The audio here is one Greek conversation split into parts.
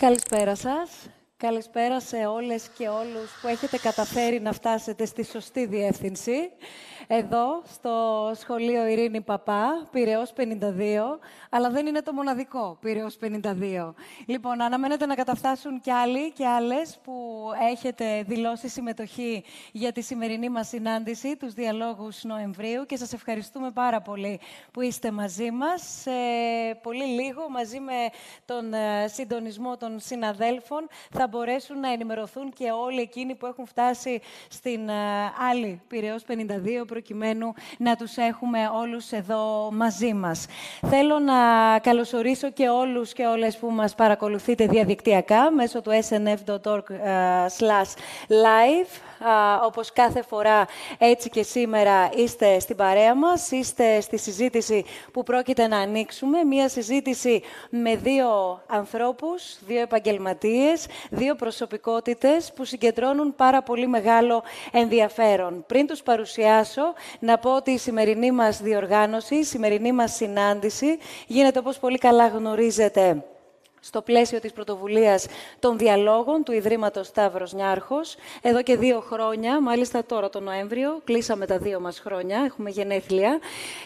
Καλησπέρα σας. Καλησπέρα σε όλες και όλους που έχετε καταφέρει να φτάσετε στη σωστή διεύθυνση. Εδώ, στο σχολείο Ειρήνη Παπά, Πυραιός 52, αλλά δεν είναι το μοναδικό Πυραιός 52. Λοιπόν, αναμένετε να καταφτάσουν κι άλλοι και άλλες που έχετε δηλώσει συμμετοχή για τη σημερινή μας συνάντηση, τους διαλόγους Νοεμβρίου και σας ευχαριστούμε πάρα πολύ που είστε μαζί μας. Σε πολύ λίγο, μαζί με τον ε, συντονισμό των συναδέλφων, θα μπορέσουν να ενημερωθούν και όλοι εκείνοι που έχουν φτάσει στην ε, άλλη Πυραιός 52, προκειμένου να τους έχουμε όλους εδώ μαζί μας. Θέλω να καλωσορίσω και όλους και όλες που μας παρακολουθείτε διαδικτυακά μέσω του snf.org/live όπως κάθε φορά, έτσι και σήμερα είστε στην παρέα μας, είστε στη συζήτηση που πρόκειται να ανοίξουμε. Μία συζήτηση με δύο ανθρώπους, δύο επαγγελματίες, δύο προσωπικότητες που συγκεντρώνουν πάρα πολύ μεγάλο ενδιαφέρον. Πριν τους παρουσιάσω, να πω ότι η σημερινή μας διοργάνωση, η σημερινή μας συνάντηση, γίνεται όπως πολύ καλά γνωρίζετε στο πλαίσιο της πρωτοβουλίας των διαλόγων του Ιδρύματος Σταύρος Νιάρχος. Εδώ και δύο χρόνια, μάλιστα τώρα τον Νοέμβριο, κλείσαμε τα δύο μας χρόνια, έχουμε γενέθλια.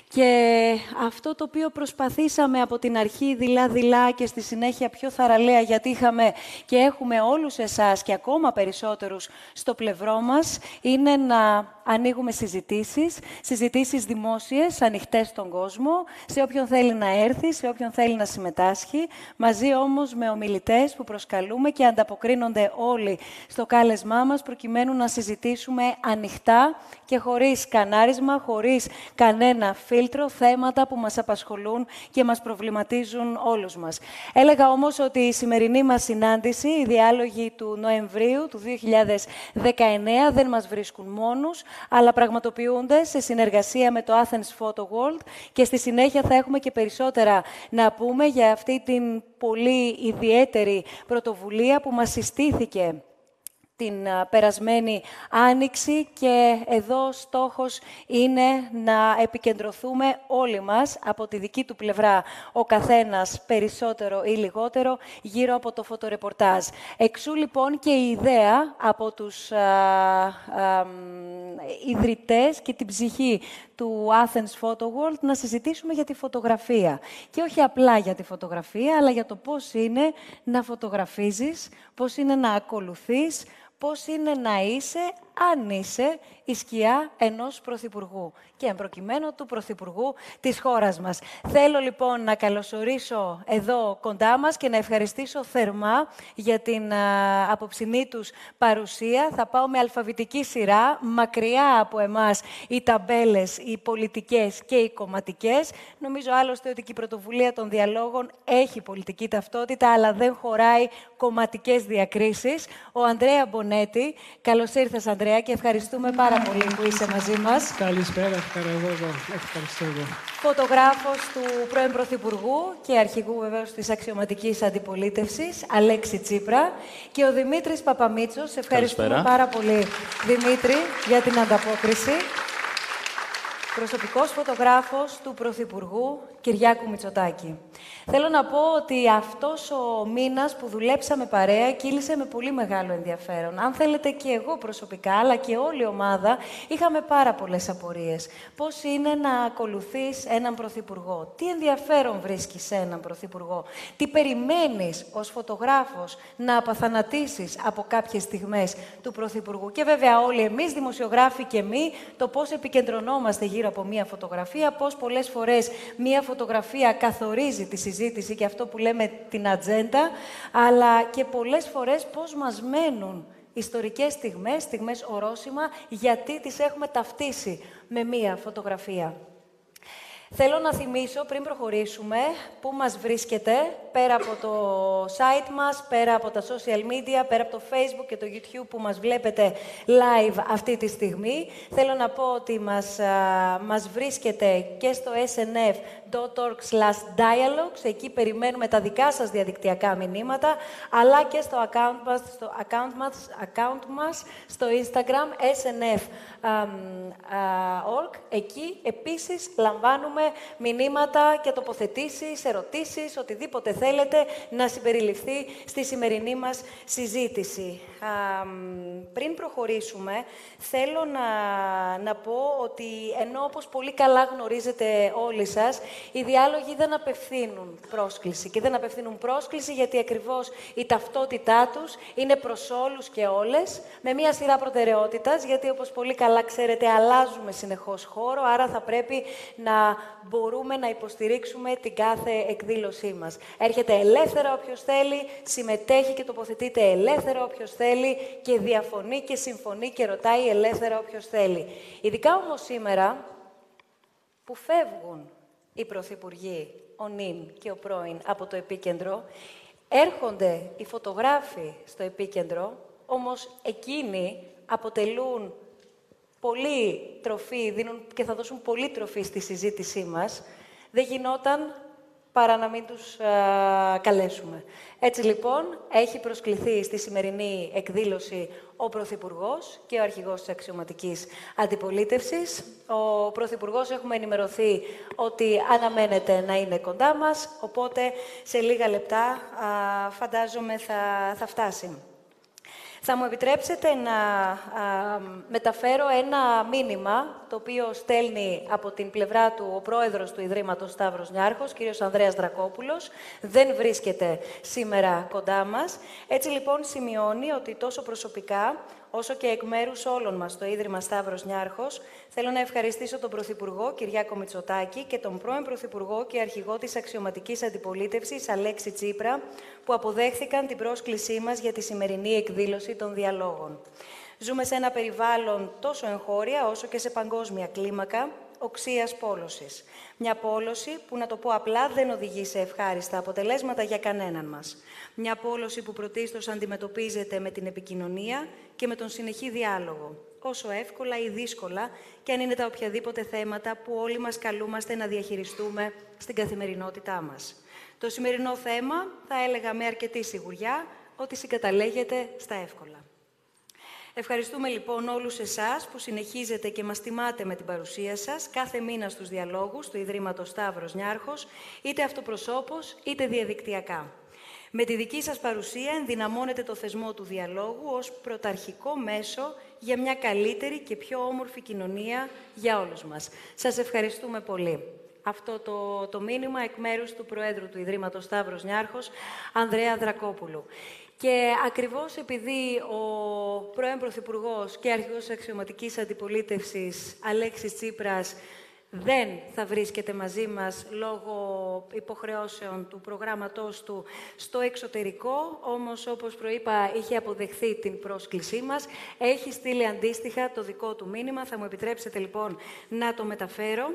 Και αυτό το οποίο προσπαθήσαμε από την αρχή δειλά-δειλά και στη συνέχεια πιο θαραλέα, γιατί είχαμε και έχουμε όλους εσάς και ακόμα περισσότερους στο πλευρό μας, είναι να ανοίγουμε συζητήσεις, συζητήσεις δημόσιες, ανοιχτές στον κόσμο, σε όποιον θέλει να έρθει, σε όποιον θέλει να συμμετάσχει, μαζί όμως με ομιλητές που προσκαλούμε και ανταποκρίνονται όλοι στο κάλεσμά μας, προκειμένου να συζητήσουμε ανοιχτά και χωρίς κανάρισμα, χωρίς κανένα φίλτρο, θέματα που μας απασχολούν και μας προβληματίζουν όλους μας. Έλεγα όμως ότι η σημερινή μας συνάντηση, οι διάλογοι του Νοεμβρίου του 2019 δεν μας βρίσκουν μόνους, αλλά πραγματοποιούνται σε συνεργασία με το Athens Photo World και στη συνέχεια θα έχουμε και περισσότερα να πούμε για αυτή την πολύ ιδιαίτερη πρωτοβουλία που μας συστήθηκε την περασμένη Άνοιξη και εδώ στόχος είναι να επικεντρωθούμε όλοι μας από τη δική του πλευρά ο καθένας περισσότερο ή λιγότερο γύρω από το φωτορεπορτάζ. Εξού λοιπόν και η ιδέα από τους α, α, ιδρυτές και την ψυχή του Athens Photo World να συζητήσουμε για τη φωτογραφία. Και όχι απλά για τη φωτογραφία, αλλά για το πώς είναι να φωτογραφίζεις, πώς είναι να ακολουθείς, πώς είναι να είσαι αν είσαι η σκιά ενός Πρωθυπουργού και εμπροκειμένου του Πρωθυπουργού της χώρας μας. Θέλω λοιπόν να καλωσορίσω εδώ κοντά μας και να ευχαριστήσω θερμά για την α, απόψινή τους παρουσία. Θα πάω με αλφαβητική σειρά, μακριά από εμάς οι ταμπέλες, οι πολιτικές και οι κομματικές. Νομίζω άλλωστε ότι και η πρωτοβουλία των διαλόγων έχει πολιτική ταυτότητα, αλλά δεν χωράει κομματικές διακρίσεις. Ο Ανδρέα Μπονέτη, καλώς ήρθες Ανδρέα και ευχαριστούμε πάρα πολύ που είσαι μαζί μας. Καλησπέρα, ευχαριστώ εγώ. Ευχαριστώ εγώ. Φωτογράφος του πρώην Πρωθυπουργού και αρχηγού βεβαίως της αξιωματικής αντιπολίτευσης, Αλέξη Τσίπρα, και ο Δημήτρης Παπαμίτσος. Ευχαριστούμε Καλησπέρα. πάρα πολύ, Δημήτρη, για την ανταπόκριση. Προσωπικός φωτογράφος του Πρωθυπουργού Κυριάκου Μητσοτάκη. Θέλω να πω ότι αυτός ο μήνας που δουλέψαμε παρέα κύλησε με πολύ μεγάλο ενδιαφέρον. Αν θέλετε και εγώ προσωπικά, αλλά και όλη η ομάδα, είχαμε πάρα πολλές απορίες. Πώς είναι να ακολουθείς έναν Πρωθυπουργό, τι ενδιαφέρον βρίσκεις σε έναν Πρωθυπουργό, τι περιμένεις ως φωτογράφος να απαθανατήσεις από κάποιες στιγμές του Πρωθυπουργού; Και βέβαια όλοι εμείς, δημοσιογράφοι και εμείς, το πώς επικεντρωνόμαστε γύρω από μία φωτογραφία, πώς πολλές φορές μία φωτογραφία καθορίζει τη συζήτηση και αυτό που λέμε την ατζέντα, αλλά και πολλές φορές πώς μας μένουν ιστορικές στιγμές, στιγμές ορόσημα, γιατί τις έχουμε ταυτίσει με μία φωτογραφία. Θέλω να θυμίσω πριν προχωρήσουμε πού μας βρίσκεται πέρα από το site μας, πέρα από τα social media, πέρα από το facebook και το youtube που μας βλέπετε live αυτή τη στιγμή. Θέλω να πω ότι μας, α, μας βρίσκεται και στο snf.org dialogues, εκεί περιμένουμε τα δικά σας διαδικτυακά μηνύματα, αλλά και στο account μας, στο account μας, account μας στο Instagram, snf.org. Εκεί επίσης λαμβάνουμε μηνύματα και τοποθετήσεις, ερωτήσεις, οτιδήποτε θέλετε να συμπεριληφθεί στη σημερινή μας συζήτηση. πριν προχωρήσουμε, θέλω να, να πω ότι ενώ όπως πολύ καλά γνωρίζετε όλοι σας, οι διάλογοι δεν απευθύνουν πρόσκληση. Και δεν απευθύνουν πρόσκληση γιατί ακριβώς η ταυτότητά τους είναι προς όλους και όλες, με μία σειρά προτεραιότητας, γιατί όπως πολύ καλά ξέρετε αλλάζουμε συνεχώς χώρο, άρα θα πρέπει να μπορούμε να υποστηρίξουμε την κάθε εκδήλωσή μας. Έρχεται ελεύθερα όποιος θέλει, συμμετέχει και τοποθετείται ελεύθερα όποιος θέλει και διαφωνεί και συμφωνεί και ρωτάει ελεύθερα όποιος θέλει. Ειδικά όμως σήμερα που φεύγουν οι πρωθυπουργοί, ο νυν και ο πρώην από το επίκεντρο, έρχονται οι φωτογράφοι στο επίκεντρο, όμως εκείνοι αποτελούν πολύ τροφή, δίνουν και θα δώσουν πολύ τροφή στη συζήτησή μας, δεν γινόταν παρά να μην τους καλέσουμε. Έτσι λοιπόν, έχει προσκληθεί στη σημερινή εκδήλωση ο Πρωθυπουργός και ο Αρχηγός της Αξιωματικής Αντιπολίτευσης. Ο Πρωθυπουργός έχουμε ενημερωθεί ότι αναμένεται να είναι κοντά μας, οπότε σε λίγα λεπτά φαντάζομαι θα, θα φτάσει. Θα μου επιτρέψετε να μεταφέρω ένα μήνυμα, το οποίο στέλνει από την πλευρά του ο πρόεδρος του Ιδρύματος Σταύρος Νιάρχος, κύριος Ανδρέας Δρακόπουλος. Δεν βρίσκεται σήμερα κοντά μας. Έτσι λοιπόν σημειώνει ότι τόσο προσωπικά όσο και εκ μέρους όλων μας το Ίδρυμα Σταύρος Νιάρχος, θέλω να ευχαριστήσω τον Πρωθυπουργό Κυριάκο Μητσοτάκη και τον πρώην Πρωθυπουργό και αρχηγό της αξιωματικής αντιπολίτευσης Αλέξη Τσίπρα, που αποδέχθηκαν την πρόσκλησή μας για τη σημερινή εκδήλωση των διαλόγων. Ζούμε σε ένα περιβάλλον τόσο εγχώρια όσο και σε παγκόσμια κλίμακα, οξίας πόλωσης. Μια πόλωση που, να το πω απλά, δεν οδηγεί σε ευχάριστα αποτελέσματα για κανέναν μας. Μια πόλωση που πρωτίστως αντιμετωπίζεται με την επικοινωνία και με τον συνεχή διάλογο, όσο εύκολα ή δύσκολα και αν είναι τα οποιαδήποτε θέματα που όλοι μας καλούμαστε να διαχειριστούμε στην καθημερινότητά μας. Το σημερινό θέμα, θα έλεγα με αρκετή σιγουριά, ότι συγκαταλέγεται στα εύκολα. Ευχαριστούμε λοιπόν όλους εσάς που συνεχίζετε και μας τιμάτε με την παρουσία σας κάθε μήνα στους διαλόγους του Ιδρύματος Σταύρος Νιάρχος, είτε αυτοπροσώπως είτε διαδικτυακά. Με τη δική σας παρουσία ενδυναμώνετε το θεσμό του διαλόγου ως πρωταρχικό μέσο για μια καλύτερη και πιο όμορφη κοινωνία για όλους μας. Σας ευχαριστούμε πολύ. Αυτό το, το μήνυμα εκ μέρους του Προέδρου του Ιδρύματος Σταύρος Νιάρχος, Ανδρέα Δρακόπουλου. Και ακριβώς επειδή ο πρώην Πρωθυπουργός και αρχηγός αξιωματικής αντιπολίτευσης Αλέξης Τσίπρας δεν θα βρίσκεται μαζί μας λόγω υποχρεώσεων του προγράμματός του στο εξωτερικό, όμως όπως προείπα είχε αποδεχθεί την πρόσκλησή μας, έχει στείλει αντίστοιχα το δικό του μήνυμα, θα μου επιτρέψετε λοιπόν να το μεταφέρω.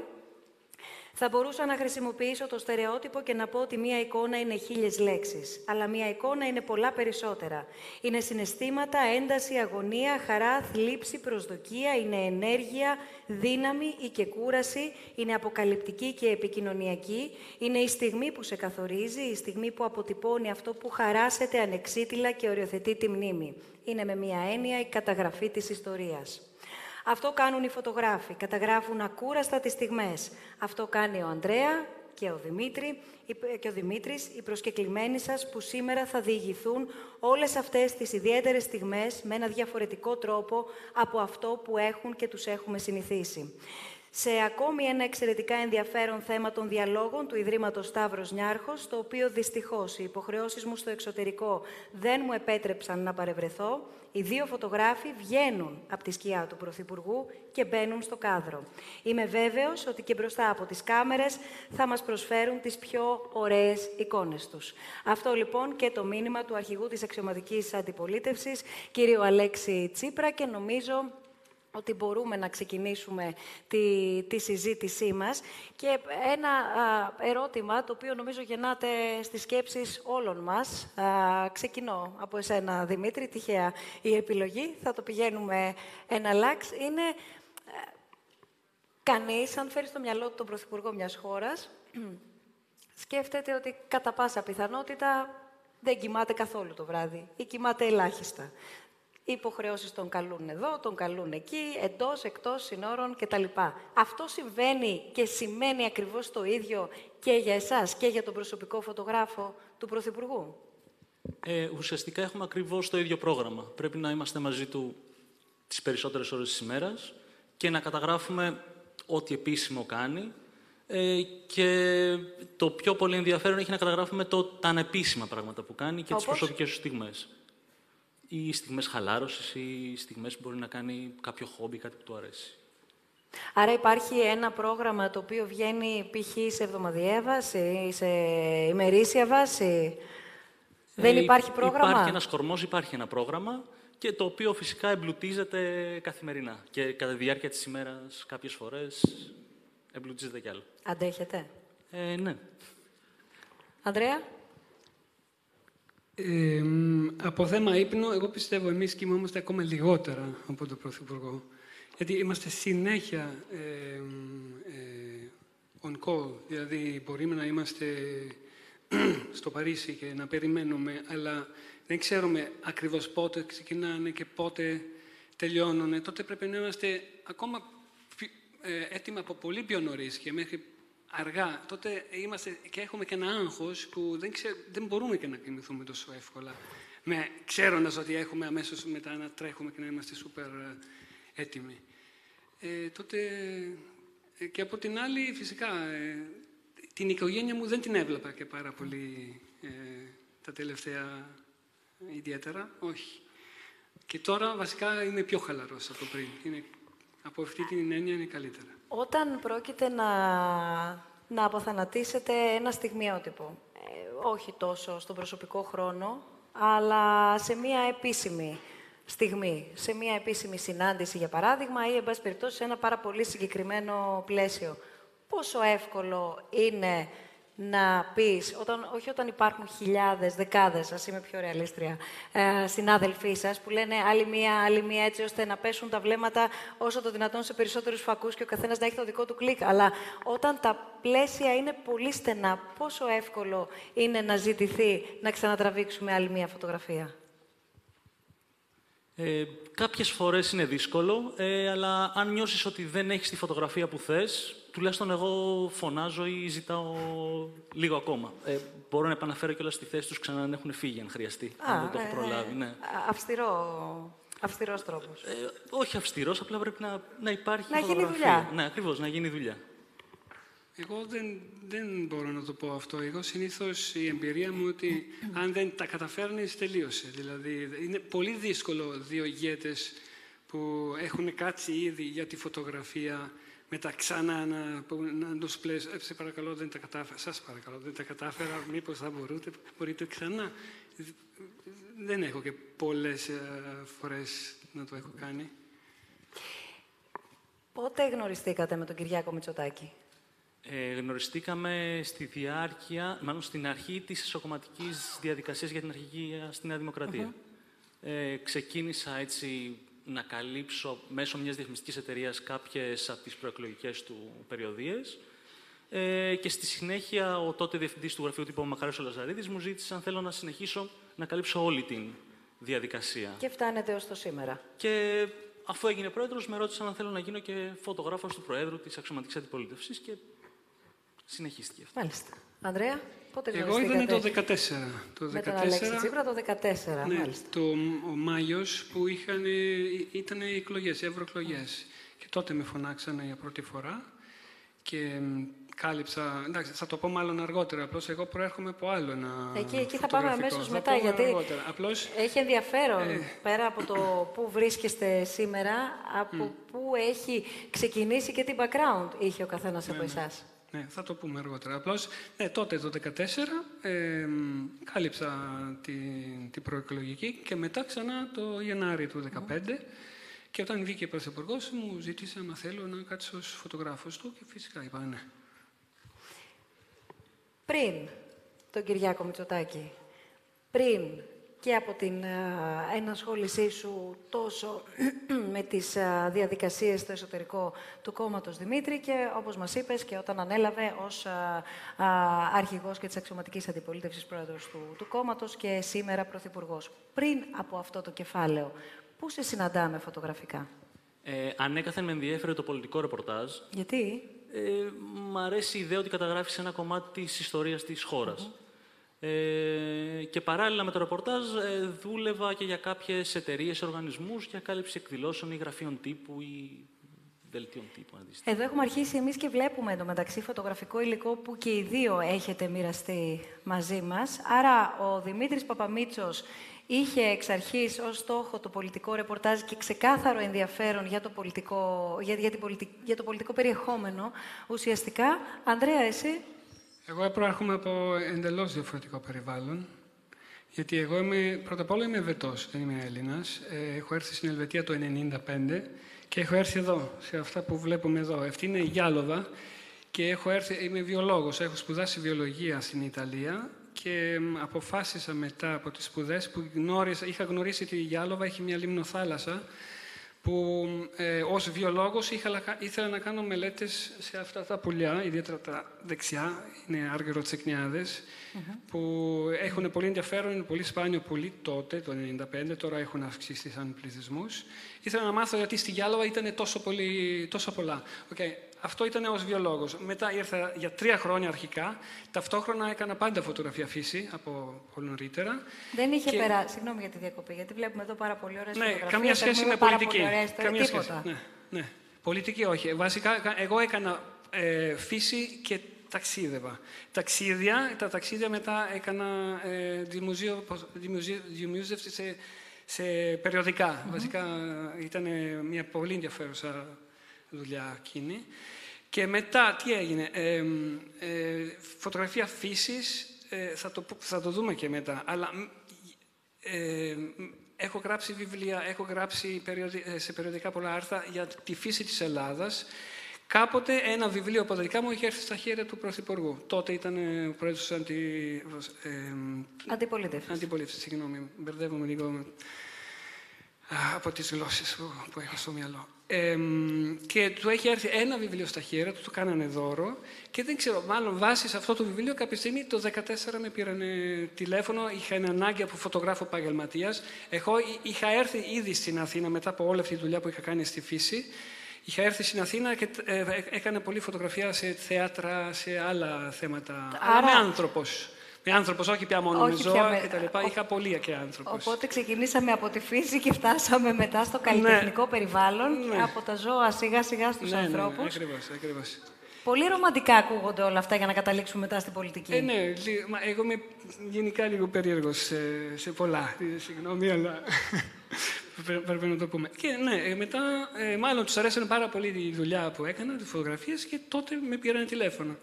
Θα μπορούσα να χρησιμοποιήσω το στερεότυπο και να πω ότι μία εικόνα είναι χίλιες λέξεις. Αλλά μία εικόνα είναι πολλά περισσότερα. Είναι συναισθήματα, ένταση, αγωνία, χαρά, θλίψη, προσδοκία, είναι ενέργεια, δύναμη ή και κούραση, είναι αποκαλυπτική και επικοινωνιακή, είναι η στιγμή που σε καθορίζει, η στιγμή που αποτυπώνει αυτό που χαράσεται ανεξίτηλα και οριοθετεί τη μνήμη. Είναι με μία έννοια η καταγραφή της ιστορίας. Αυτό κάνουν οι φωτογράφοι, καταγράφουν ακούραστα τις στιγμές. Αυτό κάνει ο Ανδρέα και ο, Δημήτρη, και ο Δημήτρης, οι προσκεκλημένοι σας που σήμερα θα διηγηθούν όλες αυτές τις ιδιαίτερες στιγμές με ένα διαφορετικό τρόπο από αυτό που έχουν και τους έχουμε συνηθίσει σε ακόμη ένα εξαιρετικά ενδιαφέρον θέμα των διαλόγων του Ιδρύματος Σταύρος Νιάρχος, το οποίο δυστυχώς οι υποχρεώσεις μου στο εξωτερικό δεν μου επέτρεψαν να παρευρεθώ, οι δύο φωτογράφοι βγαίνουν από τη σκιά του Πρωθυπουργού και μπαίνουν στο κάδρο. Είμαι βέβαιος ότι και μπροστά από τις κάμερες θα μας προσφέρουν τις πιο ωραίες εικόνες τους. Αυτό λοιπόν και το μήνυμα του αρχηγού της αξιωματικής αντιπολίτευσης, κύριο Αλέξη Τσίπρα, και νομίζω ότι μπορούμε να ξεκινήσουμε τη, τη συζήτησή μας. Και ένα ερώτημα, το οποίο νομίζω γεννάται στις σκέψεις όλων μας. ξεκινώ από εσένα, Δημήτρη, τυχαία η επιλογή. Θα το πηγαίνουμε ένα λάξ. Είναι α, κανείς, αν φέρεις στο μυαλό του τον Πρωθυπουργό μιας χώρας, σκέφτεται ότι κατά πάσα πιθανότητα δεν κοιμάται καθόλου το βράδυ ή κοιμάται ελάχιστα. Υποχρεώσεις τον καλούν εδώ, τον καλούν εκεί, εντός, εκτός, συνόρων κτλ. Αυτό συμβαίνει και σημαίνει ακριβώς το ίδιο και για εσάς και για τον προσωπικό φωτογράφο του Πρωθυπουργού; Ε, ουσιαστικά έχουμε ακριβώς το ίδιο πρόγραμμα. Πρέπει να είμαστε μαζί του τις περισσότερες ώρες της ημέρας και να καταγράφουμε ό,τι επίσημο κάνει ε, και το πιο πολύ ενδιαφέρον έχει να καταγράφουμε το, τα ανεπίσημα πράγματα που κάνει και Όπως; τις προσωπικές σου στιγμές. Ή στιγμές χαλάρωσης ή στιγμές που μπορεί να κάνει κάποιο χόμπι, κάτι που του αρέσει; Άρα υπάρχει ένα πρόγραμμα το οποίο βγαίνει π.χ. σε εβδομαδιαία βάση ή σε ημερήσια βάση; Δεν ε, υπάρχει πρόγραμμα; Υπάρχει ένας κορμός, υπάρχει ένα πρόγραμμα και το οποίο φυσικά εμπλουτίζεται καθημερινά. Και κατά τη διάρκεια της ημέρας κάποιες φορές εμπλουτίζεται κι άλλο. Αντέχετε; Ε, ναι. Ανδρέα; Ε, από θέμα ύπνο, εγώ πιστεύω εμείς κοιμόμαστε ακόμα λιγότερα από τον Πρωθυπουργό. Γιατί είμαστε συνέχεια ε, ε, on call. Δηλαδή, μπορούμε να είμαστε στο Παρίσι και να περιμένουμε, αλλά δεν ξέρουμε ακριβώς πότε ξεκινάνε και πότε τελειώνουν. Τότε πρέπει να είμαστε ακόμα ε, έτοιμοι από πολύ πιο νωρίς και μέχρι αργά. Τότε είμαστε και έχουμε και ένα άγχος που δεν, δεν μπορούμε και να κοιμηθούμε τόσο εύκολα. Με, ξέροντας ότι έχουμε αμέσως μετά να τρέχουμε και να είμαστε σούπερ ε, έτοιμοι. Ε, τότε ε, και από την άλλη φυσικά την οικογένεια μου δεν την έβλεπα και πάρα πολύ τα τελευταία ιδιαίτερα, όχι. Και τώρα βασικά είμαι πιο χαλαρός από πριν. Είναι, από αυτή την έννοια είναι καλύτερα. Όταν πρόκειται να, να αποθανατήσετε ένα στιγμιότυπο, ε, όχι τόσο στον προσωπικό χρόνο, αλλά σε μία επίσημη στιγμή, σε μία επίσημη συνάντηση, για παράδειγμα, ή, εν πάση περιπτώσει, σε ένα πάρα πολύ συγκεκριμένο πλαίσιο. Πόσο εύκολο είναι να πεις, όταν, όχι όταν υπάρχουν χιλιάδες, δεκάδες, ας είμαι πιο ρεαλίστρια, ε, συνάδελφοί σας που λένε άλλη μία, άλλη μία έτσι ώστε να πέσουν τα βλέμματα όσο το δυνατόν σε περισσότερους φακούς και ο καθένας να έχει το δικό του κλικ. Αλλά όταν τα πλαίσια είναι πολύ στενά, πόσο εύκολο είναι να ζητηθεί να ξανατραβήξουμε άλλη μία φωτογραφία; Ε, κάποιες φορές είναι δύσκολο, ε, αλλά αν νιώσεις ότι δεν έχεις τη φωτογραφία που θες, τουλάχιστον εγώ φωνάζω ή ζητάω λίγο ακόμα. Ε, μπορώ να επαναφέρω κιόλας στη θέση τους ξανά να έχουν φύγει, αν χρειαστεί, Α, αν δεν το έχω ε, προλάβει. Ναι. Αυστηρό, αυστηρός τρόπος. Ε, όχι αυστηρός, απλά πρέπει να, να υπάρχει να φωτογραφία. γίνει δουλειά. Ναι, ακριβώς, να γίνει δουλειά. Εγώ δεν, δεν μπορώ να το πω αυτό. Εγώ συνήθως η εμπειρία μου ότι αν δεν τα καταφέρνεις, τελείωσε. Δηλαδή, είναι πολύ δύσκολο δύο ηγέτες που έχουν κάτσει ήδη για τη φωτογραφία μετά ξανά να, να τους πλες, ε, σε παρακαλώ δεν τα κατάφερα, σας παρακαλώ δεν τα κατάφερα, μήπως θα μπορείτε, μπορείτε ξανά. Δεν έχω και πολλές ε, φορές να το έχω κάνει. Πότε γνωριστήκατε με τον Κυριάκο Μητσοτάκη; Ε, γνωριστήκαμε στη διάρκεια, μάλλον στην αρχή της εσωκομματικής διαδικασίας για την αρχική στη Νέα Δημοκρατία. ε, ξεκίνησα έτσι να καλύψω μέσω μιας διαφημιστικής εταιρείας κάποιες από τις προεκλογικές του περιοδίες ε, και στη συνέχεια ο τότε διευθυντής του γραφείου τύπου Μαχάρης Λαζαρίδης μου ζήτησε αν θέλω να συνεχίσω να καλύψω όλη την διαδικασία. Και φτάνετε ως το σήμερα. Και αφού έγινε πρόεδρος, με ρώτησαν αν θέλω να γίνω και φωτογράφος του Προέδρου της Αξιωματικής Αντιπολίτευσης και συνεχίστηκε αυτό. Μάλιστα. Ανδρέα, πότε Εγώ ήταν το 2014. Το 14, με τον Αλέξη Τσίπρα το 2014, ναι, μάλιστα. Το, ο Μάιος που είχαν, ήταν οι εκλογές, οι ευρωεκλογές. Και τότε με φωνάξανε για πρώτη φορά και κάλυψα. Εντάξει, θα το πω μάλλον αργότερα. Απλώς εγώ προέρχομαι από άλλο ένα. Εκεί, εκεί θα πάμε αμέσως μετά. Γιατί Απλώς, έχει ενδιαφέρον ε... πέρα από το πού βρίσκεστε σήμερα, από mm. πού έχει ξεκινήσει και τι background είχε ο καθένας από ναι, ναι. εσάς. Ναι, θα το πούμε αργότερα. Απλώς ναι, τότε το 2014 ε, κάλυψα την, την προεκλογική και μετά ξανά το Γενάρη του 2015. Και όταν βγήκε ο Πρωθυπουργός, μου ζήτησε αν θέλω να κάτσω ως φωτογράφος του και φυσικά είπα ναι. Πριν τον Κυριάκο Μητσοτάκη, πριν και από την ενασχόλησή σου τόσο με τις διαδικασίες στο εσωτερικό του κόμματος Δημήτρη και όπως μας είπες και όταν ανέλαβε ως αρχηγός και της αξιωματικής αντιπολίτευσης πρόεδρος του, του κόμματος και σήμερα πρωθυπουργός. Πριν από αυτό το κεφάλαιο, Πού σε συναντάμε φωτογραφικά; Ε, ανέκαθεν με ενδιέφερε το πολιτικό ρεπορτάζ. Γιατί; Ε, μ' αρέσει η ιδέα ότι καταγράφεις ένα κομμάτι της ιστορίας της χώρας. Ε, και παράλληλα με το ρεπορτάζ ε, δούλευα και για κάποιες εταιρείες, οργανισμούς για κάλυψη εκδηλώσεων ή γραφείων τύπου ή δελτίων τύπου. Αντίστοιχα. Εδώ έχουμε αρχίσει εμείς και βλέπουμε εντωμεταξύ φωτογραφικό υλικό που και οι δύο έχετε μοιραστεί μαζί μας. Άρα ο Δημήτρης Παπαμίτσος είχε εξ αρχής ως στόχο το πολιτικό ρεπορτάζ και ξεκάθαρο ενδιαφέρον για το πολιτικό, για, για, την πολιτι- για το πολιτικό περιεχόμενο. Ουσιαστικά, Ανδρέα, εσύ; Εγώ προέρχομαι από εντελώς διαφορετικό περιβάλλον. Γιατί εγώ είμαι, πρώτα απ' όλα είμαι Ελβετό, δεν είμαι Έλληνας. έχω έρθει στην Ελβετία το 1995 και έχω έρθει εδώ, σε αυτά που βλέπουμε εδώ. Αυτή είναι η Γιάλοβα και έχω έρθει, είμαι βιολόγος. Έχω σπουδάσει βιολογία στην Ιταλία και μ, αποφάσισα μετά από τις σπουδές που γνώρισα, είχα γνωρίσει ότι η Γιάλοβα έχει μια λιμνοθάλασσα που ε, ως βιολόγος είχα, λακα- ήθελα να κάνω μελέτες σε αυτά τα πουλιά, ιδιαίτερα τα δεξιά, είναι άργυρο-τσεκνιάδες, που έχουν πολύ ενδιαφέρον, είναι πολύ σπάνιο πουλί τότε, το 1995, τώρα έχουν αυξήσει σαν πληθυσμούς. Ήθελα να μάθω γιατί στη Γιάλοβα ήταν τόσο, πολύ, τόσο πολλά. Okay. Αυτό ήταν ως βιολόγος. Μετά ήρθα για τρία χρόνια αρχικά. Ταυτόχρονα έκανα πάντα φωτογραφία φύση από πολύ νωρίτερα. δεν είχε Και- περάσει. Συγγνώμη για τη διακοπή, γιατί βλέπουμε εδώ πάρα πολύ ωραίες Ναι, φωτογραφίες. καμία σχέση έχουμε με πάρα πολιτική. πολύ ωραίες, τώρα, Καμία τίποτα. σχέση. Ναι, ναι. Πολιτική όχι. Βασικά, κα- εγώ έκανα ε, φύση και ταξίδευα. Ταξίδια, τα ταξίδια μετά έκανα ε, δημοσιο- πώς- δημοσιο- δημοσίευση σε, σε περιοδικά. Βασικά ήταν μια πολύ ενδιαφέρουσα δουλειά εκείνη. Και μετά, τι έγινε, ε, ε, φωτογραφία φύσης, ε, θα, το, πω- θα το δούμε και μετά, αλλά μ, ε, μ, έχω γράψει βιβλία, έχω γράψει περιοδι- ε, σε περιοδικά πολλά άρθρα για τη φύση της Ελλάδας. Κάποτε ένα βιβλίο από τα δικά μου είχε έρθει στα χέρια του Πρωθυπουργού. Τότε ήταν ε, ο πρόεδρος της αντι... ε, Αντιπολίτευσης. αντιπολίτευσης, συγγνώμη, μπερδεύομαι λίγο με- α, από τις γλώσσες που, που έχω στο μυαλό. Ε, μ, και του έχει έρθει ένα βιβλίο στα χέρια του, του κάνανε δώρο και δεν ξέρω, μάλλον βάσει σε αυτό το βιβλίο κάποια στιγμή το 2014 με πήραν τηλέφωνο, είχα ένα ανάγκη από φωτογράφο επαγγελματίας. Εγώ εί- είχα έρθει ήδη στην Αθήνα μετά από όλη αυτή τη δουλειά που είχα κάνει στη φύση. Είχα έρθει στην Αθήνα και ε, ε, έκανα πολλή φωτογραφία σε θέατρα, σε άλλα θέματα. Αλλά με Άρα- άνθρωπος. Με άνθρωπος, όχι πια μόνο Όχι με πια ζώα με- και τα λοιπά. ο- Είχα πολύ και άνθρωπος. Οπότε ξεκινήσαμε από τη φύση και φτάσαμε μετά στο καλλιτεχνικό περιβάλλον, Ναι. από τα ζώα σιγά σιγά στους ναι, ναι, ναι, ανθρώπους. ακριβώς, ακριβώς. Πολύ ρομαντικά ακούγονται όλα αυτά για να καταλήξουμε μετά στην πολιτική. Ε, ναι, λι- μα εγώ είμαι γενικά λίγο περίεργος σε, σε πολλά. Ε, Συγγνώμη, αλλά πρέ- πρέπει να το πούμε. Και ναι, ε, μετά, ε, μάλλον τους αρέσανε πάρα πολύ η δουλειά που έκανα, τις φωτογραφίες και τότε με πήραν τηλέφωνο.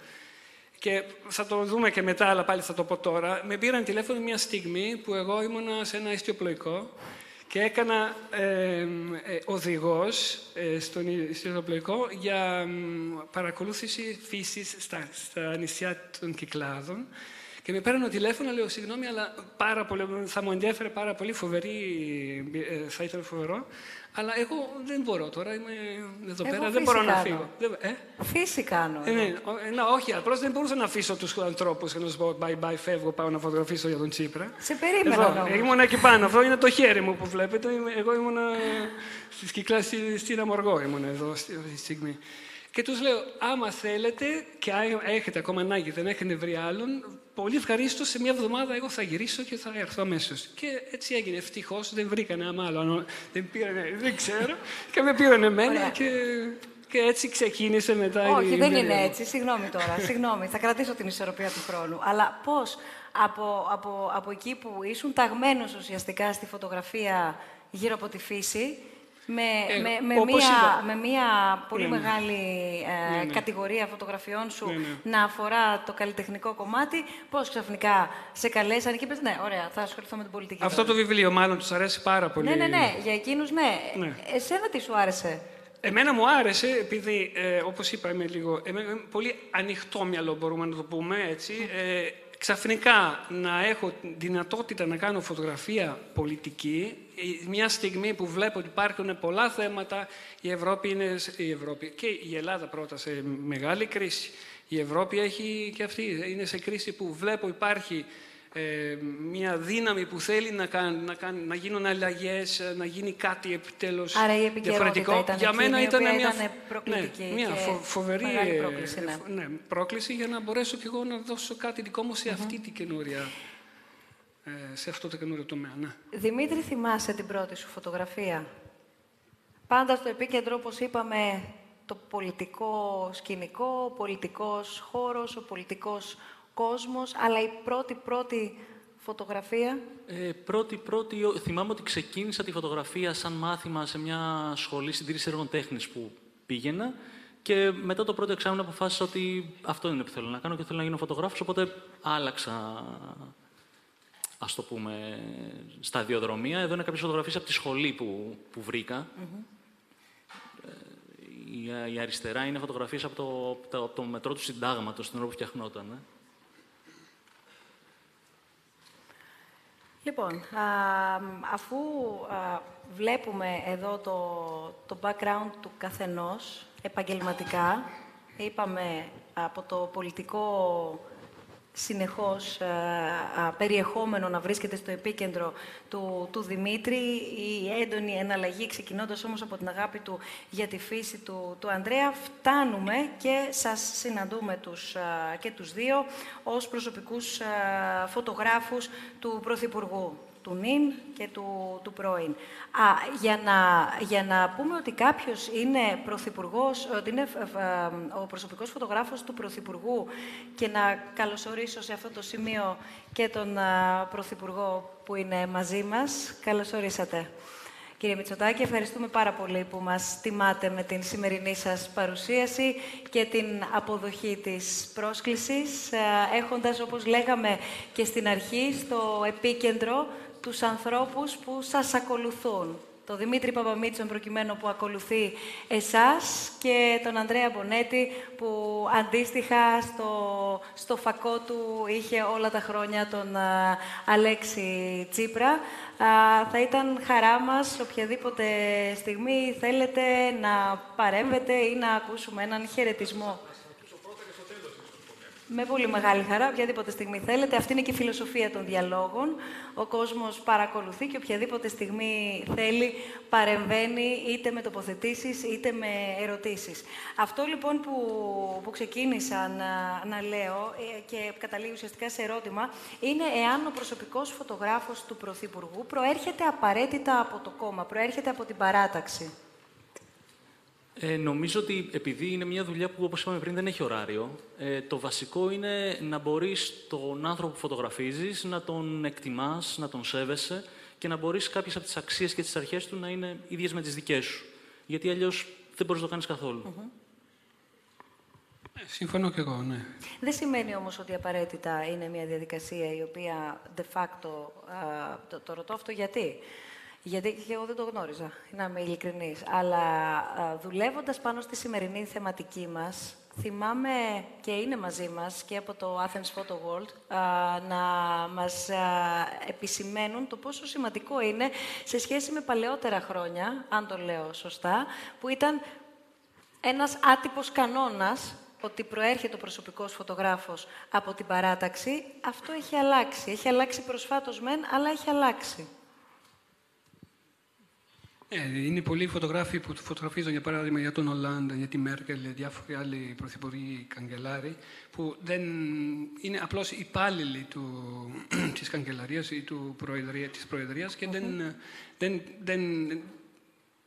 Και θα το δούμε και μετά, αλλά πάλι θα το πω τώρα. Με πήραν τηλέφωνο μια στιγμή που εγώ ήμουνα σε ένα ιστιοπλοϊκό και έκανα ε, ε, οδηγός ε, στον ιστιοπλοϊκό για μ, παρακολούθηση φύσης στα, στα νησιά των Κυκλάδων. Και με παίρνω τηλέφωνο, λέω συγγνώμη, αλλά πάρα πολύ, θα μου ενδιαφέρε πάρα πολύ, φοβερή, ε, θα ήταν φοβερό. Αλλά εγώ δεν μπορώ τώρα, είμαι εδώ Εγώ πέρα, δεν φύση μπορώ να κάνω. φύγω. Δεν- Ε; Φύση κάνω. Ε, εγώ. ναι, ο- ε, να, όχι, απλώς δεν μπορούσα να αφήσω τους ανθρώπους και να τους πω bye bye, φεύγω, πάω να φωτογραφίσω για τον Τσίπρα. Σε περίμενα Εδώ, όμως. ήμουν εκεί πάνω. Αυτό είναι το χέρι μου που βλέπετε. Είμαι- Εγώ ήμουν στη Κυκλά, στη, στην Αμοργό ήμουν εδώ στη, αυτή τη στιγμή. Και τους λέω, άμα θέλετε και αν έχετε ακόμα ανάγκη, δεν έχετε βρει άλλον, πολύ ευχαρίστως σε μια εβδομάδα εγώ θα γυρίσω και θα έρθω αμέσως. Και έτσι έγινε. Ευτυχώς δεν βρήκανε άμα άλλο. αν Δεν πήρανε, δεν ξέρω. και με πήραν εμένα Ωραία. και, και έτσι ξεκίνησε μετά η Όχι, δεν εμπειρία είναι μου. έτσι. Συγγνώμη τώρα. Συγγνώμη. Θα κρατήσω την ισορροπία του χρόνου. Αλλά πώς από, από, από εκεί που ήσουν ταγμένος ουσιαστικά στη φωτογραφία γύρω από τη φύση, με, Ε, με, με, όπως μία, είπα. με μία πολύ Ναι, ναι. μεγάλη ε, Ναι, ναι. κατηγορία φωτογραφιών σου Ναι, ναι. να αφορά το καλλιτεχνικό κομμάτι, πώς ξαφνικά σε καλέσαν και είπες, ναι, ωραία, θα ασχοληθώ με την πολιτική. Αυτό τώρα». το βιβλίο μάλλον τους αρέσει πάρα πολύ. Ναι, ναι, ναι, για εκείνους ναι. Ναι. Εσένα τι σου άρεσε; Εμένα μου άρεσε, επειδή, ε, όπως είπα, είμαι λίγο εμένα είμαι πολύ ανοιχτό μυαλό, μπορούμε να το πούμε έτσι. Ε, ξαφνικά να έχω την δυνατότητα να κάνω φωτογραφία πολιτική, ε, μια στιγμή που βλέπω ότι υπάρχουν πολλά θέματα, η Ευρώπη είναι, σε- η Ευρώπη και η Ελλάδα πρώτα σε μεγάλη κρίση. Η Ευρώπη έχει και αυτή, είναι σε κρίση που βλέπω υπάρχει ε, μια δύναμη που θέλει να, κάν, να, κάν, να γίνουν αλλαγές, να γίνει κάτι επιτέλους Άρα η διαφορετικό. Ήταν για μένα ήταν μια, ήταν προκλητική ναι, μια φο, φοβερή πρόκληση, ναι. ναι. πρόκληση για να μπορέσω κι εγώ να δώσω κάτι δικό μου σε αυτή την καινούρια ε, σε αυτό το καινούριο τομέα. Ναι. Δημήτρη, θυμάσαι την πρώτη σου φωτογραφία; Πάντα στο επίκεντρο, όπως είπαμε, το πολιτικό σκηνικό, ο πολιτικός χώρος, ο πολιτικός κόσμος, αλλά η πρώτη-πρώτη φωτογραφία; Ε, πρώτη, πρώτη, θυμάμαι ότι ξεκίνησα τη φωτογραφία σαν μάθημα σε μια σχολή συντήρησης έργων τέχνης που πήγαινα και μετά το πρώτο εξάμεινο αποφάσισα ότι αυτό είναι που θέλω να κάνω και θέλω να γίνω φωτογράφος, οπότε άλλαξα ας το πούμε, σταδιοδρομία. Εδώ είναι κάποιες φωτογραφίες από τη σχολή που, που βρήκα. Ε, η, αριστερά είναι φωτογραφίες από το, από το μετρό του συντάγματος, την ώρα που φτιαχνόταν. Ε. Λοιπόν, αφού βλέπουμε εδώ το, το background του καθενός επαγγελματικά, είπαμε από το πολιτικό συνεχώς περιεχόμενο να βρίσκεται στο επίκεντρο του, του Δημήτρη, η έντονη εναλλαγή, ξεκινώντας όμως από την αγάπη του για τη φύση του, του Ανδρέα, φτάνουμε και σας συναντούμε τους, και τους δύο ως προσωπικούς φωτογράφους του Πρωθυπουργού του νυν και του, του πρώην. Α, για, να, για να πούμε ότι κάποιος είναι πρωθυπουργός, ότι είναι ο προσωπικός φωτογράφος του πρωθυπουργού και να καλωσορίσω σε αυτό το σημείο και τον α, πρωθυπουργό που είναι μαζί μας. Καλώς ορίσατε. Κύριε Μητσοτάκη, ευχαριστούμε πάρα πολύ που μας τιμάτε με την σημερινή σας παρουσίαση και την αποδοχή της πρόσκλησης, έχοντας, όπως λέγαμε και στην αρχή, στο επίκεντρο τους ανθρώπους που σας ακολουθούν. Το Δημήτρη Παπαμίτσον προκειμένου που ακολουθεί εσάς και τον Ανδρέα Μπονέτη που αντίστοιχα στο, στο φακό του είχε όλα τα χρόνια τον Αλέξη Τσίπρα. θα ήταν χαρά μας οποιαδήποτε στιγμή θέλετε να παρέμβετε ή να ακούσουμε έναν χαιρετισμό. Με πολύ μεγάλη χαρά, οποιαδήποτε στιγμή θέλετε. Αυτή είναι και η φιλοσοφία των διαλόγων. Ο κόσμος παρακολουθεί και οποιαδήποτε στιγμή θέλει παρεμβαίνει είτε με τοποθετήσεις είτε με ερωτήσεις. Αυτό λοιπόν που, που ξεκίνησα να, να λέω ε, και καταλήγει ουσιαστικά σε ερώτημα είναι εάν ο προσωπικός φωτογράφος του Πρωθυπουργού προέρχεται απαραίτητα από το κόμμα, προέρχεται από την παράταξη. Ε, νομίζω ότι επειδή είναι μια δουλειά που, όπως είπαμε πριν, δεν έχει ωράριο, ε, το βασικό είναι να μπορείς τον άνθρωπο που φωτογραφίζεις να τον εκτιμάς, να τον σέβεσαι και να μπορείς κάποιες από τις αξίες και τις αρχές του να είναι ίδιες με τις δικές σου. Γιατί αλλιώς δεν μπορείς να το κάνεις καθόλου. Mm-hmm. Συμφωνώ και εγώ, ναι. Δεν σημαίνει όμως ότι απαραίτητα είναι μια διαδικασία η οποία de facto, το, το ρωτώ αυτό γιατί. Γιατί και εγώ δεν το γνώριζα, να είμαι ειλικρινής. Αλλά δουλεύοντας πάνω στη σημερινή θεματική μας, θυμάμαι και είναι μαζί μας και από το Athens Photo World να μας επισημαίνουν το πόσο σημαντικό είναι σε σχέση με παλαιότερα χρόνια, αν το λέω σωστά, που ήταν ένας άτυπος κανόνας ότι προέρχεται ο προσωπικός φωτογράφος από την παράταξη, αυτό έχει αλλάξει. Έχει αλλάξει προσφάτως μεν, αλλά έχει αλλάξει. Ε, είναι πολλοί φωτογράφοι που φωτογραφίζουν, για παράδειγμα, για τον Ολάντα, για τη Μέρκελ, διάφοροι άλλοι πρωθυπουργοί καγκελάροι, που δεν είναι απλώς υπάλληλοι του, της καγκελαρίας ή του προεδρία, της προεδρίας και δεν, δεν, δεν,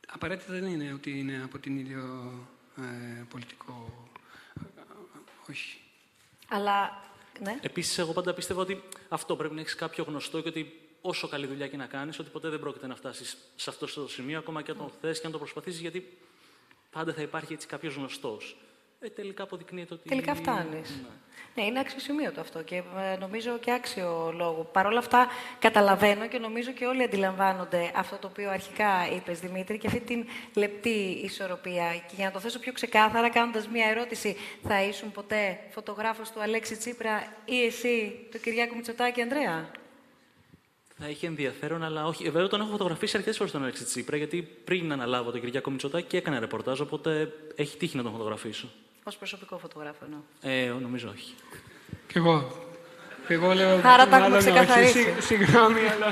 απαραίτητα δεν είναι ότι είναι από την ίδιο ε, πολιτικό... όχι. Αλλά, ναι. Επίσης, εγώ πάντα πιστεύω ότι αυτό πρέπει να έχεις κάποιο γνωστό και ότι όσο καλή δουλειά και να κάνεις, ότι ποτέ δεν πρόκειται να φτάσεις σε αυτό το σημείο, ακόμα και αν το θες και αν το προσπαθήσεις, γιατί πάντα θα υπάρχει έτσι κάποιος γνωστός. Ε, τελικά αποδεικνύεται ότι. Τελικά φτάνεις. Ναι. ναι, είναι αξιοσημείωτο αυτό και ε, νομίζω και άξιο λόγο. Παρ' όλα αυτά, καταλαβαίνω και νομίζω και όλοι αντιλαμβάνονται αυτό το οποίο αρχικά είπες, Δημήτρη, και αυτή την λεπτή ισορροπία. Και για να το θέσω πιο ξεκάθαρα, κάνοντας μία ερώτηση, θα ήσουν ποτέ φωτογράφος του Αλέξη Τσίπρα ή εσύ του Κυριάκου Μητσοτάκη, Ανδρέα; Θα είχε ενδιαφέρον, αλλά όχι. Ε, βέβαια, τον έχω φωτογραφίσει αρκετές φορές τον Αλέξη Τσίπρα, γιατί πριν αναλάβω τον Κυριακό Μητσοτάκη και έκανε ρεπορτάζ, οπότε έχει τύχει να τον φωτογραφίσω. Ω προσωπικό φωτογράφο, εννοώ. Ε, νομίζω όχι. Κι εγώ. Εγώ λέω, Άρα τα έχουμε μάλλον όχι. ξεκαθαρίσει. Συγ- Συγγνώμη, αλλά...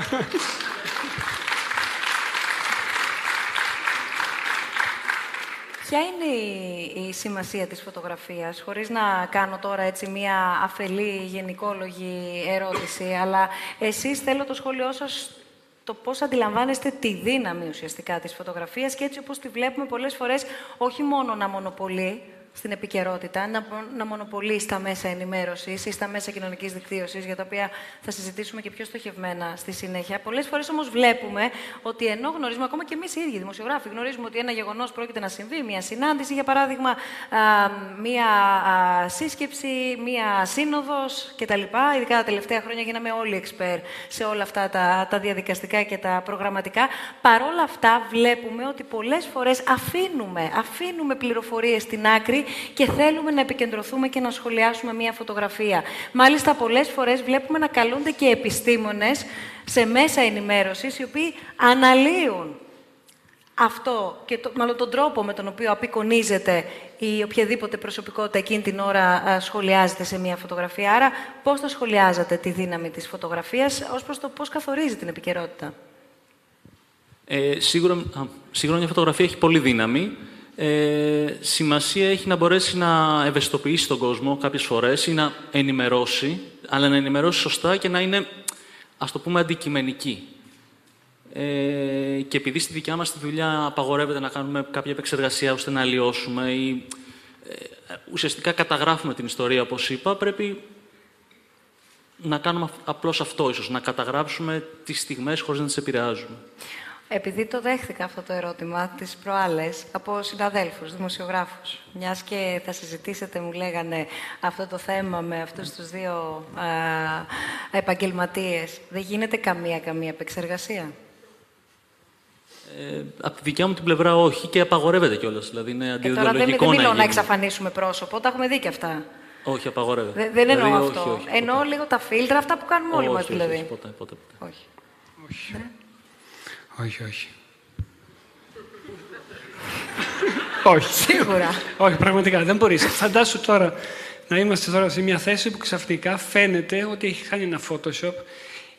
Ποια είναι η, η σημασία της φωτογραφίας, χωρίς να κάνω τώρα έτσι μία αφελή γενικόλογη ερώτηση, αλλά εσείς θέλω το σχόλιο σας το πώς αντιλαμβάνεστε τη δύναμη ουσιαστικά της φωτογραφίας και έτσι όπως τη βλέπουμε πολλές φορές όχι μόνο να μονοπολεί στην επικαιρότητα, να, να μονοπολείς στα μέσα ενημέρωσης ή στα μέσα κοινωνικής δικτύωσης, για τα οποία θα συζητήσουμε και πιο στοχευμένα στη συνέχεια. Πολλές φορές όμως βλέπουμε ότι ενώ γνωρίζουμε, ακόμα και εμείς οι ίδιοι δημοσιογράφοι, γνωρίζουμε ότι ένα γεγονός πρόκειται να συμβεί, μια συνάντηση, για παράδειγμα, α, μια α, σύσκεψη, μια σύνοδος κτλ. Ειδικά τα τελευταία χρόνια γίναμε όλοι εξπέρ σε όλα αυτά τα, τα διαδικαστικά και τα προγραμματικά. Παρόλα αυτά βλέπουμε ότι πολλές φορές αφήνουμε, αφήνουμε πληροφορίες στην άκρη και θέλουμε να επικεντρωθούμε και να σχολιάσουμε μία φωτογραφία. Μάλιστα πολλές φορές βλέπουμε να καλούνται και επιστήμονες σε μέσα ενημέρωσης οι οποίοι αναλύουν αυτό και το, μάλλον τον τρόπο με τον οποίο απεικονίζεται η οποιαδήποτε προσωπικότητα εκείνη την ώρα α, σχολιάζεται σε μια φωτογραφία. Άρα, πώς θα σχολιάζατε τη δύναμη της φωτογραφίας ως προς το πώς καθορίζει την επικαιρότητα; Ε, σίγουρα, α, σίγουρα μια φωτογραφία έχει πολύ δύναμη. Ε, σημασία έχει να μπορέσει να ευαισθητοποιήσει τον κόσμο κάποιες φορές ή να ενημερώσει, αλλά να ενημερώσει σωστά και να είναι, ας το πούμε, αντικειμενική. Ε, και επειδή στη δικιά μας τη δουλειά απαγορεύεται να κάνουμε κάποια επεξεργασία ώστε να αλλοιώσουμε ή ε, ουσιαστικά καταγράφουμε την ιστορία, όπως είπα, πρέπει να κάνουμε αυ- απλώς αυτό ίσως, να καταγράψουμε τις στιγμές χωρίς να τις επηρεάζουμε. Επειδή το δέχθηκα αυτό το ερώτημα τις προάλλες από συναδέλφους, δημοσιογράφους, μιας και θα συζητήσετε, μου λέγανε, αυτό το θέμα με αυτούς τους δύο α, επαγγελματίες, δεν γίνεται καμία, καμία επεξεργασία; Ε, από τη δικιά μου την πλευρά όχι και απαγορεύεται κιόλας. Δηλαδή είναι Και τώρα δεν, αντιδιολογικό δεν μιλώ να να γίνει. εξαφανίσουμε πρόσωπο, τα έχουμε δει και αυτά. Όχι, απαγορεύεται. Δεν, δεν εννοώ Δηλαδή, αυτό. Όχι, όχι, εννοώ λίγο τα φίλτρα, αυτά που κάνουμε όλοι όχι, μας όχι, δηλαδή. όχι, ποτέ, ποτέ, ποτέ. Όχι. Όχι. Όχι, όχι. όχι. Σίγουρα. όχι, πραγματικά δεν μπορείς. Φαντάσου τώρα να είμαστε τώρα σε μια θέση που ξαφνικά φαίνεται ότι έχει κάνει ένα Photoshop.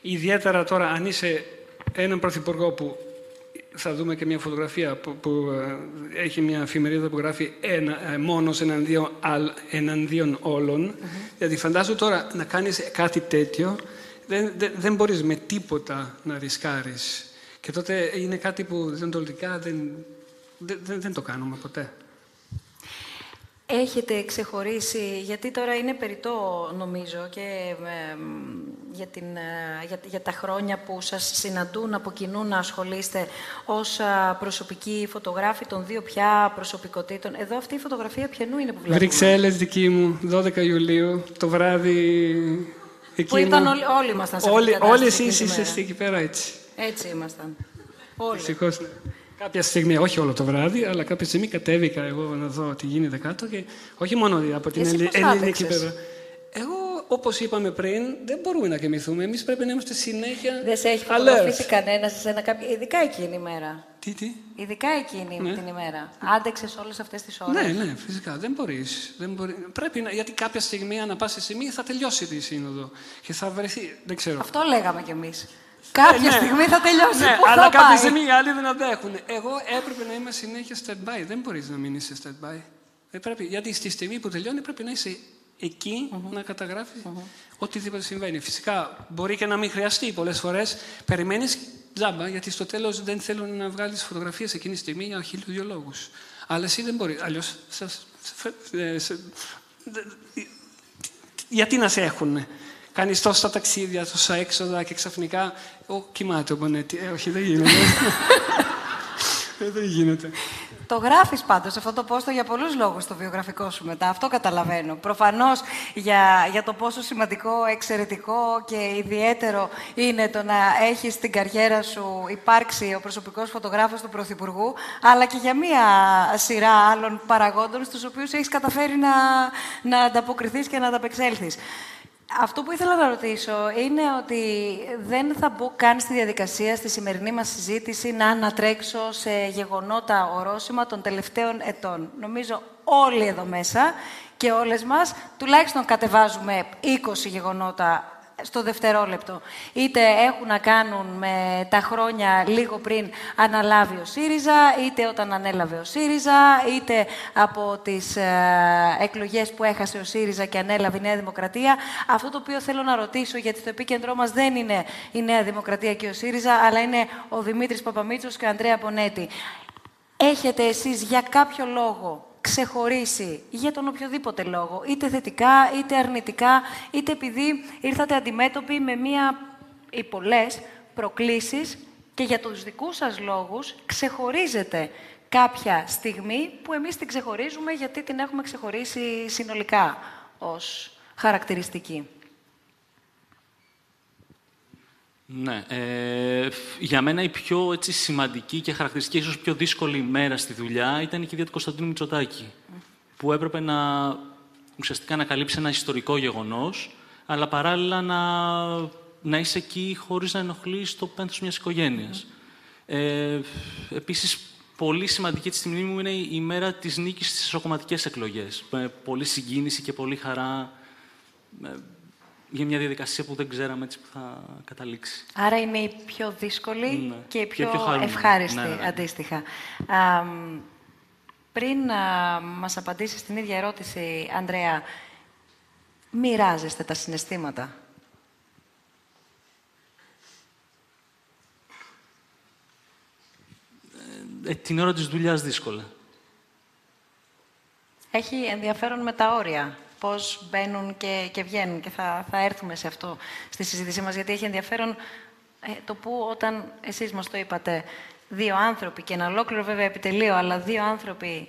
Ιδιαίτερα τώρα αν είσαι έναν πρωθυπουργό που θα δούμε και μια φωτογραφία που, που ε, έχει μια εφημερίδα που γράφει ένα, ε, μόνος εναντίον, αλ- εναντίον όλων. Δηλαδή φαντάσου τώρα να κάνεις κάτι τέτοιο, δεν, δεν, δεν μπορείς με τίποτα να ρισκάρεις. Και τότε είναι κάτι που διοντολογικά δεν, δεν, δεν, δεν το κάνουμε ποτέ. Έχετε ξεχωρίσει, γιατί τώρα είναι περιττό νομίζω και ε, μ, για, την, ε, για, για τα χρόνια που σας συναντούν από κοινού να ασχολείστε ως α, προσωπικοί φωτογράφοι των δύο πια προσωπικότητων. Εδώ αυτή η φωτογραφία ποιανού είναι που βλέπουμε; Βρυξέλλες δική μου, 12 Ιουλίου, το βράδυ εκεί Που ήταν ήμουν. όλοι, όλοι ήμασταν σε αυτή Όλοι, την όλοι κατάσταση εσείς εκείνη τη είστε μέρα. εκεί πέρα έτσι. Έτσι ήμασταν. Όλοι. Δυστυχώς, ναι. Κάποια στιγμή, όχι όλο το βράδυ, αλλά κάποια στιγμή κατέβηκα εγώ να δω τι γίνεται κάτω και όχι μόνο από την Εσύ ελλη- πώς ελληνική άντεξες; πλευρά. Εγώ, όπως είπαμε πριν, δεν μπορούμε να κοιμηθούμε. Εμείς πρέπει να είμαστε συνέχεια Δεν σε έχει alert. φωτογραφίσει κανένας σε ένα κάποιο... Ειδικά εκείνη η μέρα. Τι, τι; Ειδικά εκείνη την ημέρα. Άντεξες όλες αυτές τις ώρες. Ναι, ναι, φυσικά. Δεν μπορείς. Δεν μπορεί... Πρέπει να... Γιατί κάποια στιγμή, ανά πάση στιγμή, θα τελειώσει τη σύνοδο και θα βρεθεί. Δεν ξέρω. Αυτό λέγαμε κι εμείς. Κάποια ναι. στιγμή θα τελειώσει. Ναι, Πού αλλά θα κάποια πάει; στιγμή οι άλλοι δεν αντέχουν. Εγώ έπρεπε να είμαι συνέχεια stand-by. Δεν μπορείς να μην είσαι stand-by. Δεν πρέπει, γιατί στη στιγμή που τελειώνει πρέπει να είσαι εκεί να καταγράφεις οτιδήποτε συμβαίνει. Φυσικά μπορεί και να μην χρειαστεί πολλές φορές. Περιμένεις τζάμπα, γιατί στο τέλος δεν θέλουν να βγάλεις φωτογραφίες εκείνη τη στιγμή για χίλιους δύο λόγους. Αλλά εσύ δεν μπορείς. Αλλιώς. Γιατί να σε έχουν. Κάνεις τόσα ταξίδια, τόσα έξοδα και ξαφνικά. Ω, κοιμάται ο Μπονέτη. Ε, όχι, δεν γίνεται. ε, δεν γίνεται. Το γράφεις πάντως αυτό το πόστο για πολλούς λόγους στο βιογραφικό σου μετά. Αυτό καταλαβαίνω. Προφανώς για, για το πόσο σημαντικό, εξαιρετικό και ιδιαίτερο είναι το να έχεις στην καριέρα σου υπάρξει ο προσωπικός φωτογράφος του Πρωθυπουργού, αλλά και για μία σειρά άλλων παραγόντων στους οποίους έχεις καταφέρει να, να ανταποκριθείς και να ανταπεξέλθεις. Αυτό που ήθελα να ρωτήσω είναι ότι δεν θα μπω καν στη διαδικασία στη σημερινή μας συζήτηση να ανατρέξω σε γεγονότα ορόσημα των τελευταίων ετών. Νομίζω όλοι εδώ μέσα και όλες μας τουλάχιστον κατεβάζουμε 20 γεγονότα στο δευτερόλεπτο. Είτε έχουν να κάνουν με τα χρόνια λίγο πριν αναλάβει ο ΣΥΡΙΖΑ, είτε όταν ανέλαβε ο ΣΥΡΙΖΑ, είτε από τις ε, εκλογές που έχασε ο ΣΥΡΙΖΑ και ανέλαβε η Νέα Δημοκρατία. Αυτό το οποίο θέλω να ρωτήσω, γιατί το επίκεντρό μας δεν είναι η Νέα Δημοκρατία και ο ΣΥΡΙΖΑ, αλλά είναι ο Δημήτρης Παπαμίτσος και ο Ανδρέα Πονέτη. Έχετε εσείς για κάποιο λόγο ξεχωρίσει για τον οποιοδήποτε λόγο, είτε θετικά, είτε αρνητικά, είτε επειδή ήρθατε αντιμέτωποι με μία ή πολλές προκλήσεις και για τους δικούς σας λόγους ξεχωρίζετε κάποια στιγμή που εμείς την ξεχωρίζουμε γιατί την έχουμε ξεχωρίσει συνολικά ως χαρακτηριστική. Ναι. Ε, για μένα η πιο έτσι, σημαντική και χαρακτηριστική, ίσως πιο δύσκολη μέρα στη δουλειά ήταν η κηδεία του Κωνσταντίνου Μητσοτάκη, που έπρεπε να, ουσιαστικά να καλύψει ένα ιστορικό γεγονός, αλλά παράλληλα να, να είσαι εκεί χωρίς να ενοχλείς το πένθος μιας οικογένειας. Ε, επίσης, πολύ σημαντική τη στιγμή μου είναι η μέρα της νίκης στις εσωκομματικές εκλογές. Με πολύ συγκίνηση και πολύ χαρά για μια διαδικασία που δεν ξέραμε έτσι που θα καταλήξει. Άρα είναι η πιο δύσκολη ναι. και η πιο, ευχάριστη, ναι, ναι, ναι, αντίστοιχα. Α, πριν α, μας απαντήσεις την ίδια ερώτηση, Ανδρέα, μοιράζεστε τα συναισθήματα; Ε, την ώρα της δουλειάς δύσκολα. Έχει ενδιαφέρον με τα όρια πώς μπαίνουν και, και βγαίνουν. Και θα, θα έρθουμε σε αυτό στη συζήτησή μας, γιατί έχει ενδιαφέρον ε, το που όταν εσείς μας το είπατε, δύο άνθρωποι και ένα ολόκληρο βέβαια επιτελείο, αλλά δύο άνθρωποι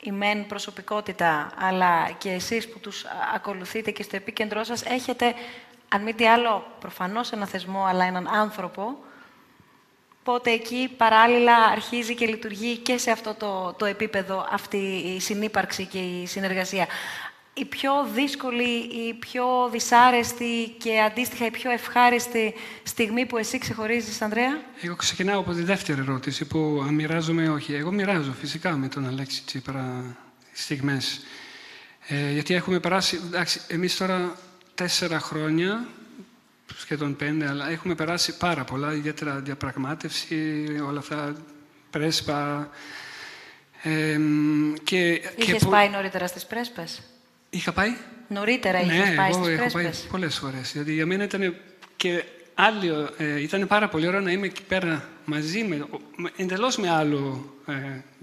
η μεν προσωπικότητα, αλλά και εσείς που τους ακολουθείτε και στο επίκεντρό σας, έχετε, αν μη τι άλλο, προφανώς ένα θεσμό, αλλά έναν άνθρωπο, Οπότε εκεί παράλληλα αρχίζει και λειτουργεί και σε αυτό το, το επίπεδο αυτή η συνύπαρξη και η συνεργασία. Η πιο δύσκολη, η πιο δυσάρεστη και αντίστοιχα η πιο ευχάριστη στιγμή που εσύ ξεχωρίζεις, Ανδρέα; Εγώ ξεκινάω από τη δεύτερη ερώτηση που αν μοιράζομαι όχι. Εγώ μοιράζω φυσικά με τον Αλέξη Τσίπρα στιγμές. Ε, γιατί έχουμε περάσει, εντάξει, εμείς τώρα τέσσερα χρόνια σχεδόν πέντε, αλλά έχουμε περάσει πάρα πολλά, ιδιαίτερα διαπραγμάτευση, όλα αυτά, πρέσπα. Ε, και, Είχες πάει νωρίτερα στις πρέσπες; Είχα πάει; Νωρίτερα ναι, είχες πάει στις πρέσπες; Ναι, έχω πάει πολλές φορές. Γιατί για μένα ήταν και άλλο, ε, ήταν πάρα πολύ ωραίο να είμαι εκεί πέρα μαζί με, εντελώς με άλλο ε,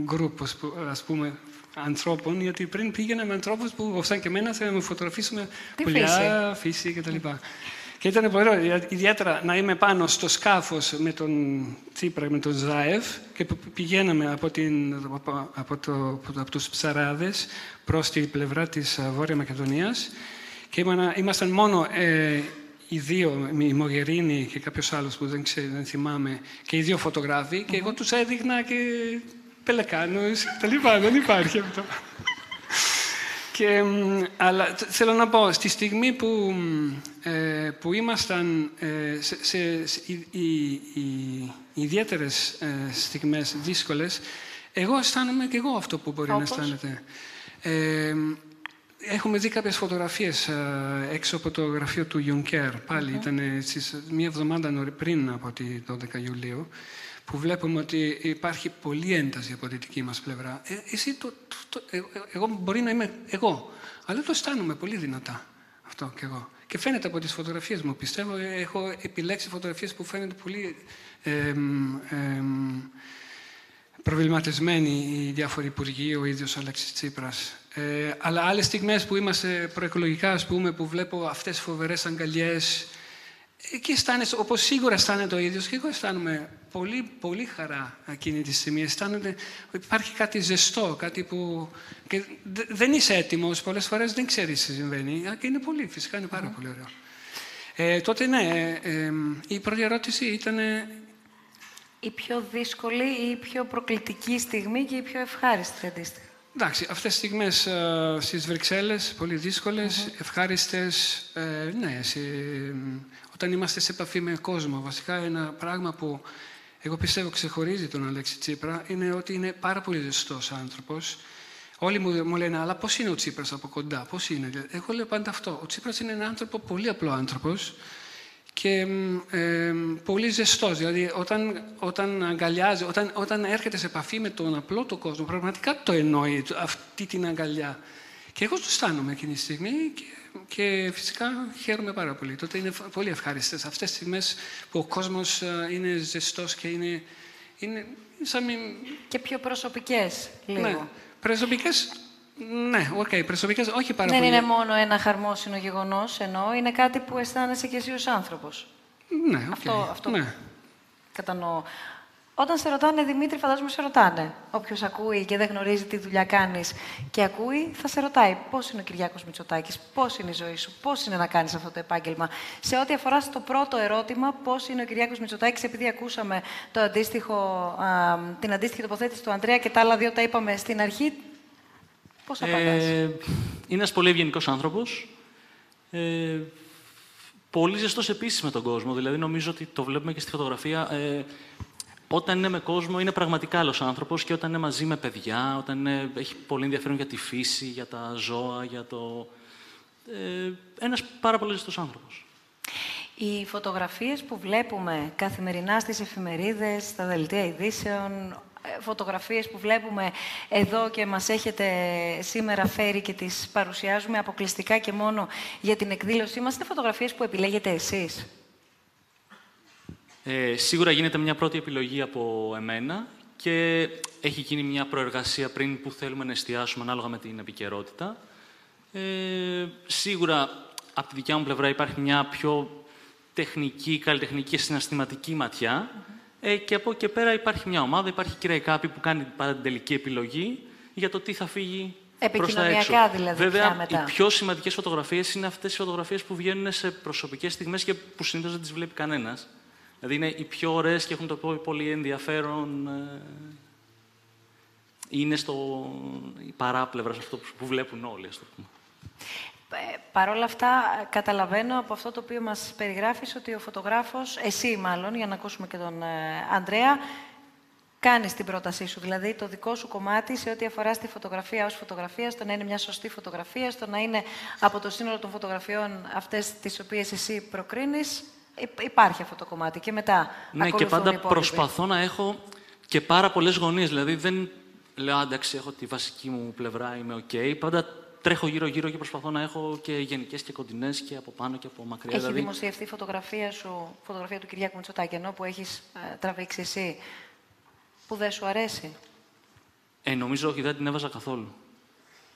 γκρουπ, ας πούμε, ανθρώπων, γιατί πριν πήγαινα με ανθρώπους που, σαν και εμένα, θέλαμε να φωτογραφίσουμε πουλιά, φύση; κτλ. Και ήταν πολύ ωραίο, ιδιαίτερα να είμαι πάνω στο σκάφος με τον Τσίπρα, με τον Ζάεφ και πηγαίναμε από, την, από, το, από τους ψαράδες προς την πλευρά της Βόρεια Μακεδονίας και ήμασταν μόνο ε, οι δύο, η Μογερίνη και κάποιος άλλος που δεν, ξέρω, δεν θυμάμαι, και οι δύο φωτογράφοι και εγώ τους έδειχνα και πελεκάνους, τα λοιπά, δεν υπάρχει αυτό. Και, αλλά θέλω να πω, στη στιγμή που, ε, που ήμασταν ε, σε, σε, σε οι, οι, οι ιδιαίτερες ε, στιγμές δύσκολες, εγώ αισθάνομαι και εγώ αυτό που μπορεί να αισθάνεται. Ε, έχουμε δει κάποιες φωτογραφίες ε, έξω από το γραφείο του Ιουνκέρ. Πάλι ήταν μία εβδομάδα πριν από τη 12 Ιουλίου που βλέπουμε ότι υπάρχει πολλή ένταση από τη δική μας πλευρά. Ε, εσύ το, το, ε, εγώ μπορεί να είμαι εγώ, αλλά το αισθάνομαι πολύ δυνατά αυτό κι εγώ. Και φαίνεται από τις φωτογραφίες μου. Πιστεύω, ε, έχω επιλέξει φωτογραφίες που φαίνονται πολύ ε, ε, προβληματισμένοι οι διάφοροι υπουργοί, ο ίδιος ο Αλέξης Τσίπρας. Ε, αλλά άλλες στιγμές που είμαστε προεκλογικά, ας πούμε, που βλέπω αυτές τις φοβερές αγκαλιές, εκεί αισθάνεσαι, όπως σίγουρα αισθάνεται ο ίδιος, και εγώ αισθάνομαι πολύ, πολύ χαρά εκείνη τη στιγμή. Αισθάνονται ότι υπάρχει κάτι ζεστό, κάτι που και δεν είσαι έτοιμος, πολλές φορές δεν ξέρεις τι συμβαίνει. Και είναι πολύ, φυσικά είναι πάρα πολύ ωραίο. Ε, τότε ναι, ε, η πρώτη ερώτηση ήταν... Η πιο δύσκολη ή η πιο προκλητική στιγμή και η πιο ευχάριστη αντίστοιχα. Εντάξει, αυτές τις στιγμές ε, στις Βρυξέλλες, πολύ δύσκολες, mm-hmm. ευχάριστες, ε, ναι, σε, όταν είμαστε σε επαφή με κόσμο. Βασικά ένα πράγμα που εγώ πιστεύω ξεχωρίζει τον Αλέξη Τσίπρα είναι ότι είναι πάρα πολύ ζεστός άνθρωπος. Όλοι μου, μου λένε, αλλά πώς είναι ο Τσίπρας από κοντά, πώς είναι; Εγώ λέω πάντα αυτό. Ο Τσίπρας είναι ένα άνθρωπο, πολύ απλό άνθρωπος και ε, πολύ ζεστός. Δηλαδή, όταν, όταν αγκαλιάζει, όταν, όταν έρχεται σε επαφή με τον απλό του κόσμο, πραγματικά το εννοεί αυτή την αγκαλιά. Και εγώ το αισθάνομαι εκείνη τη στιγμή και, και φυσικά χαίρομαι πάρα πολύ. Τότε είναι πολύ ευχάριστες αυτές τις στιγμές που ο κόσμος ε, είναι ζεστός και είναι, είναι σαν μην... Και πιο προσωπικές, λίγο. Ναι. Προσωπικές, ναι, OK, okay, προσωπικές, όχι πάρα Δεν πολύ. είναι μόνο ένα χαρμόσυνο γεγονός, ενώ είναι κάτι που αισθάνεσαι και εσύ ως άνθρωπος. Ναι, okay. Αυτό, αυτό ναι. κατανοώ. Όταν σε ρωτάνε, Δημήτρη, φαντάζομαι σε ρωτάνε. Όποιος ακούει και δεν γνωρίζει τι δουλειά κάνεις και ακούει, θα σε ρωτάει πώς είναι ο Κυριάκος Μητσοτάκης, πώς είναι η ζωή σου, πώς είναι να κάνεις αυτό το επάγγελμα. Σε ό,τι αφορά στο πρώτο ερώτημα, πώς είναι ο Κυριάκος Μητσοτάκης, επειδή ακούσαμε το αντίστοιχο, α, την αντίστοιχη τοποθέτηση του Ανδρέα και τα άλλα δύο τα είπαμε στην αρχή, πώς απαντάς; Ε, είναι ένας πολύ ευγενικός άνθρωπος. Ε, πολύ ζεστός επίσης με τον κόσμο. Δηλαδή, νομίζω ότι το βλέπουμε και στη φωτογραφία. Ε, όταν είναι με κόσμο είναι πραγματικά άλλος άνθρωπος και όταν είναι μαζί με παιδιά, όταν είναι, έχει πολύ ενδιαφέρον για τη φύση, για τα ζώα, για το... Ε, ένας πάρα πολύ ζεστός άνθρωπος. Οι φωτογραφίες που βλέπουμε καθημερινά στις εφημερίδες, στα δελτία ειδήσεων, ε, φωτογραφίες που βλέπουμε εδώ και μας έχετε σήμερα φέρει και τις παρουσιάζουμε αποκλειστικά και μόνο για την εκδήλωσή μας, είναι φωτογραφίες που επιλέγετε εσείς. Ε, σίγουρα γίνεται μια πρώτη επιλογή από εμένα και έχει γίνει μια προεργασία πριν που θέλουμε να εστιάσουμε ανάλογα με την επικαιρότητα. Ε, σίγουρα από τη δικιά μου πλευρά υπάρχει μια πιο τεχνική, καλλιτεχνική και συναστηματική Ε, και από εκεί και πέρα υπάρχει μια ομάδα, υπάρχει η κυρία Κάπη που κάνει πάντα την τελική επιλογή για το τι θα φύγει προς τα έξω. δηλαδή Βέβαια, πια μετά. οι πιο σημαντικές φωτογραφίες είναι αυτές οι φωτογραφίες που βγαίνουν σε προσωπικές στιγμές και που συνήθως δεν τις βλέπει κανένας. Δηλαδή είναι οι πιο ωραίες και έχουν το πολύ ενδιαφέρον. ε, Είναι στο η παράπλευρα σε αυτό που βλέπουν όλοι, ας το πούμε. Ε, Παρ' όλα αυτά, ε, καταλαβαίνω από αυτό το οποίο μας περιγράφεις ότι ο φωτογράφος, εσύ μάλλον, για να ακούσουμε και τον ε, Ανδρέα, κάνεις την πρότασή σου, δηλαδή το δικό σου κομμάτι σε ό,τι αφορά στη φωτογραφία ως φωτογραφία, στο να είναι μια σωστή φωτογραφία, στο να είναι από το σύνολο των φωτογραφιών αυτές τις οποίες εσύ προκρίνεις, υ- υπάρχει αυτό το κομμάτι. Και μετά Ναι, και ακολουθούν πάντα οι υπόλοιποι. προσπαθώ να έχω και πάρα πολλές γωνίες. Δηλαδή δεν λέω, «Α, εντάξει, έχω τη βασική μου πλευρά, είμαι οκ. Πάντα τρέχω γύρω-γύρω και προσπαθώ να έχω και γενικές και κοντινές και από πάνω και από μακριά. Έχει δηλαδή, δημοσιευτεί φωτογραφία σου, φωτογραφία του Κυριάκου Μητσοτάκη, εννοώ που έχεις ε, τραβήξει εσύ, που δεν σου αρέσει; ε, νομίζω όχι, δεν την έβαζα καθόλου.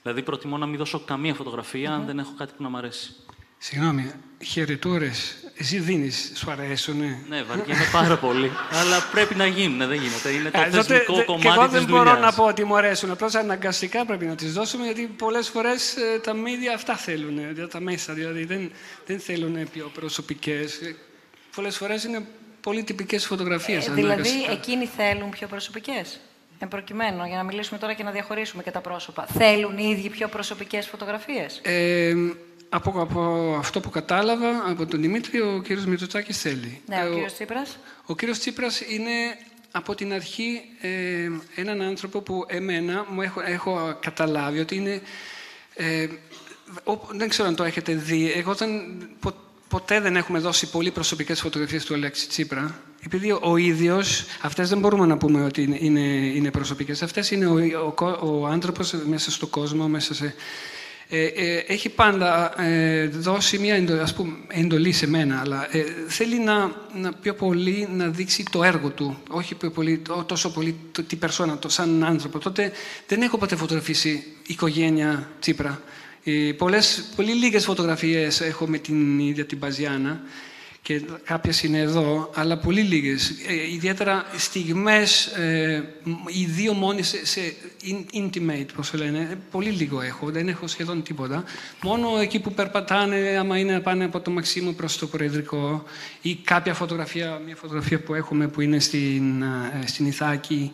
Δηλαδή προτιμώ να μην δώσω καμία φωτογραφία αν δεν έχω κάτι που να μ' αρέσει. Συγγνώμη, χαιρετούρε. Εσύ δίνεις, σου αρέσουνε. Ναι, βαριέμαι πάρα πολύ. αλλά πρέπει να γίνουν, δεν γίνεται. Είναι το Ε, τότε, θεσμικό δε- κομμάτι και εγώ της δεν μπορώ δουλειάς. να πω ότι μου αρέσουν. Απλώς αναγκαστικά πρέπει να τις δώσουμε γιατί πολλές φορές τα μίδια αυτά θέλουν. δηλαδή, Τα μέσα δηλαδή δεν, δεν θέλουν πιο προσωπικές. Πολλές φορές είναι πολύ τυπικές φωτογραφίες. Ε, δηλαδή, εκείνοι θέλουν πιο προσωπικές; Εν προκειμένου, για να μιλήσουμε τώρα και να διαχωρίσουμε και τα πρόσωπα. Θέλουν οι ίδιοι πιο προσωπικές φωτογραφίες; Ε, από, από αυτό που κατάλαβα από τον Δημήτρη, ο κύριος Μητσοτάκης θέλει. Ναι, Ε, ο κύριος Τσίπρας. Ο κύριος Τσίπρας είναι από την αρχή ε, έναν άνθρωπο που εμένα μου έχω, έχω καταλάβει ότι είναι... Ε, ο- δεν ξέρω αν το έχετε δει. Εγώ δεν, πο- ποτέ δεν έχουμε δώσει πολύ προσωπικές φωτογραφίες του Αλέξη Τσίπρα. Επειδή ο ίδιος, αυτές δεν μπορούμε να πούμε ότι είναι, είναι, είναι προσωπικές. Αυτές είναι ο, ο, κο- ο άνθρωπος μέσα στον κόσμο, μέσα σε... Ε, ε, έχει πάντα ε, δώσει μια εντολή, ας πούμε, εντολή σε μένα, αλλά ε, θέλει να, να πιο πολύ να δείξει το έργο του, όχι πιο πολύ, τό- τόσο πολύ το, την περσόνα, το σαν άνθρωπο. Τότε δεν έχω ποτέ φωτογραφίσει οικογένεια Τσίπρα. Ε, πολλές, πολύ λίγες φωτογραφίες έχω με την ίδια την Παζιάνα και κάποιες είναι εδώ, αλλά πολύ λίγες. Ε, ιδιαίτερα στιγμές, ε, μ- οι δύο μόνοι σε, σε in- intimate, πώς το λένε, ε, πολύ λίγο έχω, δεν έχω σχεδόν τίποτα. Μόνο εκεί που περπατάνε, άμα είναι να πάνε από το Μαξίμου προς το Προεδρικό ή κάποια φωτογραφία, μια φωτογραφία που έχουμε που είναι στην, ε, στην Ιθάκη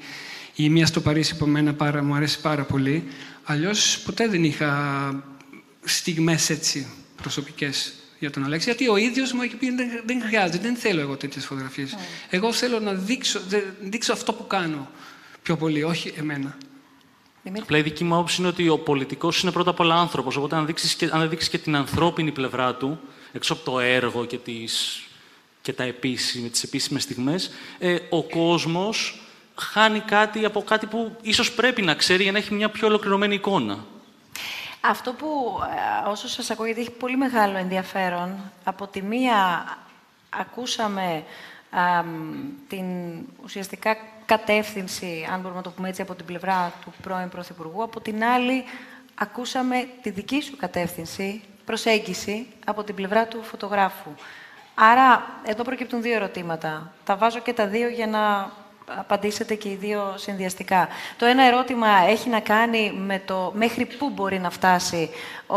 ή μία στο Παρίσι που εμένα πάρα, μου αρέσει πάρα πολύ. Αλλιώς ποτέ δεν είχα στιγμές έτσι προσωπικές για τον Αλέξη, γιατί ο ίδιος μου έχει πει δεν, δεν χρειάζεται, δεν θέλω εγώ τέτοιες φωτογραφίες. Εγώ θέλω να δείξω, δε- δείξω αυτό που κάνω πιο πολύ, όχι εμένα. Απλά η δική μου άποψη είναι ότι ο πολιτικός είναι πρώτα απ' όλα άνθρωπος. Οπότε, αν δείξεις και, αν δείξεις και την ανθρώπινη πλευρά του, έξω από το έργο και, τις, και τα επίσημε, τις επίσημες στιγμές, ε, ο κόσμος χάνει κάτι από κάτι που ίσως πρέπει να ξέρει για να έχει μια πιο ολοκληρωμένη εικόνα. Αυτό που ε, όσο σας ακούω, γιατί έχει πολύ μεγάλο ενδιαφέρον, από τη μία ακούσαμε την ουσιαστικά κατεύθυνση, αν μπορούμε να το πούμε έτσι, από την πλευρά του πρώην Πρωθυπουργού. Από την άλλη, ακούσαμε τη δική σου κατεύθυνση, προσέγγιση, από την πλευρά του φωτογράφου. Άρα, εδώ προκύπτουν δύο ερωτήματα. Τα βάζω και τα δύο για να απαντήσετε και οι δύο συνδυαστικά. Το ένα ερώτημα έχει να κάνει με το μέχρι πού μπορεί να φτάσει ο,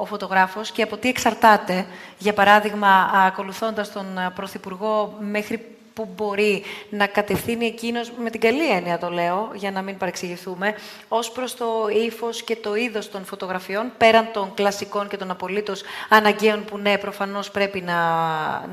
ο φωτογράφος και από τι εξαρτάται, για παράδειγμα, ακολουθώντας τον Πρωθυπουργό, μέχρι που μπορεί να κατευθύνει εκείνος, με την καλή έννοια το λέω, για να μην παρεξηγηθούμε, ως προς το ύφος και το είδος των φωτογραφιών, πέραν των κλασικών και των απολύτως αναγκαίων που ναι, προφανώς πρέπει να,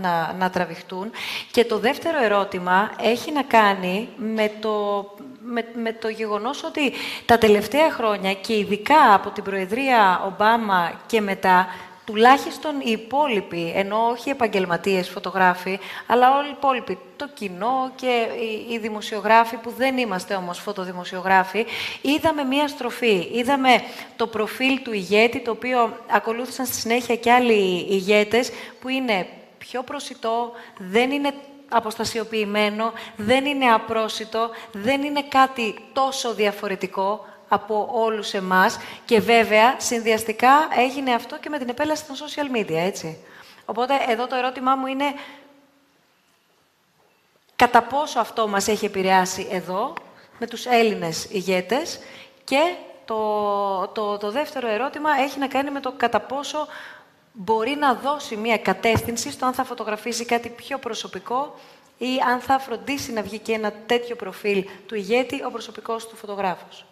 να, να τραβηχτούν. Και το δεύτερο ερώτημα έχει να κάνει με το, με, με το γεγονός ότι τα τελευταία χρόνια και ειδικά από την Προεδρία Ομπάμα και μετά, τουλάχιστον οι υπόλοιποι, ενώ όχι επαγγελματίες φωτογράφοι, αλλά όλοι οι υπόλοιποι, το κοινό και οι, δημοσιογράφοι που δεν είμαστε όμως φωτοδημοσιογράφοι, είδαμε μία στροφή. Είδαμε το προφίλ του ηγέτη, το οποίο ακολούθησαν στη συνέχεια και άλλοι ηγέτες, που είναι πιο προσιτό, δεν είναι αποστασιοποιημένο, δεν είναι απρόσιτο, δεν είναι κάτι τόσο διαφορετικό από όλους εμάς και βέβαια συνδυαστικά έγινε αυτό και με την επέλαση των social media, έτσι. Οπότε εδώ το ερώτημά μου είναι κατά πόσο αυτό μας έχει επηρεάσει εδώ, με τους Έλληνες ηγέτες και το, το, το δεύτερο ερώτημα έχει να κάνει με το κατά πόσο μπορεί να δώσει μια κατεύθυνση στο αν θα φωτογραφίσει κάτι πιο προσωπικό ή αν θα φροντίσει να βγει και ένα τέτοιο προφίλ του ηγέτη ο προσωπικός του φωτογράφος.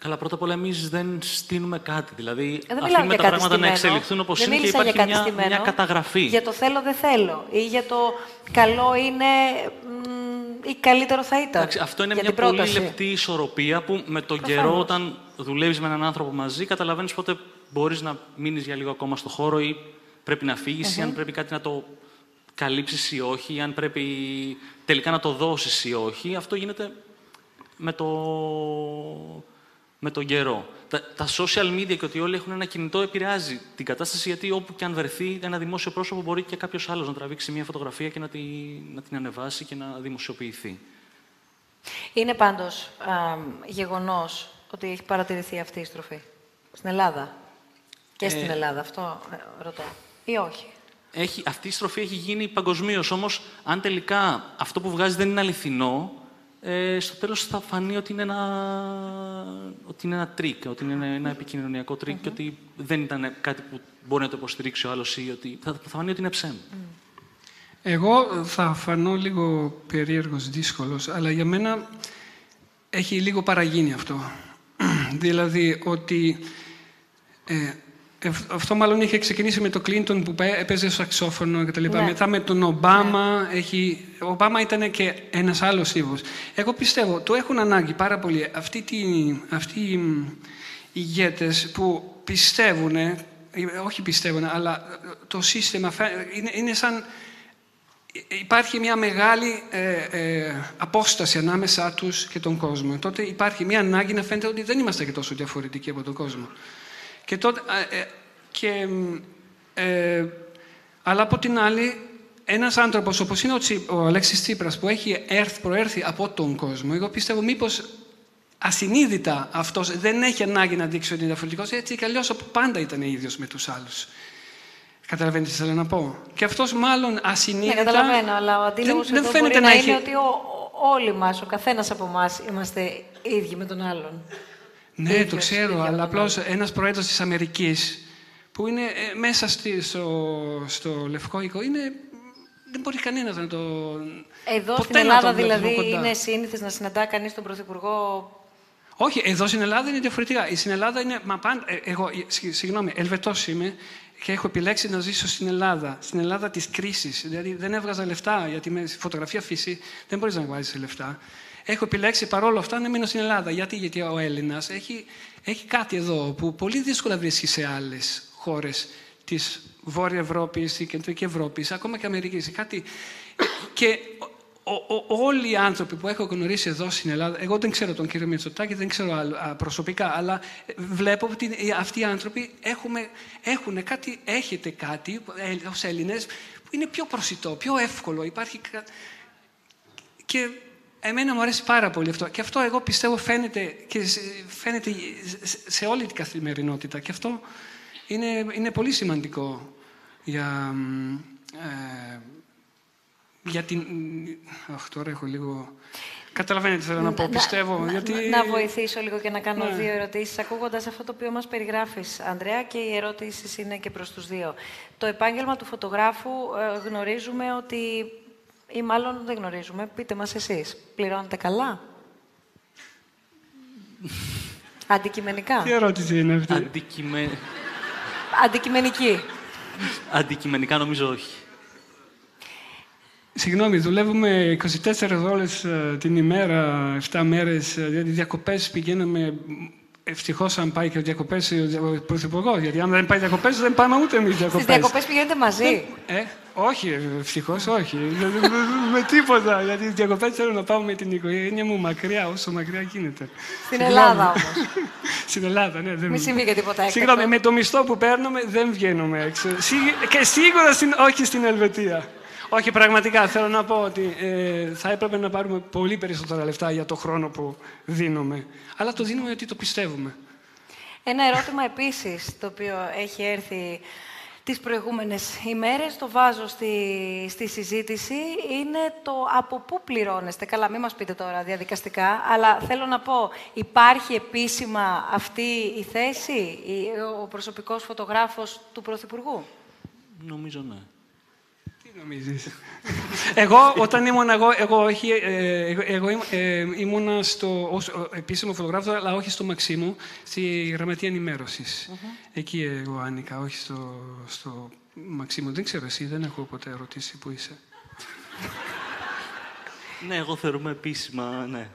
Καλά, πρώτα απ' όλα εμείς δεν στείλουμε κάτι. Δηλαδή, ε, αφήνουμε τα πράγματα να εξελιχθούν όπως είναι και υπάρχει για μια, μια καταγραφή. Για το θέλω δεν θέλω. Ή για το καλό είναι ή καλύτερο θα ήταν. Εντάξει, αυτό είναι μια πολύ λεπτή ισορροπία που με τον καιρό, όταν δουλεύεις με έναν άνθρωπο μαζί, καταλαβαίνεις πότε μπορείς να μείνεις για λίγο ακόμα στο χώρο ή πρέπει να φύγεις, ή αν πρέπει κάτι να το καλύψεις ή όχι, ή αν πρέπει τελικά να το δώσεις ή όχι. Αυτό γίνεται με το με τον καιρό. Τα, τα social media και ότι όλοι έχουν ένα κινητό επηρεάζει την κατάσταση γιατί όπου και αν βρεθεί ένα δημόσιο πρόσωπο μπορεί και κάποιος άλλος να τραβήξει μια φωτογραφία και να, τη, να την ανεβάσει και να δημοσιοποιηθεί. Είναι πάντως α, γεγονός ότι έχει παρατηρηθεί αυτή η στροφή; Στην Ελλάδα; Και στην ε, Ελλάδα, αυτό ε, ρωτώ. Ή όχι; Έχει, αυτή η στροφή έχει γίνει παγκοσμίως. Όμως, αν τελικά αυτό που βγάζει δεν είναι αληθινό, ε, στο τέλος θα φανεί ότι είναι ένα, ότι είναι ένα τρικ, ότι είναι ένα επικοινωνιακό τρικ και ότι δεν ήταν κάτι που μπορεί να το υποστηρίξει ο άλλος ή ότι θα, θα φανεί ότι είναι ψέμα. Εγώ θα φανώ λίγο περίεργος, δύσκολος, αλλά για μένα έχει λίγο παραγίνει αυτό. δηλαδή ότι ε, αυτό μάλλον είχε ξεκινήσει με τον Κλίντον που έπαιζε σαξόφωνο και τα λοιπά. Ναι. Μετά με τον Ομπάμα. Ναι. Έχει... Ο Ομπάμα ήταν και ένας άλλος ύβο. Εγώ πιστεύω, το έχουν ανάγκη πάρα πολύ αυτοί, τη... αυτοί οι ηγέτες που πιστεύουν, όχι πιστεύουν, αλλά το σύστημα είναι, είναι σαν... Υπάρχει μια μεγάλη ε, ε, απόσταση ανάμεσά τους και τον κόσμο. Τότε υπάρχει μια ανάγκη να φαίνεται ότι δεν είμαστε και τόσο διαφορετικοί από τον κόσμο. Και τότε, ε, και, ε, αλλά από την άλλη, ένας άνθρωπος όπως είναι ο, Τσι, ο Αλέξης Τσίπρας που έχει έρθει, προέρθει από τον κόσμο, εγώ πιστεύω μήπως ασυνείδητα αυτός δεν έχει ανάγκη να δείξει ότι είναι διαφορετικός, έτσι κι αλλιώς πάντα ήταν ίδιος με τους άλλους. Καταλαβαίνετε τι θέλω να πω. Και αυτός μάλλον ασυνείδητα... Ναι, καταλαβαίνω, αλλά ο αντίλογος δεν, εδώ δεν μπορεί να, να έχει... είναι ότι ο, όλοι μας, ο καθένας από εμάς είμαστε ίδιοι με τον άλλον. Ναι, το ξέρω, αλλά απλώς ένας πρόεδρος της Αμερικής που είναι ε, μέσα στη, στο, στο Λευκό Οίκο, είναι, δεν μπορεί κανένας να το. Εδώ στην Ελλάδα, δηλαδή, είναι σύνηθες να συναντά κανείς τον Πρωθυπουργό; Όχι, εδώ στην Ελλάδα είναι διαφορετικά. Στην Ελλάδα είναι. Μα πάντα, ε, εγώ, συγγνώμη, Ελβετός είμαι και έχω επιλέξει να ζήσω στην Ελλάδα. Στην Ελλάδα της κρίσης. Δηλαδή δεν έβγαζα λεφτά, γιατί με φωτογραφία φύση δεν μπορείς να βγάλει λεφτά. Έχω επιλέξει παρόλο αυτά να μείνω στην Ελλάδα. Γιατί, Γιατί ο Έλληνας έχει, έχει κάτι εδώ που πολύ δύσκολα βρίσκει σε άλλες χώρες της Βόρεια Ευρώπης, η Κεντρικής Ευρώπης, ακόμα και Αμερικής. Κάτι... και όλοι οι άνθρωποι που έχω γνωρίσει εδώ στην Ελλάδα, εγώ δεν ξέρω τον κύριο Μητσοτάκη, δεν ξέρω προσωπικά, αλλά βλέπω ότι αυτοί οι άνθρωποι έχουμε, έχουν κάτι, έχετε κάτι ε, ως Έλληνες που είναι πιο προσιτό, πιο εύκολο. Υπάρχει... Και εμένα μου αρέσει πάρα πολύ αυτό. Και αυτό εγώ πιστεύω φαίνεται, και φαίνεται σε όλη την καθημερινότητα. Και αυτό είναι, είναι πολύ σημαντικό για... Ε, για την... Αχ, τώρα έχω λίγο... Καταλαβαίνετε, θέλω να πω, πιστεύω. Να, γιατί... να βοηθήσω λίγο και να κάνω Ναι. δύο ερωτήσεις. Ακούγοντας αυτό το οποίο μας περιγράφεις, Ανδρέα, και οι ερωτήσεις είναι και προς τους δύο. Το επάγγελμα του φωτογράφου ε, γνωρίζουμε ότι... ή μάλλον δεν γνωρίζουμε. Πείτε μας εσείς. Πληρώνετε καλά; Αντικειμενικά. Τι ερώτηση είναι αυτή; Αντικειμε... Αντικειμενική. Αντικειμενικά νομίζω όχι. Συγγνώμη, δουλεύουμε 24 ώρες ε, την ημέρα, 7 μέρες, ε, δηλαδή διακοπές πηγαίνουμε, ευτυχώς αν πάει και διακοπές ο Πρωθυπουργός, γιατί αν δεν πάει διακοπές δεν πάμε ούτε εμείς διακοπές. Στις διακοπές πηγαίνετε μαζί; Ε, όχι, ευτυχώς όχι. Δηλαδή, με, με τίποτα. Γιατί τι διακοπές θέλω να πάω με την οικογένεια μου μακριά, όσο μακριά γίνεται. Στην Συγγνώμη. Ελλάδα όμως. Στην Ελλάδα, ναι. Δεν... Μην συμβεί και τίποτα έκτακτο. Συγγνώμη, με το μισθό που παίρνουμε δεν βγαίνουμε έξω. Σίγου- Και σίγουρα στην... όχι στην Ελβετία. Όχι, πραγματικά θέλω να πω ότι ε, θα έπρεπε να πάρουμε πολύ περισσότερα λεφτά για το χρόνο που δίνουμε. Αλλά το δίνουμε γιατί το πιστεύουμε. Ένα ερώτημα επίσης, το οποίο έχει έρθει τις προηγούμενες ημέρες, το βάζω στη, στη συζήτηση, είναι το από πού πληρώνεστε. Καλά, μην μας πείτε τώρα διαδικαστικά, αλλά θέλω να πω, υπάρχει επίσημα αυτή η θέση, η- ο προσωπικός φωτογράφος του Πρωθυπουργού; Νομίζω ναι. Τι νομίζεις; εγώ όταν ήμουν εγώ, εγώ, όχι, ε, εγώ, εγώ ήμ- ε, ήμουνα στο, ως ο- επίσημο φωτογράφος, αλλά όχι στο Μαξίμου, στη γραμματεία ενημέρωσης. Εκεί εγώ άνοιγα, όχι στο, στο Μαξίμου. Δεν ξέρω εσύ, δεν έχω ποτέ ρωτήσει που είσαι. Ναι, εγώ θεωρούμε επίσημα, ναι.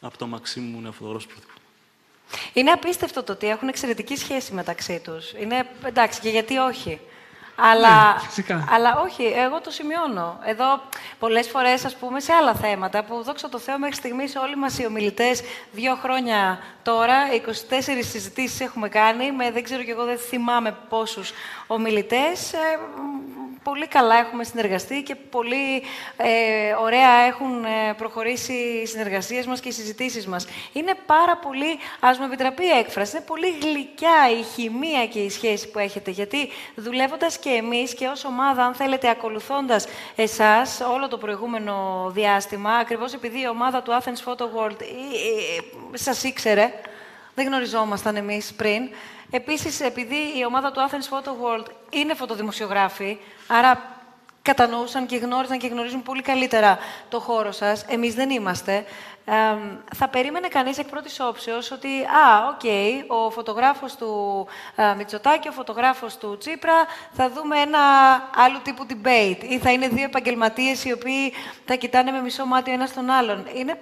Από το Μαξίμου είναι φωτογράφος πρωθυπουργού. Είναι απίστευτο το ότι έχουν εξαιρετική σχέση μεταξύ τους. Είναι, εντάξει, και γιατί όχι. Αλλά, Ναι, φυσικά. αλλά όχι, εγώ το σημειώνω. Εδώ πολλές φορές, ας πούμε, σε άλλα θέματα που δόξα τω Θεώ μέχρι στιγμής όλοι μας οι ομιλητές δύο χρόνια τώρα, 24 συζητήσεις έχουμε κάνει, με δεν ξέρω και εγώ δεν θυμάμαι πόσους ομιλητές. Ε, μ, πολύ καλά έχουμε συνεργαστεί και πολύ ε, ωραία έχουν ε, προχωρήσει οι συνεργασίες μας και οι συζητήσεις μας. Είναι πάρα πολύ, ας μου επιτραπεί η έκφραση, είναι πολύ γλυκιά η χημεία και η σχέση που έχετε, γιατί δουλεύοντας και εμείς και ως ομάδα, αν θέλετε, ακολουθώντας εσάς όλο το προηγούμενο διάστημα, ακριβώς επειδή η ομάδα του Athens Photo World ε, ε, σας ήξερε, δεν γνωριζόμασταν εμείς πριν. Επίσης, επειδή η ομάδα του Athens Photo World είναι φωτοδημοσιογράφοι, άρα κατανοούσαν και γνώριζαν και γνωρίζουν πολύ καλύτερα το χώρο σας. Εμείς δεν είμαστε. Εμ, θα περίμενε κανείς εκ πρώτης όψεως ότι, α, οκ, ο φωτογράφος του α, Μητσοτάκη, ο φωτογράφος του Τσίπρα, θα δούμε ένα άλλου τύπου debate ή θα είναι δύο επαγγελματίες οι οποίοι θα κοιτάνε με μισό μάτι ο ένας τον άλλον. Είναι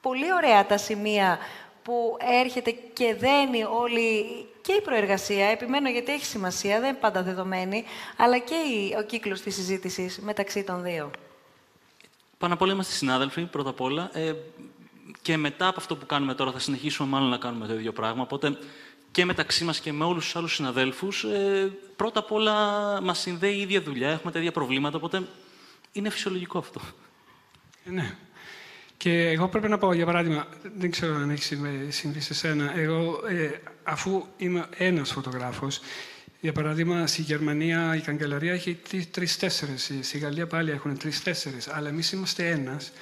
πολύ ωραία τα σημεία που έρχεται και δένει όλη και η προεργασία, επιμένω γιατί έχει σημασία, δεν είναι πάντα δεδομένη, αλλά και η- ο κύκλος της συζήτησης μεταξύ των δύο. Πάνω απ' όλα είμαστε συνάδελφοι, πρώτα απ' όλα. Ε, και μετά από αυτό που κάνουμε τώρα, θα συνεχίσουμε μάλλον να κάνουμε το ίδιο πράγμα. Οπότε και μεταξύ μας και με όλους τους άλλους συναδέλφους, ε, πρώτα απ' όλα μας συνδέει η ίδια δουλειά, έχουμε τα ίδια προβλήματα. Οπότε είναι φυσιολογικό αυτό. Ε, Ναι. Και εγώ πρέπει να πω, για παράδειγμα, δεν ξέρω αν έχει συμβεί, συμβεί σε σένα, εγώ ε, αφού είμαι ένας φωτογράφος, για παράδειγμα, στη Γερμανία η καγκελαρία έχει τρει-τέσσερι, στη Γαλλία πάλι έχουν τρει-τέσσερι, αλλά εμείς είμαστε ένας.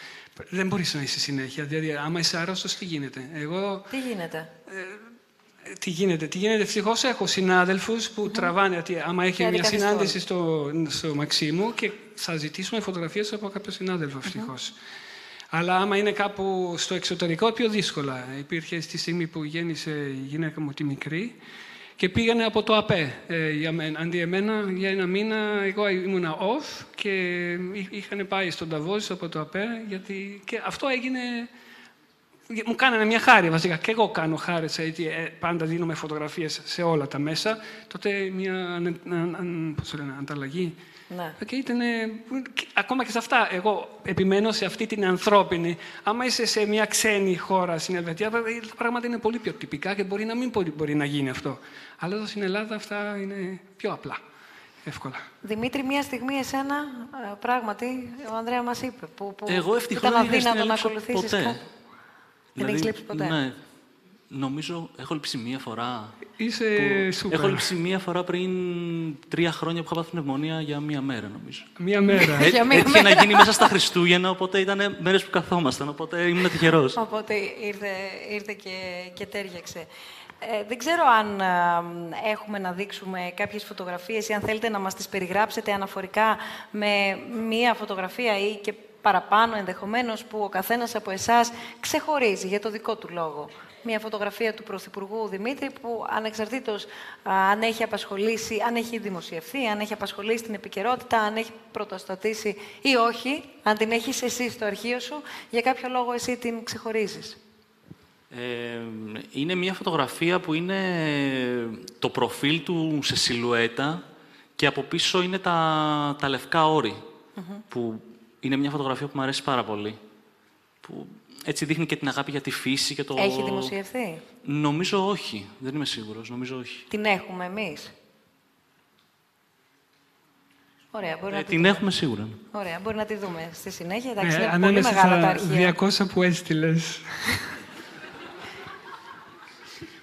Δεν μπορείς να είσαι συνέχεια. Δηλαδή, άμα είσαι άρρωστος, τι γίνεται; Εγώ Τι γίνεται; ε, τι γίνεται, τι γίνεται; Ευτυχώς έχω συνάδελφους που τραβάνε. ότι άμα έχει Και μια αντικαθιστούν. συνάντηση στο, στο Μαξίμου και θα ζητήσουμε φωτογραφίες από κάποιο συνάδελφο, ευτυχώς. Αλλά άμα είναι κάπου στο εξωτερικό, πιο δύσκολα. Υπήρχε στη στιγμή που γέννησε η γυναίκα μου τη μικρή και πήγανε από το ΑΠΕ ε, για μένα. Αντί εμένα, για ένα μήνα, εγώ ήμουνα off και είχαν πάει στον Ταβόζη από το ΑΠΕ, γιατί και αυτό έγινε... Μου κάνανε μια χάρη βασικά. Και εγώ κάνω χάρη, έτσι, ε, πάντα δίνουμε φωτογραφίες σε όλα τα μέσα. Τότε μια πώς λένε, ανταλλαγή ναι. Και ήταν, ακόμα και σε αυτά, εγώ επιμένω σε αυτή την ανθρώπινη. Άμα είσαι σε μια ξένη χώρα στην Ελβετία, τα πράγματα είναι πολύ πιο τυπικά και μπορεί να μην μπορεί, να γίνει αυτό. Αλλά εδώ στην Ελλάδα αυτά είναι πιο απλά. Εύκολα. Δημήτρη, μία στιγμή εσένα, ε, πράγματι, ο Ανδρέα μας είπε, που, που Εγώ ήταν αδύνατο να ακολουθήσεις κάτι. Δεν δηλαδή, έχεις λείψει ποτέ. Ναι, Νομίζω έχω λείψει μία φορά. Είσαι που... Έχω λείψει μία φορά πριν τρία χρόνια που είχα πάθει πνευμονία για μία μέρα, νομίζω. Μία μέρα. Ε, έτυχε να γίνει μέσα στα Χριστούγεννα, οπότε ήταν μέρες που καθόμασταν. Οπότε ήμουν τυχερός. Οπότε ήρθε, ήρθε και, και τέριαξε. Ε, δεν ξέρω αν έχουμε να δείξουμε κάποιες φωτογραφίες ή αν θέλετε να μας τις περιγράψετε αναφορικά με μία φωτογραφία ή και παραπάνω ενδεχομένως που ο καθένας από εσάς ξεχωρίζει για το δικό του λόγο μια φωτογραφία του Πρωθυπουργού Δημήτρη που ανεξαρτήτως αν έχει απασχολήσει, αν έχει δημοσιευθεί, αν έχει απασχολήσει την επικαιρότητα, αν έχει πρωτοστατήσει ή όχι, αν την έχεις εσύ στο αρχείο σου, για κάποιο λόγο εσύ την ξεχωρίζεις. Ε, είναι μια φωτογραφία που είναι το προφίλ του σε σιλουέτα και από πίσω είναι τα, τα λευκά όρη, που είναι μια φωτογραφία που μου αρέσει πάρα πολύ. Που έτσι δείχνει και την αγάπη για τη φύση και το... Έχει δημοσιευθεί; Νομίζω όχι. Δεν είμαι σίγουρος. Νομίζω όχι. Την έχουμε εμείς; Ωραία, μπορεί ε, να την δούμε. έχουμε σίγουρα. Ωραία, μπορεί να τη δούμε στη συνέχεια. Εντάξει, ε, είναι πολύ μεγάλα τα αρχεία. 200 που έστειλες.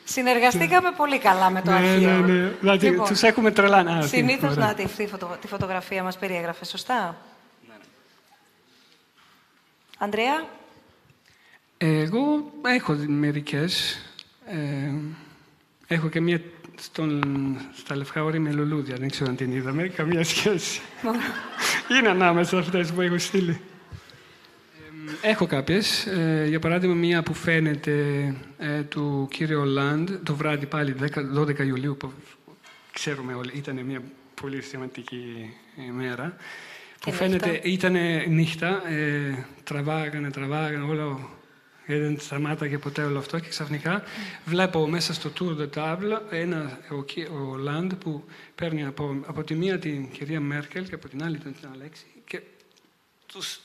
Συνεργαστήκαμε πολύ καλά με το ναι, αρχείο. Ναι, ναι, Δηλαδή, λοιπόν, τους έχουμε τρελάνει. Συνήθως, να, τη, τη φωτογραφία μας περιέγραφε, σωστά; Ναι, ναι. Ανδρέα; Εγώ έχω μερικές. Ε, έχω και μία στον, στα λευκά όρη με λουλούδια. Δεν ξέρω αν την είδαμε. Καμία σχέση. Είναι ανάμεσα αυτές που έχω στείλει. Ε, έχω κάποιες. Ε, για παράδειγμα, μία που φαίνεται ε, του κύριου Λαντ το βράδυ πάλι 10, 12 Ιουλίου που ξέρουμε όλοι. Ήταν μια πολύ σημαντική ημέρα. Που φαίνεται, ήταν νύχτα, ε, τραβάγανε, τραβάγανε, όλο δεν σταμάταγε ποτέ όλο αυτό και ξαφνικά βλέπω μέσα στο Tour de Table ένα, ο, ο Λαντ που παίρνει από, από τη μία την κυρία Μέρκελ και από την άλλη την Αλέξη και τους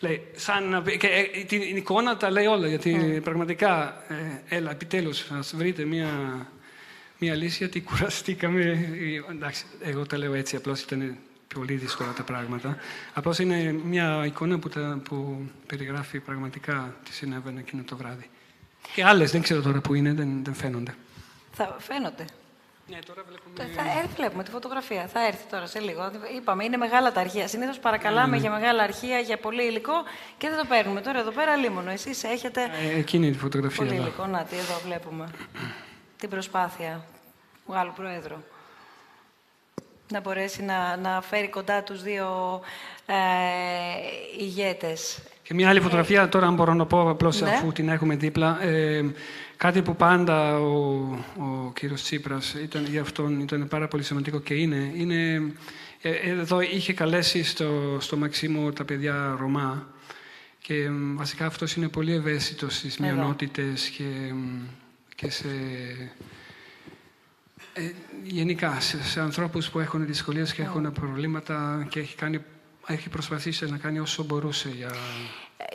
λέει, σαν να, και, ε, την εικόνα τα λέει όλα γιατί πραγματικά ε, έλα επιτέλους ας βρείτε μία, μία λύση γιατί κουραστήκαμε ε, εντάξει, εγώ τα λέω έτσι απλώς ήταν πολύ δύσκολα τα πράγματα. Απλώς είναι μια εικόνα που, τα, που περιγράφει πραγματικά τι συνέβαινε εκείνο το βράδυ. Και άλλες, δεν ξέρω τώρα που είναι, δεν, δεν φαίνονται. Θα φαίνονται. Ναι, τώρα βλέπουμε... Θα έρθει, βλέπουμε τη φωτογραφία. Θα έρθει τώρα σε λίγο. Είπαμε, είναι μεγάλα τα αρχεία. Συνήθως παρακαλάμε ναι, ναι. για μεγάλα αρχεία, για πολύ υλικό και δεν το παίρνουμε. Τώρα εδώ πέρα λίμωνο. Εσείς έχετε. Ε, εκείνη τη φωτογραφία. Πολύ υλικό. Να, τι, εδώ βλέπουμε. την προσπάθεια του Γάλλου Προέδρου να μπορέσει να, να φέρει κοντά τους δύο ε, ηγέτες. Και μια άλλη φωτογραφία, τώρα αν μπορώ να πω απλώς ναι. αφού την έχουμε δίπλα, ε, κάτι που πάντα ο, ο κύριος Τσίπρας ήταν, για αυτόν ήταν πάρα πολύ σημαντικό και είναι, είναι ε, εδώ είχε καλέσει στο, στο Μαξίμο τα παιδιά Ρωμά και βασικά αυτός είναι πολύ ευαίσθητος στις μειονότητες και, και σε ε, γενικά, σε, σε ανθρώπους που έχουν δυσκολίες και έχουν προβλήματα και έχει, κάνει, έχει προσπαθήσει να κάνει όσο μπορούσε για,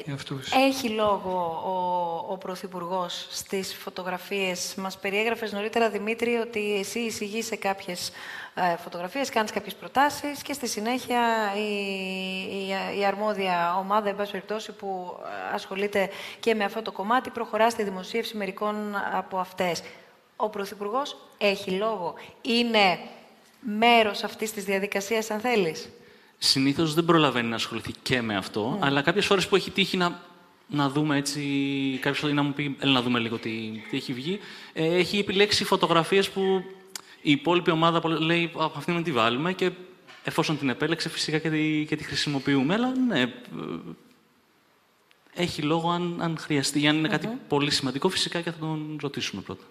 για αυτούς. Έχει λόγο ο, ο Πρωθυπουργός στις φωτογραφίες. Μας περιέγραφες νωρίτερα, Δημήτρη, ότι εσύ εισηγείς σε κάποιες ε, φωτογραφίες, κάνεις κάποιες προτάσεις και στη συνέχεια η, η, η αρμόδια ομάδα, εν πάση περιπτώσει, που ασχολείται και με αυτό το κομμάτι, προχωρά στη δημοσίευση μερικών από αυτές ο Πρωθυπουργός έχει λόγο. Είναι μέρος αυτής της διαδικασίας, αν θέλεις. Συνήθως δεν προλαβαίνει να ασχοληθεί και με αυτό, ναι. αλλά κάποιες φορές που έχει τύχει να, να δούμε έτσι, κάποιος να μου πει, έλα να δούμε λίγο τι, τι έχει βγει, ε, έχει επιλέξει φωτογραφίες που η υπόλοιπη ομάδα λέει, αυτή να τη βάλουμε και εφόσον την επέλεξε φυσικά και τη, και τη χρησιμοποιούμε, αλλά ναι, ε, έχει λόγο αν, αν χρειαστεί. Αν είναι κάτι πολύ σημαντικό, φυσικά και θα τον ρωτήσουμε πρώτα.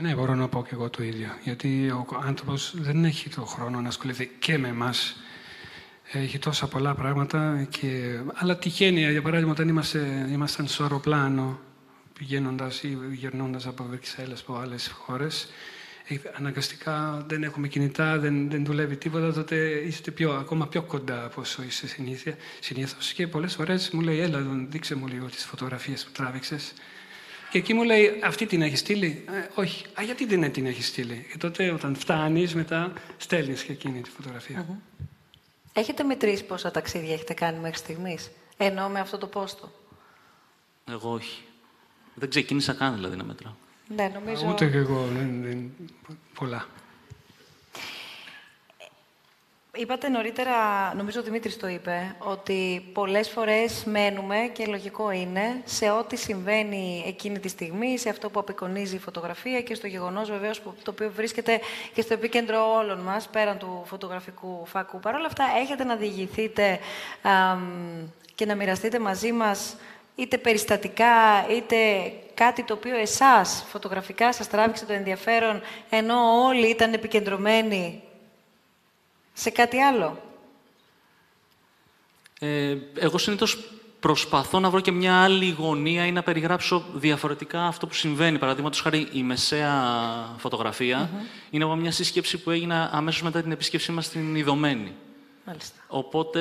Ναι, μπορώ να πω και εγώ το ίδιο. Γιατί ο άνθρωπος δεν έχει το χρόνο να ασχοληθεί και με εμάς. Έχει τόσα πολλά πράγματα. Και... Αλλά τυχαίνει, για παράδειγμα, όταν είμαστε, ήμασταν στο αεροπλάνο, πηγαίνοντας ή γυρνώντας από Βρυξέλλες από άλλες χώρες, ε, αναγκαστικά δεν έχουμε κινητά, δεν, δεν δουλεύει τίποτα, τότε είστε πιο, ακόμα πιο κοντά από όσο είστε συνήθως. Και πολλές φορές μου λέει, Έλα, δείξε μου λίγο τις φωτογραφίες που τράβηξες. Και εκεί μου λέει, αυτή την έχεις στείλει; Ε, όχι. Α, γιατί δεν την έχεις στείλει; Και τότε όταν φτάνεις, μετά στέλνεις και εκείνη τη φωτογραφία. Mm-hmm. Έχετε μετρήσει πόσα ταξίδια έχετε κάνει μέχρι στιγμής, ενώ με αυτό το πόστο. Εγώ όχι. Δεν ξεκίνησα καν δηλαδή να μετράω. Ναι, νομίζω... Ούτε και εγώ, δεν, δεν, πολλά. Είπατε νωρίτερα, νομίζω ο Δημήτρης το είπε, ότι πολλές φορές μένουμε, και λογικό είναι, σε ό,τι συμβαίνει εκείνη τη στιγμή, σε αυτό που απεικονίζει η φωτογραφία και στο γεγονός βεβαίως που, το οποίο βρίσκεται και στο επίκεντρο όλων μας, πέραν του φωτογραφικού φάκου. Παρ' όλα αυτά, έχετε να διηγηθείτε και να μοιραστείτε μαζί μας είτε περιστατικά, είτε κάτι το οποίο εσάς φωτογραφικά σας τράβηξε το ενδιαφέρον, ενώ όλοι ήταν επικεντρωμένοι σε κάτι άλλο; Ε, εγώ συνήθως προσπαθώ να βρω και μια άλλη γωνία ή να περιγράψω διαφορετικά αυτό που συμβαίνει. Παραδείγματος χάρη, η μεσαία φωτογραφία είναι από μια σύσκεψη που έγινε αμέσως μετά την επίσκεψή μας στην Ιδωμένη. Οπότε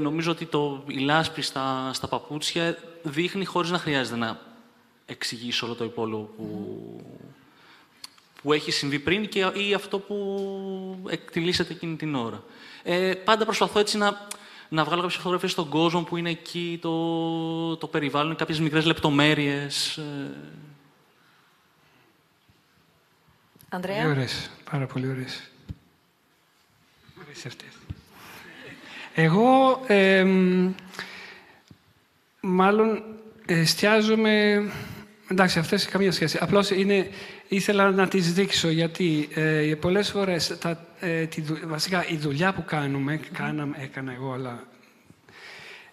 νομίζω ότι το, η λάσπη στα, στα παπούτσια δείχνει χωρίς να χρειάζεται να εξηγήσει όλο το υπόλοιπο που, που έχει συμβεί πριν και, ή αυτό που εκτιλήσεται εκείνη την ώρα. Ε, πάντα προσπαθώ έτσι να, να βγάλω κάποιες φωτογραφίες στον κόσμο που είναι εκεί, το, το περιβάλλον, κάποιες μικρές λεπτομέρειες. Ε. Ανδρέα; Πολύ ωραίες, πάρα πολύ ωραίες. Ωραίες αυτές. Εγώ, ε, μάλλον, εστιάζομαι... Εντάξει, αυτές καμία σχέση. Απλώς είναι, ήθελα να τις δείξω, γιατί ε, πολλές φορές, τα, ε, τη, βασικά η δουλειά που κάνουμε, κάναμε, έκανα εγώ, αλλά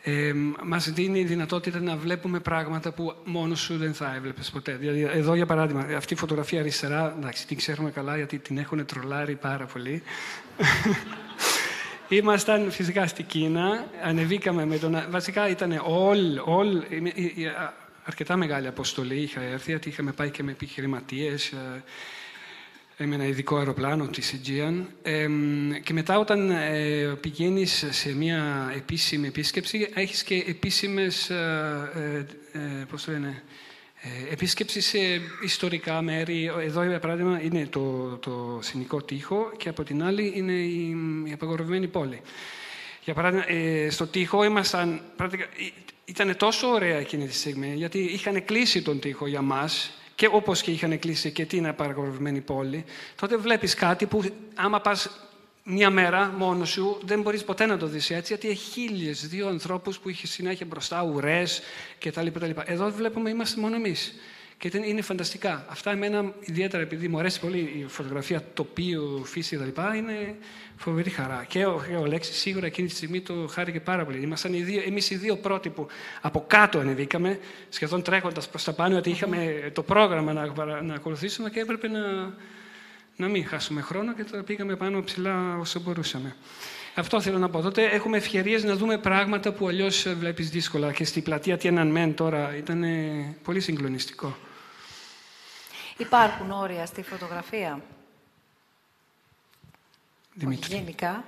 ε, μας δίνει δυνατότητα να βλέπουμε πράγματα που μόνος σου δεν θα έβλεπες ποτέ. Δηλαδή, εδώ, για παράδειγμα, αυτή η φωτογραφία αριστερά, εντάξει, την ξέρουμε καλά, γιατί την έχουν τρολάρει πάρα πολύ. Ήμασταν φυσικά στην Κίνα, ανεβήκαμε με τον... Βασικά ήταν all, all, αρκετά μεγάλη αποστολή είχα έρθει, γιατί είχαμε πάει και με επιχειρηματίες ε, με ένα ειδικό αεροπλάνο της Aegean. και μετά όταν ε, πηγαίνεις σε μια επίσημη επίσκεψη, έχεις και επίσημες, ε, ε, πώς το λένε, ε, επίσκεψη σε ιστορικά μέρη. Εδώ, για παράδειγμα, είναι το, το Συνικό Τείχο και από την άλλη είναι η, η απαγορευμένη πόλη. Για παράδειγμα, ε, στο Τείχο ήμασταν, ήταν τόσο ωραία εκείνη τη στιγμή, γιατί είχαν κλείσει τον Τείχο για μας και όπως και είχαν κλείσει και την απαγορευμένη πόλη, τότε βλέπεις κάτι που άμα πας μια μέρα μόνος σου δεν μπορείς ποτέ να το δεις έτσι, γιατί έχει χίλιες δύο ανθρώπους που είχε συνέχεια μπροστά, ουρές κτλ. Εδώ βλέπουμε είμαστε μόνο εμείς. Και είναι φανταστικά. Αυτά εμένα, ιδιαίτερα επειδή μου αρέσει πολύ η φωτογραφία τοπίου, φύση κτλ., είναι φοβερή χαρά. Και ο, και ο Λέξη σίγουρα εκείνη τη στιγμή το χάρηκε πάρα πολύ. Ήμασταν οι δύο, εμείς οι δύο πρώτοι που από κάτω ανεβήκαμε, σχεδόν τρέχοντας προς τα πάνω, ότι είχαμε το πρόγραμμα να, να ακολουθήσουμε και έπρεπε να, να μην χάσουμε χρόνο και τώρα πήγαμε πάνω ψηλά όσο μπορούσαμε. Αυτό θέλω να πω. Τότε έχουμε ευκαιρίες να δούμε πράγματα που αλλιώς βλέπεις δύσκολα. Και στη πλατεία Tiananmen τώρα ήταν πολύ συγκλονιστικό. Υπάρχουν όρια στη φωτογραφία; Δημήτρη. γενικά,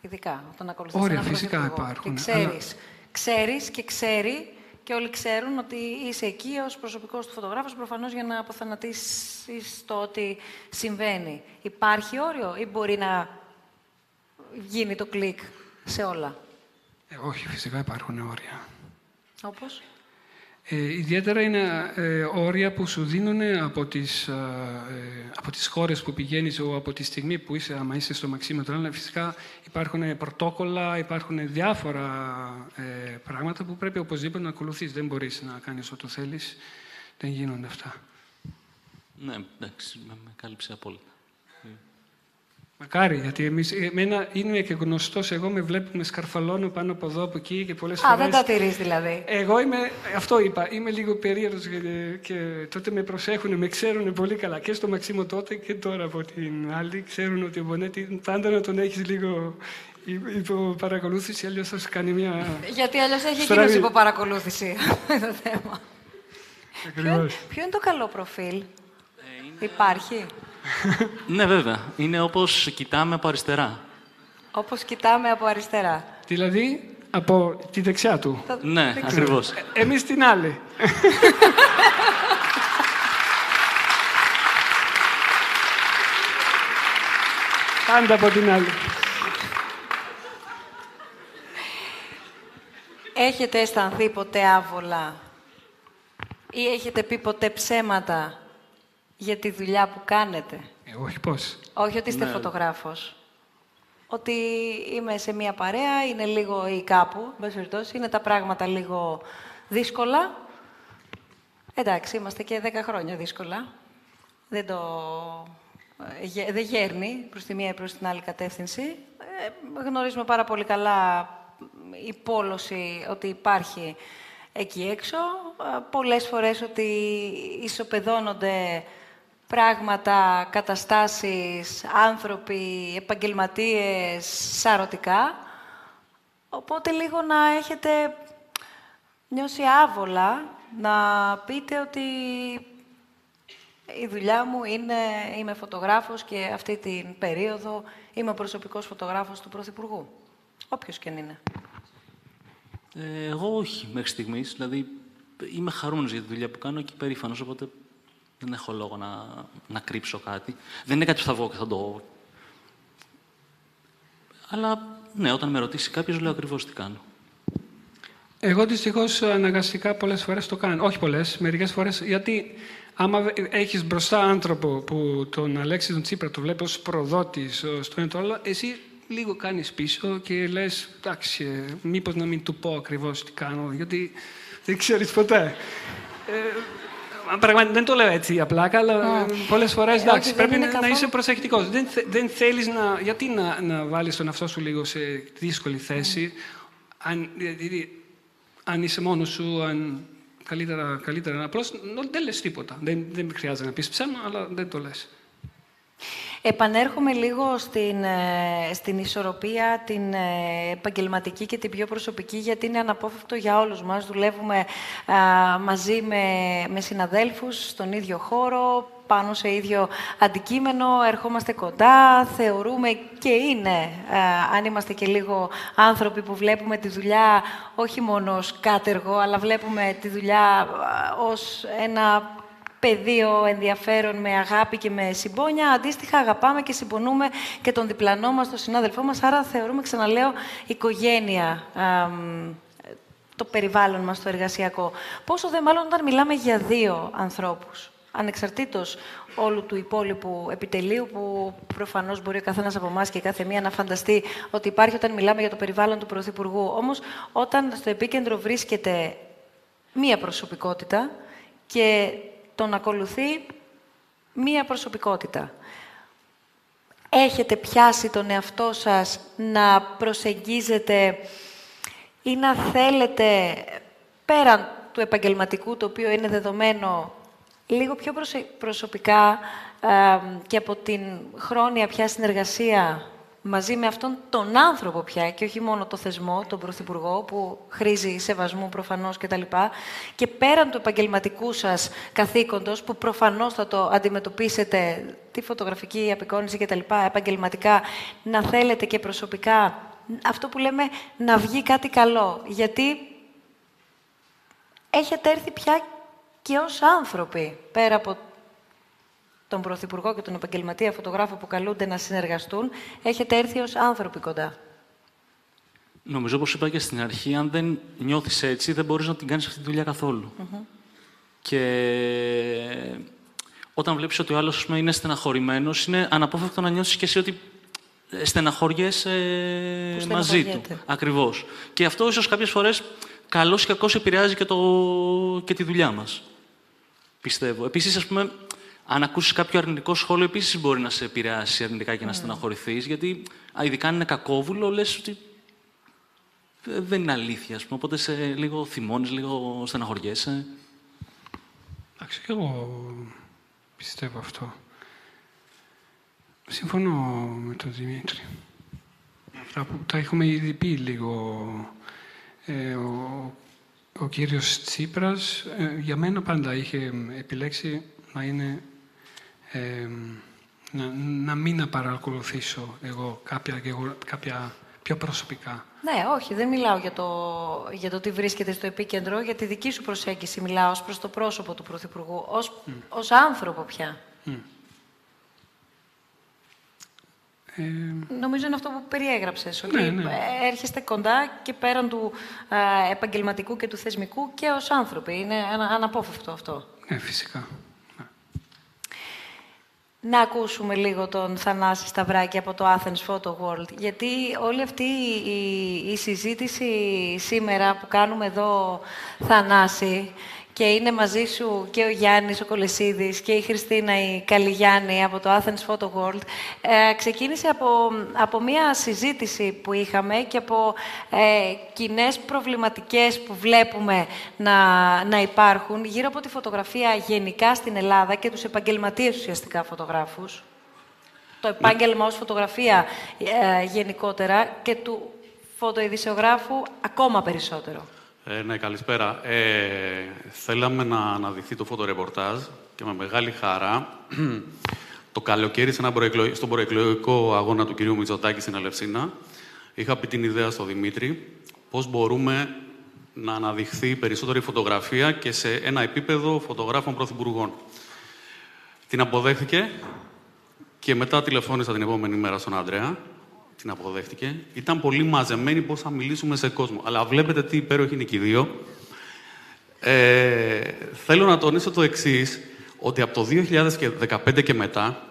ειδικά, όταν ακολουθείς Όρια ένα φυσικά υπάρχουν. Και ξέρεις, αλλά... ξέρεις και ξέρει και όλοι ξέρουν ότι είσαι εκεί ως προσωπικός του φωτογράφος προφανώς για να αποθανατήσεις το ότι συμβαίνει. Υπάρχει όριο ή μπορεί να γίνει το κλικ σε όλα; Ε, όχι, φυσικά υπάρχουν όρια. Όπως; Ε, ιδιαίτερα είναι ε, όρια που σου δίνουν από τις, ε, από τις χώρες που πηγαίνεις ή από τη στιγμή που είσαι, άμα είσαι στο μαξίμετρο. Αλλά φυσικά υπάρχουν πρωτόκολλα, υπάρχουν διάφορα ε, πράγματα που πρέπει οπωσδήποτε να ακολουθείς. Δεν μπορείς να κάνεις ό,τι θέλεις. Δεν γίνονται αυτά. Ναι, εντάξει, με, με κάλυψε απόλυτα. Μακάρι, γιατί εμείς, εμένα είναι και γνωστός, εγώ με βλέπουμε σκαρφαλώνω πάνω από εδώ, από εκεί και πολλές φορέ. Α, δεν τα τηρείς δηλαδή. Εγώ είμαι, αυτό είπα, είμαι λίγο περίεργος και, και, τότε με προσέχουν, με ξέρουν πολύ καλά. Και στο Μαξίμο τότε και τώρα από την άλλη, ξέρουν ότι ο Μπονέτη πάντα να τον έχεις λίγο υπό παρακολούθηση, αλλιώς θα σου κάνει μια. Γιατί αλλιώς έχει εκείνος υπό παρακολούθηση το θέμα. Ποιο, ποιο είναι το καλό προφίλ, ε, Υπάρχει; Ναι, βέβαια. Είναι όπως κοιτάμε από αριστερά. Όπως κοιτάμε από αριστερά. Δηλαδή, από τη δεξιά του. Ναι, ακριβώς. Ε, εμείς την άλλη. Πάντα από την άλλη. Έχετε αισθανθεί ποτέ άβολα ή έχετε πει ποτέ ψέματα για τη δουλειά που κάνετε. Ε, όχι πώς; Όχι ότι είστε ναι. φωτογράφος. Ότι είμαι σε μία παρέα, είναι λίγο ή κάπου, είναι τα πράγματα λίγο δύσκολα. Εντάξει, είμαστε και 10 χρόνια δύσκολα. Δεν το... Ε, δεν γέρνει προς τη μία ή προς την άλλη κατεύθυνση. Ε, γνωρίζουμε πάρα πολύ καλά η πόλωση ότι υπάρχει εκεί έξω. Ε, πολλές φορές ότι ισοπεδώνονται πράγματα, καταστάσεις, άνθρωποι, επαγγελματίες, σαρωτικά. Οπότε λίγο να έχετε νιώσει άβολα, να πείτε ότι η δουλειά μου είναι, είμαι φωτογράφος και αυτή την περίοδο είμαι ο προσωπικός φωτογράφος του Πρωθυπουργού. Όποιος και αν είναι. Ε, εγώ όχι μέχρι στιγμής. Δηλαδή είμαι χαρούμενος για τη δουλειά που κάνω και περήφανος, οπότε δεν έχω λόγο να, να κρύψω κάτι. Δεν είναι κάτι που θα βγω και θα το... Αλλά ναι, όταν με ρωτήσει κάποιος, λέω ακριβώς τι κάνω. Εγώ δυστυχώς αναγκαστικά πολλές φορές το κάνω. Όχι πολλές, μερικές φορές. Γιατί άμα έχεις μπροστά άνθρωπο που τον Αλέξη τον Τσίπρα το βλέπεις ως προδότης, στο ένα το άλλο, εσύ λίγο κάνεις πίσω και λες, εντάξει, ε, μήπως να μην του πω ακριβώς τι κάνω, γιατί δεν ξέρεις ποτέ. Ε, Πραγματικά δεν το λέω έτσι απλά, αλλά πολλές φορές εντάξει, πρέπει να, να είσαι προσεκτικός. Δεν, δεν θέλεις να. Γιατί να, να βάλεις τον εαυτό σου λίγο σε δύσκολη θέση, αν, δηλαδή, αν είσαι μόνος σου, αν καλύτερα, καλύτερα απλώς δεν λες τίποτα. Δεν, δεν χρειάζεται να πεις ψέμα, αλλά δεν το λες. Επανέρχομαι λίγο στην, ε, στην ισορροπία, την ε, επαγγελματική και την πιο προσωπική, γιατί είναι αναπόφευκτο για όλους μας. Δουλεύουμε μαζί με, με συναδέλφους στον ίδιο χώρο, πάνω σε ίδιο αντικείμενο, ερχόμαστε κοντά, θεωρούμε και είναι, αν είμαστε και λίγο άνθρωποι που βλέπουμε τη δουλειά όχι μόνο ως κάτεργο, αλλά βλέπουμε τη δουλειά ως ένα πεδίο ενδιαφέρον με αγάπη και με συμπόνια. Αντίστοιχα, αγαπάμε και συμπονούμε και τον διπλανό μας, τον συνάδελφό μας. Άρα θεωρούμε, ξαναλέω, οικογένεια το περιβάλλον μας, το εργασιακό. Πόσο δε μάλλον όταν μιλάμε για δύο ανθρώπους, ανεξαρτήτως όλου του υπόλοιπου επιτελείου που προφανώς μπορεί ο καθένας από εμάς και κάθε μία να φανταστεί ότι υπάρχει όταν μιλάμε για το περιβάλλον του Πρωθυπουργού. Όμως όταν στο επίκεντρο βρίσκεται μία προσωπικότητα και τον ακολουθεί μία προσωπικότητα. Έχετε πιάσει τον εαυτό σας να προσεγγίζετε ή να θέλετε πέραν του επαγγελματικού, το οποίο είναι δεδομένο λίγο πιο προσωπικά και από την χρόνια πια συνεργασία; Μαζί με αυτόν τον άνθρωπο πια και όχι μόνο το θεσμό, τον Πρωθυπουργό που χρήζει σεβασμού προφανώς κτλ. Και, και πέραν του επαγγελματικού σας καθήκοντος που προφανώς θα το αντιμετωπίσετε τη φωτογραφική απεικόνηση κτλ. επαγγελματικά να θέλετε και προσωπικά αυτό που λέμε να βγει κάτι καλό. Γιατί έχετε έρθει πια και ως άνθρωποι πέρα από τον Πρωθυπουργό και τον επαγγελματία φωτογράφο που καλούνται να συνεργαστούν, έχετε έρθει ως άνθρωποι κοντά. Νομίζω, όπως είπα και στην αρχή, αν δεν νιώθεις έτσι, δεν μπορείς να την κάνεις αυτή τη δουλειά καθόλου. Και όταν βλέπεις ότι ο άλλος είναι στεναχωρημένος, είναι αναπόφευκτο να νιώσεις και εσύ ότι στεναχωριέσαι μαζί του. Ακριβώς. Και αυτό ίσως κάποιες φορές καλώς ή κακώς επηρεάζει και, το... και τη δουλειά μας. Πιστεύω. Επίσης, ας πούμε, Αν ακούσεις κάποιο αρνητικό σχόλιο, επίσης μπορεί να σε επηρεάσει αρνητικά και να mm. στεναχωρηθείς. Γιατί ειδικά αν είναι κακόβουλο, λες ότι δεν είναι αλήθεια. Ας πούμε, οπότε σε λίγο θυμώνεις, λίγο στεναχωριέσαι. Εντάξει, και εγώ πιστεύω αυτό. Συμφωνώ με τον Δημήτρη. Αυτά που τα έχουμε ήδη πει λίγο. Ε, ο, ο κύριος Τσίπρας ε, για μένα πάντα είχε επιλέξει να είναι ε, να, να μην παρακολουθήσω εγώ κάποια, κάποια πιο προσωπικά. Ναι, όχι, δεν μιλάω για το, για το τι βρίσκεται στο επίκεντρο, για τη δική σου προσέγγιση μιλάω ως προς το πρόσωπο του Πρωθυπουργού, ως, mm. ως άνθρωπο πια. Mm. Ε... Νομίζω είναι αυτό που περιέγραψες, ότι ναι, ναι. έρχεστε κοντά και πέραν του επαγγελματικού και του θεσμικού και ως άνθρωποι. Είναι αναπόφευκτο αυτό. Ναι, φυσικά να ακούσουμε λίγο τον Θανάση Σταυράκη από το Athens Photo World. Γιατί όλη αυτή η, η συζήτηση σήμερα που κάνουμε εδώ, Θανάση, και είναι μαζί σου και ο Γιάννης ο Κολεσίδης και η Χριστίνα η Καλιγιάννη από το Athens Photo World. Ε, ξεκίνησε από, από μια συζήτηση που είχαμε και από ε, κοινές προβληματικές που βλέπουμε να, να υπάρχουν γύρω από τη φωτογραφία γενικά στην Ελλάδα και τους επαγγελματίες ουσιαστικά φωτογράφους. Το επάγγελμα ως φωτογραφία ε, γενικότερα και του φωτοειδησιογράφου ακόμα περισσότερο. Ε, ναι, καλησπέρα. Ε, θέλαμε να αναδειχθεί το φωτορεπορτάζ και με μεγάλη χαρά το καλοκαίρι σε ένα στον προεκλογικό αγώνα του κυρίου Μητσοτάκη στην Αλευσίνα είχα πει την ιδέα στο Δημήτρη πώς μπορούμε να αναδειχθεί περισσότερη φωτογραφία και σε ένα επίπεδο φωτογράφων πρωθυπουργών. Την αποδέχθηκε και μετά τηλεφώνησα την επόμενη μέρα στον Άντρεα την αποδέχτηκε. Ήταν πολύ μαζεμένοι πώς θα μιλήσουμε σε κόσμο. Αλλά βλέπετε τι υπέροχοι είναι και οι δύο. Ε, θέλω να τονίσω το εξής ότι από το 2015 και μετά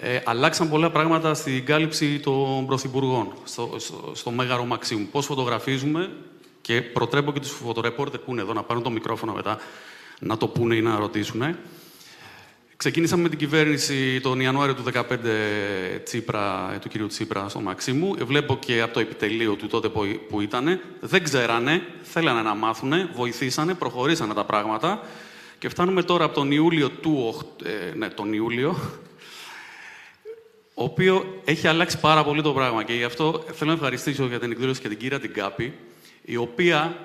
ε, αλλάξαν πολλά πράγματα στην κάλυψη των πρωθυπουργών, στο, στο, στο Μέγαρο Μαξίμου. Πώς φωτογραφίζουμε και προτρέπω και τους φωτορεπόρτερ που είναι εδώ να πάρουν το μικρόφωνο μετά να το πούνε ή να ρωτήσουν. Ξεκίνησαμε με την κυβέρνηση τον Ιανουάριο του 2015 Τσίπρα, ε, του κυρίου Τσίπρα στο Μαξίμου. Βλέπω και από το επιτελείο του τότε που ήταν. Δεν ξέρανε, θέλανε να μάθουν, βοηθήσανε, προχωρήσανε τα πράγματα. Και φτάνουμε τώρα από τον Ιούλιο του... Ε, ναι, τον Ιούλιο, ο οποίο έχει αλλάξει πάρα πολύ το πράγμα. Και γι' αυτό θέλω να ευχαριστήσω για την εκδήλωση και την κύρα την Κάπη, η οποία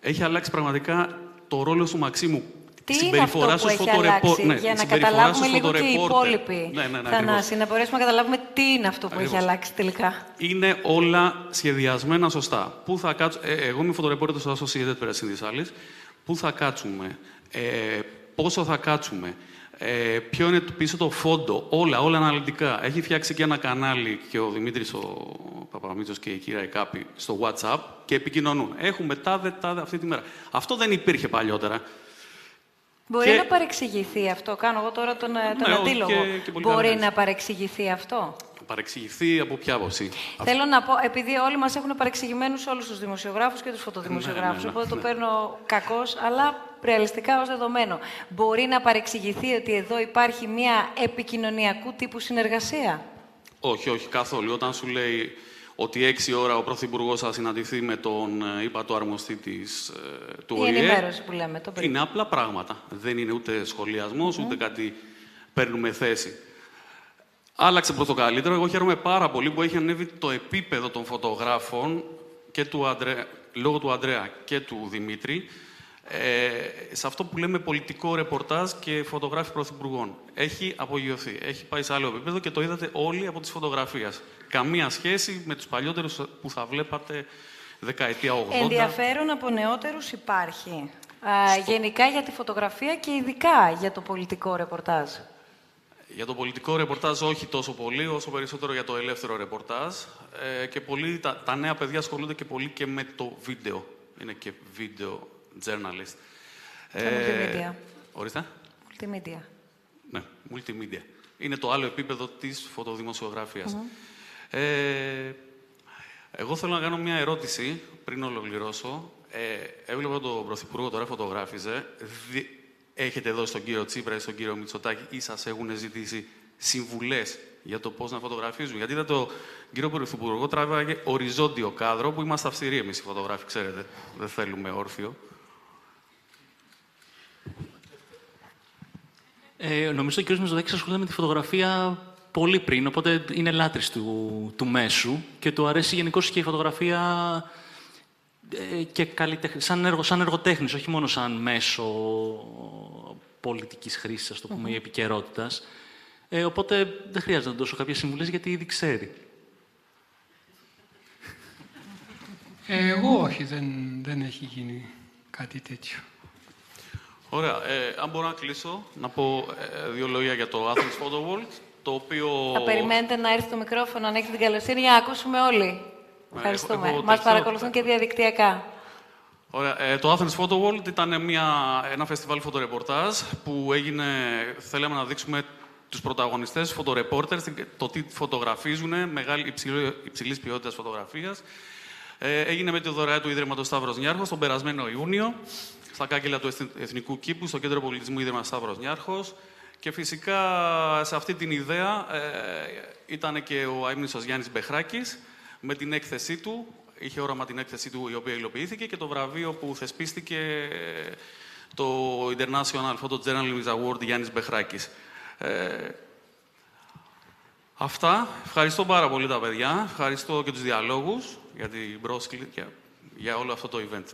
έχει αλλάξει πραγματικά το ρόλο του Μαξίμου τι είναι αυτό που έχει αλλάξει, ναι, για να καταλάβουμε λίγο και οι υπόλοιποι, ναι, ναι, ναι, Θανάση, να μπορέσουμε να καταλάβουμε τι είναι αυτό που ακριβώς. έχει αλλάξει τελικά. Είναι όλα σχεδιασμένα σωστά. Πού θα κάτσω... ε, εγώ είμαι φωτορεπόρτερ στο Associated Press της άλλης. Πού θα κάτσουμε, ε, πόσο θα κάτσουμε, ε, ποιο είναι πίσω το φόντο, όλα, όλα αναλυτικά. Έχει φτιάξει και ένα κανάλι και ο Δημήτρης ο Παπαμίτσος και η κυρία Εκάπη στο WhatsApp και επικοινωνούν. Έχουμε τάδε, τάδε αυτή τη μέρα. Αυτό δεν υπήρχε παλιότερα. Μπορεί να παρεξηγηθεί αυτό; Κάνω εγώ τώρα τον, ε, τον ναι, αντίλογο. Μπορεί να παρεξηγηθεί αυτό; Παρεξηγηθεί από ποια άποψη; Θέλω να πω, επειδή όλοι μας έχουν παρεξηγημένους όλους τους δημοσιογράφους και τους φωτοδημοσιογράφους, ναι, ναι, οπότε το παίρνω κακώς, αλλά ρεαλιστικά ως δεδομένο. Μπορεί να παρεξηγηθεί ότι εδώ υπάρχει μια επικοινωνιακού τύπου συνεργασία; Όχι, όχι καθόλου. Όταν σου λέει ότι έξι ώρα ο Πρωθυπουργός θα συναντηθεί με τον είπα το αρμοστή της, ε, του ΟΗΕ. Η ενημέρωση που λέμε. Το είναι απλά πράγματα. Δεν είναι ούτε σχολιασμός, ούτε κάτι παίρνουμε θέση. Άλλαξε προς το καλύτερο. Εγώ χαίρομαι πάρα πολύ που έχει ανέβει το επίπεδο των φωτογράφων και του Αντρέ, λόγω του Αντρέα και του Δημήτρη ε, σε αυτό που λέμε πολιτικό ρεπορτάζ και φωτογράφοι πρωθυπουργών. Έχει απογειωθεί. Έχει πάει σε άλλο επίπεδο και το είδατε όλοι από τις φωτογραφίες. Καμία σχέση με τους παλιότερους που θα βλέπατε δεκαετία 80. Ενδιαφέρον από νεότερους υπάρχει. γενικά για τη φωτογραφία και ειδικά για το πολιτικό ρεπορτάζ. Για το πολιτικό ρεπορτάζ όχι τόσο πολύ, όσο περισσότερο για το ελεύθερο ρεπορτάζ. Ε, και πολύ, τα, τα νέα παιδιά ασχολούνται και πολύ και με το βίντεο. Είναι και βίντεο journalist. Και ε, multimedia. Ορίστε. Multimedia. Ναι, multimedia. Είναι το άλλο επίπεδο της φωτοδημοσιογραφίας. Ε, εγώ θέλω να κάνω μια ερώτηση πριν ολοκληρώσω. Ε, έβλεπα τον Πρωθυπουργό τώρα φωτογράφιζε. έχετε δώσει στον κύριο Τσίπρα ή στον κύριο Μητσοτάκη ή σας έχουν ζητήσει συμβουλές για το πώς να φωτογραφίζουν; Γιατί είδατε τον κύριο Πρωθυπουργό τράβαγε οριζόντιο κάδρο που είμαστε αυστηροί εμείς οι φωτογράφοι, ξέρετε. Δεν θέλουμε όρθιο. Ε, νομίζω ότι ο κ. Μητσοτάκης ασχολείται με τη φωτογραφία πολύ πριν, οπότε είναι λάτρης του, του μέσου και του αρέσει γενικώς και η φωτογραφία ε, και σαν, έργο, σαν εργοτέχνης, όχι μόνο σαν μέσο πολιτικής χρήσης, ας το πούμε, ή επικαιρότητας. Ε, οπότε δεν χρειάζεται να δώσω κάποιες συμβουλές, γιατί ήδη ξέρει. Ε, εγώ όχι, δεν, δεν έχει γίνει κάτι τέτοιο. Ωραία. Ε, αν μπορώ να κλείσω, να πω ε, δύο λόγια για το Athens Photo World, το οποίο... Θα περιμένετε να έρθει το μικρόφωνο, αν έχετε την καλοσύνη, για να ακούσουμε όλοι. Ευχαριστούμε. Έχω, Μας παρακολουθούν και διαδικτυακά. Ωραία. Ε, το Athens Photo World ήταν μια, ένα φεστιβάλ φωτορεπορτάζ που έγινε, θέλαμε να δείξουμε τους πρωταγωνιστές, φωτορεπόρτερς, το τι φωτογραφίζουν, μεγάλη υψηλή, υψηλής ποιότητας φωτογραφίας. Ε, έγινε με τη δωρεά του Ίδρυματος Σταύρος Νιάρχος τον περασμένο Ιούνιο, στα κάγκελα του Εθνικού Κήπου, στο Κέντρο Πολιτισμού Ίδρυμα Σταύρος Νιάρχος. Και φυσικά σε αυτή την ιδέα ε, ήταν και ο αείμνησος Γιάννης Μπεχράκης, με την έκθεσή του, είχε όραμα την έκθεσή του η οποία υλοποιήθηκε και το βραβείο που θεσπίστηκε το International Photojournalism Award Γιάννης Μπεχράκης. Ε, αυτά. Ευχαριστώ πάρα πολύ τα παιδιά. Ευχαριστώ και τους διαλόγους για την πρόσκληση και για όλο αυτό το event.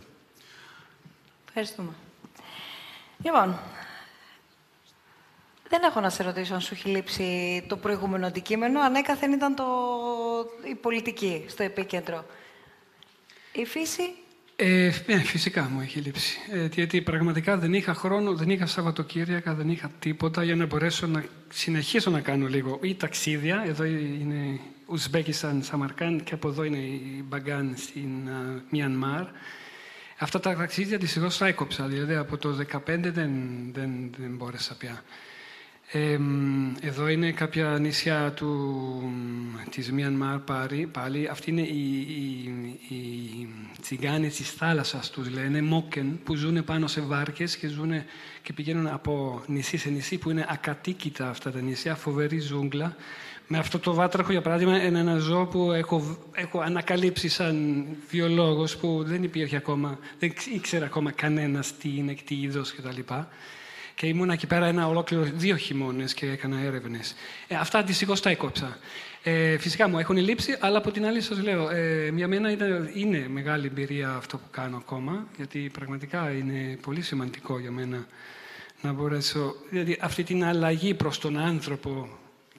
Ευχαριστούμε. Λοιπόν, δεν έχω να σε ρωτήσω αν σου έχει λείψει το προηγούμενο αντικείμενο. Ανέκαθεν ήταν το... η πολιτική στο επίκεντρο. Η φύση... Ε, ναι, φυσικά μου έχει λείψει. Ε, γιατί πραγματικά δεν είχα χρόνο, δεν είχα Σαββατοκύριακα, δεν είχα τίποτα για να μπορέσω να συνεχίσω να κάνω λίγο ή ταξίδια. Εδώ είναι Ουσμπέκισταν, Σαμαρκάν και από εδώ είναι η Μπαγκάν στην uh, Μιανμάρ. Αυτά τα ταξίδια δυστυχώς τα έκοψα. Δηλαδή από το 2015 δεν, δεν, δεν μπόρεσα πια εδώ είναι κάποια νησιά του, της Μιανμάρ πάλι. Αυτή είναι οι, οι, οι τσιγκάνες της θάλασσας τους λένε, μόκεν, που ζουν πάνω σε βάρκες και, ζουν, και πηγαίνουν από νησί σε νησί που είναι ακατοίκητα αυτά τα νησιά, φοβερή ζούγκλα. Με αυτό το βάτραχο, για παράδειγμα, είναι ένα ζώο που έχω, έχω ανακαλύψει σαν βιολόγος που δεν υπήρχε ακόμα, δεν ήξερε ακόμα κανένας τι είναι, τι είδος κτλ. Και ήμουν εκεί πέρα ένα ολόκληρο δύο χειμώνες και έκανα έρευνες. Ε, αυτά δυστυχώ τα έκοψα. Ε, φυσικά μου έχουν λείψει, αλλά από την άλλη σας λέω, ε, για μένα είναι, είναι μεγάλη εμπειρία αυτό που κάνω ακόμα, γιατί πραγματικά είναι πολύ σημαντικό για μένα να μπορέσω. Δηλαδή αυτή την αλλαγή προς τον άνθρωπο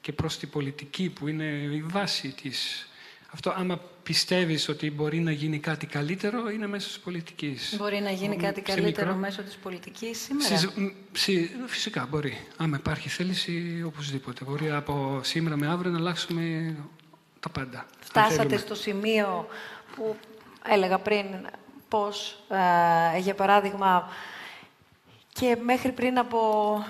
και προς την πολιτική που είναι η βάση της αυτό άμα πιστεύεις ότι μπορεί να γίνει κάτι καλύτερο, είναι μέσω της πολιτικής; Μπορεί να γίνει κάτι καλύτερο μέσω της πολιτικής σήμερα; φυσικά μπορεί. Άμα υπάρχει θέληση, οπωσδήποτε. Μπορεί από σήμερα με αύριο να αλλάξουμε τα πάντα. Φτάσατε στο σημείο που έλεγα πριν πώς, ε, για παράδειγμα, και μέχρι πριν από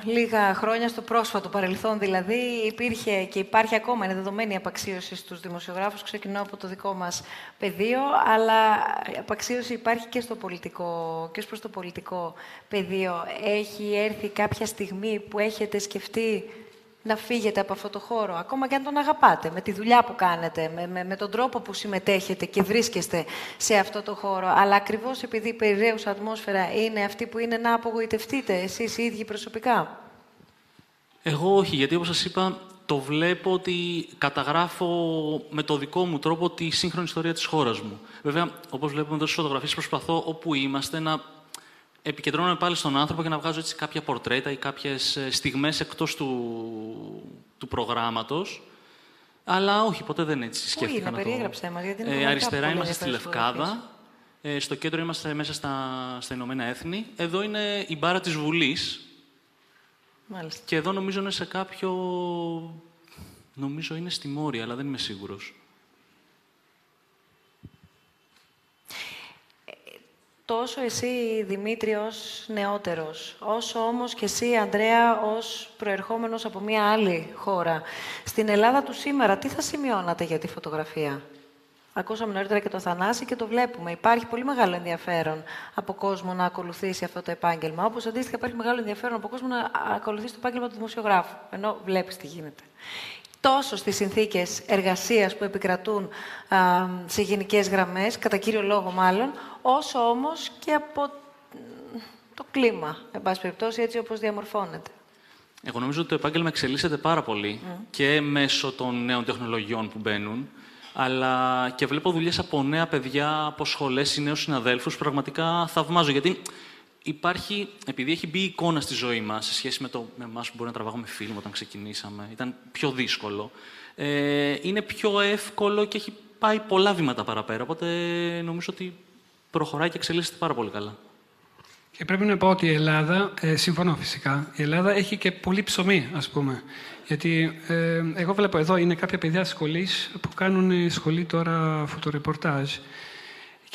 λίγα χρόνια, στο πρόσφατο παρελθόν δηλαδή, υπήρχε και υπάρχει ακόμα, είναι δεδομένη απαξίωση στους δημοσιογράφους, ξεκινώ από το δικό μας πεδίο, αλλά απαξίωση υπάρχει και στο πολιτικό, και προς το πολιτικό πεδίο. Έχει έρθει κάποια στιγμή που έχετε σκεφτεί να φύγετε από αυτό το χώρο, ακόμα και αν τον αγαπάτε, με τη δουλειά που κάνετε, με, με, με τον τρόπο που συμμετέχετε και βρίσκεστε σε αυτό το χώρο. Αλλά ακριβώς επειδή η περιραίουσα ατμόσφαιρα είναι αυτή που είναι να απογοητευτείτε εσείς οι ίδιοι προσωπικά. Εγώ όχι, γιατί όπως σας είπα, το βλέπω ότι καταγράφω με το δικό μου τρόπο τη σύγχρονη ιστορία της χώρας μου. Βέβαια, όπως βλέπουμε εδώ στις φωτογραφίες, προσπαθώ όπου είμαστε να επικεντρώνομαι πάλι στον άνθρωπο για να βγάζω έτσι κάποια πορτρέτα ή κάποιες ε, στιγμές εκτός του, του προγράμματος. Αλλά όχι, ποτέ δεν έτσι σκέφτηκα. Πού είναι, περιέγραψέ μας, γιατί είναι ε, Αριστερά είμαστε στη Λευκάδα. Ε, στο κέντρο είμαστε μέσα στα, στα Ηνωμένα Έθνη. Εδώ είναι η μπάρα της Βουλής. Μάλιστα. Και εδώ νομίζω είναι σε κάποιο... Νομίζω είναι στη Μόρια, αλλά δεν είμαι σίγουρος. Τόσο εσύ, Δημήτρη, ως νεότερος, όσο όμως και εσύ, Ανδρέα, ως προερχόμενος από μια άλλη χώρα. Στην Ελλάδα του σήμερα, τι θα σημειώνατε για τη φωτογραφία; Ακούσαμε νωρίτερα και το Θανάση και το βλέπουμε. Υπάρχει πολύ μεγάλο ενδιαφέρον από κόσμο να ακολουθήσει αυτό το επάγγελμα. Όπως αντίστοιχα υπάρχει μεγάλο ενδιαφέρον από κόσμο να ακολουθήσει το επάγγελμα του δημοσιογράφου. Ενώ βλέπεις τι γίνεται. Τόσο στις συνθήκες εργασίας που επικρατούν α, σε γενικές γραμμές, κατά κύριο λόγο μάλλον, όσο όμως και από το κλίμα, εν πάση περιπτώσει, έτσι όπως διαμορφώνεται. Εγώ νομίζω ότι το επάγγελμα εξελίσσεται πάρα πολύ και μέσω των νέων τεχνολογιών που μπαίνουν, αλλά και βλέπω δουλειές από νέα παιδιά, από σχολές ή νέους συναδέλφους. Πραγματικά θαυμάζω. Γιατί υπάρχει, επειδή έχει μπει εικόνα στη ζωή μας σε σχέση με, το, με εμάς που μπορεί να τραβάγουμε φιλμ όταν ξεκινήσαμε, ήταν πιο δύσκολο. Ε, είναι πιο εύκολο και έχει πάει πολλά βήματα παραπέρα. Οπότε νομίζω ότι προχωράει και εξελίσσεται πάρα πολύ καλά. Και πρέπει να πω ότι η Ελλάδα, ε, συμφωνώ φυσικά, η Ελλάδα έχει και πολύ ψωμί, ας πούμε. Γιατί ε, εγώ βλέπω εδώ, είναι κάποια παιδιά σχολής που κάνουν σχολή τώρα φωτορεπορτάζ.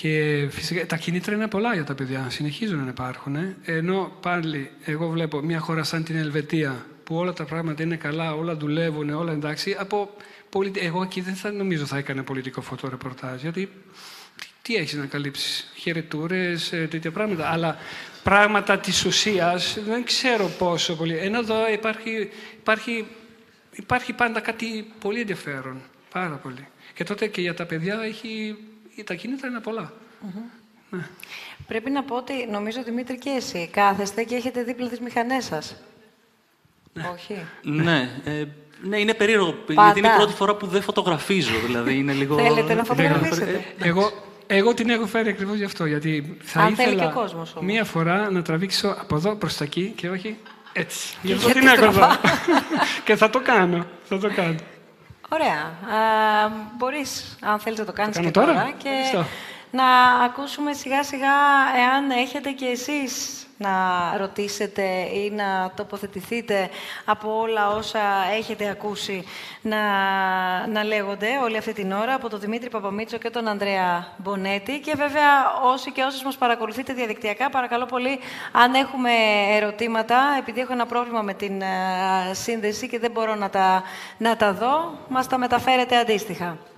Και φυσικά τα κινήτρα είναι πολλά για τα παιδιά, συνεχίζουν να υπάρχουν. Ε. Ενώ πάλι εγώ βλέπω μια χώρα σαν την Ελβετία, που όλα τα πράγματα είναι καλά, όλα δουλεύουν, όλα εντάξει, από εγώ εκεί δεν θα νομίζω θα έκανε πολιτικό φωτορεπορτάζ, γιατί τι έχεις να καλύψεις, χαιρετούρες, ε, τέτοια πράγματα. Αλλά πράγματα της ουσίας δεν ξέρω πόσο πολύ. Ενώ εδώ υπάρχει, υπάρχει, υπάρχει πάντα κάτι πολύ ενδιαφέρον. Πάρα πολύ. Και τότε και για τα παιδιά έχει, τα κίνητρα είναι πολλά. Ναι. Πρέπει να πω ότι νομίζω Δημήτρη και εσύ κάθεστε και έχετε δίπλα τις μηχανές σας. Ναι. Όχι. ναι. Ε, ναι, είναι περίεργο. Γιατί είναι η πρώτη φορά που δεν φωτογραφίζω. Δηλαδή είναι λίγο... Θέλετε να φωτογραφίσετε. Εγώ, εγώ την έχω φέρει ακριβώς γι' αυτό. Γιατί θα Αν ήθελα και κόσμος, μία φορά να τραβήξω από εδώ προς τα εκεί και όχι έτσι. Γι' αυτό την έχω εδώ. και θα το κάνω. Θα το κάνω. Ωραία. Μπορείς, αν θέλεις να το κάνεις και τώρα; τώρα και να ακούσουμε σιγά σιγά εάν έχετε και εσείς να ρωτήσετε ή να τοποθετηθείτε από όλα όσα έχετε ακούσει να, να λέγονται όλη αυτή την ώρα από τον Δημήτρη Παπαμίτσο και τον Ανδρέα Μπονέτη και βέβαια όσοι και όσες μας παρακολουθείτε διαδικτυακά παρακαλώ πολύ αν έχουμε ερωτήματα επειδή έχω ένα πρόβλημα με την uh, σύνδεση και δεν μπορώ να τα, να τα δω μας τα μεταφέρετε αντίστοιχα.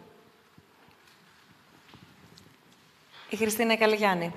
Η Χριστίνα Καλιγιάννη.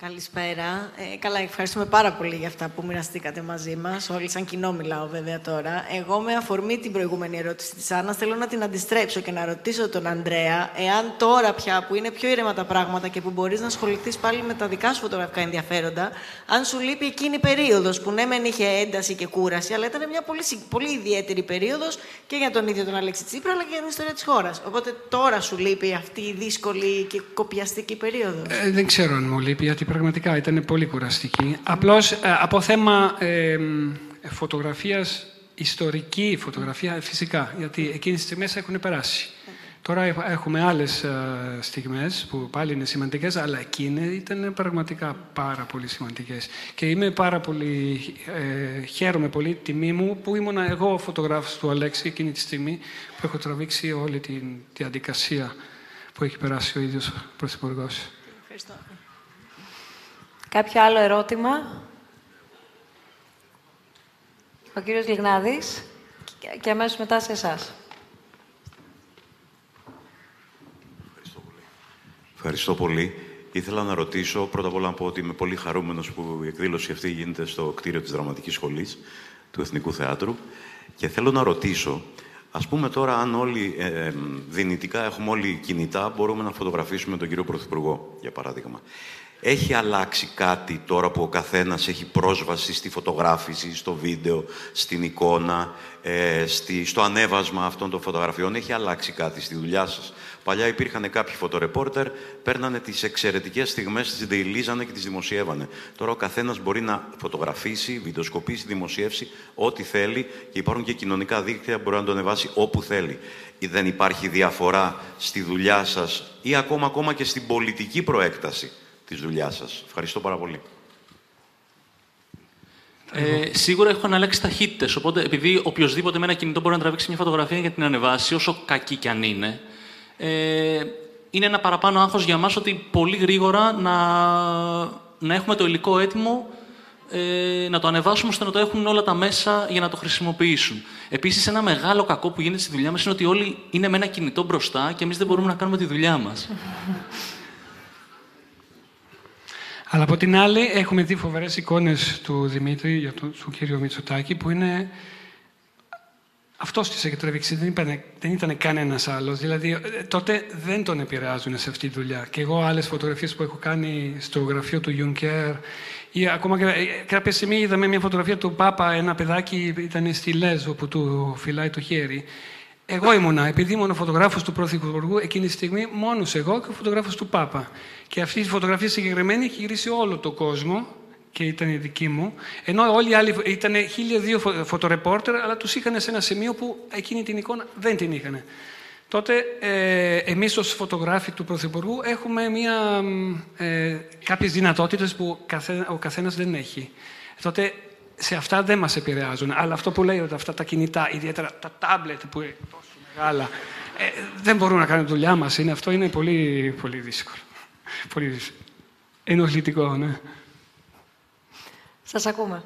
Καλησπέρα. Ε, καλά, ευχαριστούμε πάρα πολύ για αυτά που μοιραστήκατε μαζί μας. Όλοι, σαν κοινό, μιλάω βέβαια τώρα. Εγώ, με αφορμή την προηγούμενη ερώτηση της Άννας, θέλω να την αντιστρέψω και να ρωτήσω τον Ανδρέα, εάν τώρα πια που είναι πιο ήρεμα τα πράγματα και που μπορείς να ασχοληθείς πάλι με τα δικά σου φωτογραφικά ενδιαφέροντα, αν σου λείπει εκείνη η περίοδος που ναι, μεν είχε ένταση και κούραση, αλλά ήταν μια πολύ, πολύ ιδιαίτερη περίοδος και για τον ίδιο τον Αλέξη Τσίπρα, αλλά και για την ιστορία της χώρας. Οπότε τώρα σου λείπει αυτή η δύσκολη και κοπιαστική περίοδος. Ε, δεν ξέρω αν μου λείπει, γιατί πραγματικά ήταν πολύ κουραστική. Απλώς ε, από θέμα ε, φωτογραφίας, ιστορική φωτογραφία, φυσικά, γιατί εκείνες τις στιγμές έχουν περάσει. Τώρα έχουμε άλλες ε, στιγμές που πάλι είναι σημαντικές, αλλά εκείνες ήταν πραγματικά πάρα πολύ σημαντικές. Και είμαι πάρα πολύ, ε, χαίρομαι πολύ τιμή μου που ήμουν εγώ ο φωτογράφος του Αλέξη εκείνη τη στιγμή που έχω τραβήξει όλη τη διαδικασία που έχει περάσει ο ίδιος Πρωθυπουργός. Ευχαριστώ. Κάποιο άλλο ερώτημα; Ο κύριος Λιγνάδης και αμέσως μετά σε εσάς. Ευχαριστώ πολύ. Ευχαριστώ πολύ. Ήθελα να ρωτήσω, πρώτα απ' όλα να πω ότι είμαι πολύ χαρούμενος που η εκδήλωση αυτή γίνεται στο κτίριο της Δραματικής Σχολής του Εθνικού Θεάτρου και θέλω να ρωτήσω, ας πούμε τώρα αν όλοι ε, ε δυνητικά έχουμε όλοι κινητά, μπορούμε να φωτογραφίσουμε τον κύριο Πρωθυπουργό, για παράδειγμα. Έχει αλλάξει κάτι τώρα που ο καθένας έχει πρόσβαση στη φωτογράφηση, στο βίντεο, στην εικόνα, ε, στη, στο ανέβασμα αυτών των φωτογραφιών; Έχει αλλάξει κάτι στη δουλειά σας; Παλιά υπήρχαν κάποιοι φωτορεπόρτερ, παίρνανε τις εξαιρετικές στιγμές, τις δειλίζανε και τις δημοσιεύανε. Τώρα ο καθένας μπορεί να φωτογραφίσει, βιντεοσκοπήσει, δημοσιεύσει ό,τι θέλει και υπάρχουν και κοινωνικά δίκτυα που μπορεί να το ανεβάσει όπου θέλει. Δεν υπάρχει διαφορά στη δουλειά σας ή ακόμα, ακόμα και στην πολιτική προέκταση; Της δουλειάς σας. Ευχαριστώ πάρα πολύ. Ε, σίγουρα έχω αλλάξει ταχύτητες. Οπότε, επειδή οποιοδήποτε με ένα κινητό μπορεί να τραβήξει μια φωτογραφία για την ανεβάσει, όσο κακή κι αν είναι, ε, είναι ένα παραπάνω άγχος για μας ότι πολύ γρήγορα να, να έχουμε το υλικό έτοιμο ε, να το ανεβάσουμε ώστε να το έχουν όλα τα μέσα για να το χρησιμοποιήσουν. Επίσης, ένα μεγάλο κακό που γίνεται στη δουλειά μας είναι ότι όλοι είναι με ένα κινητό μπροστά και εμείς δεν μπορούμε να κάνουμε τη δουλειά μας. Αλλά από την άλλη, έχουμε δει φοβερές εικόνες του Δημήτρη, για τον, του κύριο Μητσοτάκη, που είναι αυτός της έχει τραβήξει, δεν, δεν ήταν κανένας άλλος. Δηλαδή, ε, τότε δεν τον επηρεάζουν σε αυτή τη δουλειά. Και εγώ άλλες φωτογραφίες που έχω κάνει στο γραφείο του Juncker, ή ακόμα και ε, κάποια στιγμή είδαμε μια φωτογραφία του Πάπα, ένα παιδάκι ήταν στη Λέζο που του φυλάει το χέρι. Εγώ ήμουνα, επειδή ήμουν ο φωτογράφος του Πρωθυπουργού, εκείνη τη στιγμή μόνος εγώ και ο φωτογράφος του Πάπα. Και αυτή η φωτογραφία συγκεκριμένη έχει γυρίσει όλο τον κόσμο και ήταν η δική μου. Ενώ όλοι οι άλλοι ήταν χίλια δύο φωτορεπόρτερ, αλλά τους είχαν σε ένα σημείο που εκείνη την εικόνα δεν την είχαν. Τότε ε, εμείς ως φωτογράφοι του Πρωθυπουργού έχουμε μια, ε, κάποιες δυνατότητες που ο καθένας δεν έχει. Τότε σε αυτά δεν μας επηρεάζουν. Αλλά αυτό που λέει ότι αυτά τα κινητά, ιδιαίτερα τα τάμπλετ που είναι τόσο μεγάλα, ε, δεν μπορούν να κάνουν δουλειά μας. Είναι, αυτό είναι πολύ, πολύ δύσκολο. Πολύ δύσκολο. Ενοχλητικό, ναι. Σας ακούμε.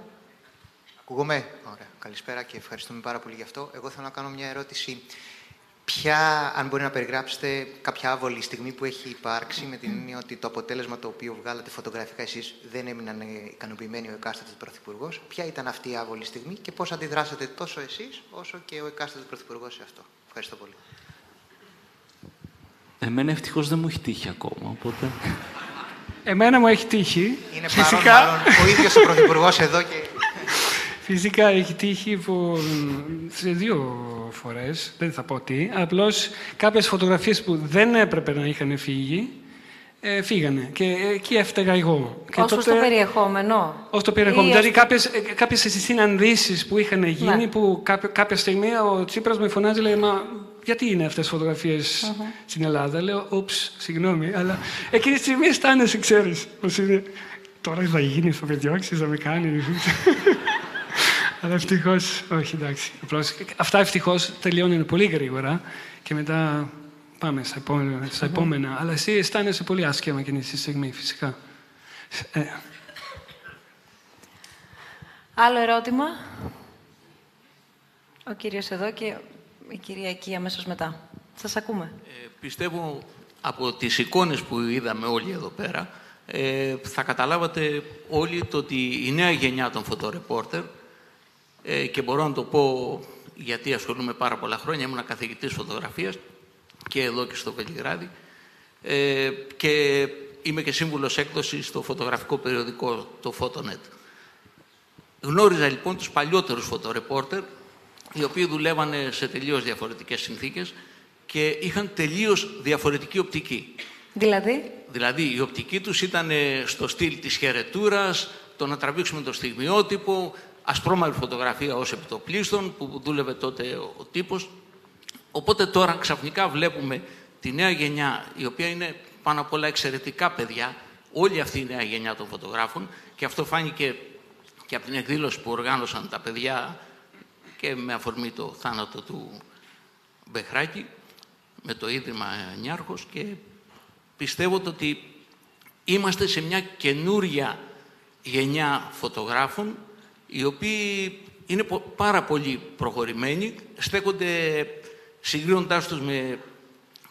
Ακούγομαι. Ωραία. Καλησπέρα και ευχαριστούμε πάρα πολύ γι' αυτό. Εγώ θέλω να κάνω μια ερώτηση. Ποια, αν μπορεί να περιγράψετε κάποια άβολη στιγμή που έχει υπάρξει, με την έννοια ότι το αποτέλεσμα το οποίο βγάλατε φωτογραφικά εσείς δεν έμειναν ικανοποιημένοι ο εκάστοτε Πρωθυπουργός; Ποια ήταν αυτή η άβολη στιγμή και πώς αντιδράσατε τόσο εσείς όσο και ο εκάστοτε Πρωθυπουργός σε αυτό; Ευχαριστώ πολύ. Εμένα ευτυχώς δεν μου έχει τύχει ακόμα, οπότε... Εμένα μου έχει τύχει. Είναι Φυσικά... παρόν, μάλλον, ο ίδιος ο Πρωθυπουργός εδώ και... Φυσικά έχει τύχει που σε δύο φορές, δεν θα πω τι, απλώς κάποιες φωτογραφίες που δεν έπρεπε να είχαν φύγει, ε, φύγανε. Και εκεί έφταιγα εγώ. Και τότε... το περιεχόμενο; Ως το περιεχόμενο. Δηλαδή κάποιες, ε, κάποιες συναντήσεις που είχαν γίνει, ναι. που κάποια, κάποια στιγμή ο Τσίπρας με φωνάζει, λέει, μα γιατί είναι αυτές οι φωτογραφίες uh-huh. στην Ελλάδα; Λέω, ούψ, συγγνώμη, αλλά εκείνη τη στιγμή αισθάνεσαι, ξέρεις, πως είναι... Τώρα θα γίνει, θα με διώξεις, θα με κάνεις. Αλλά ευτυχώς, όχι εντάξει. Απλώς, αυτά ευτυχώς τελειώνουν πολύ γρήγορα και μετά πάμε στα επόμενα. Στα επόμενα. Αλλά εσύ αισθάνεσαι πολύ άσχημα εκείνη τη στιγμή, φυσικά. Ε. Άλλο ερώτημα; Ο κύριος εδώ και η κυρία εκεί αμέσως μετά. Σας ακούμε. Ε, πιστεύω από τις εικόνες που είδαμε όλοι εδώ πέρα, ε, θα καταλάβατε όλοι το ότι η νέα γενιά των φωτορεπόρτερ, ε, και μπορώ να το πω γιατί ασχολούμαι πάρα πολλά χρόνια, ήμουν καθηγητής φωτογραφίας και εδώ και στο Βελιγράδι ε, και είμαι και σύμβουλος έκδοσης στο φωτογραφικό περιοδικό, το Photonet. Γνώριζα λοιπόν τους παλιότερους φωτορεπόρτερ οι οποίοι δουλεύανε σε τελείως διαφορετικές συνθήκες και είχαν τελείως διαφορετική οπτική. Δηλαδή; Δηλαδή η οπτική τους ήταν στο στυλ της χαιρετούρας, το να τραβήξουμε το στιγμιότυπο, ασπρόμαυρη φωτογραφία ως επιτοπλίστων που δούλευε τότε ο τύπος. Οπότε τώρα ξαφνικά βλέπουμε τη νέα γενιά, η οποία είναι πάνω απ' όλα εξαιρετικά παιδιά, όλη αυτή η νέα γενιά των φωτογράφων και αυτό φάνηκε και από την εκδήλωση που οργάνωσαν τα παιδιά και με αφορμή το θάνατο του Μπεχράκη με το Ίδρυμα Νιάρχος και πιστεύω ότι είμαστε σε μια καινούρια γενιά φωτογράφων οι οποίοι είναι πάρα πολύ προχωρημένοι, στέκονται συγκρίνοντάς τους με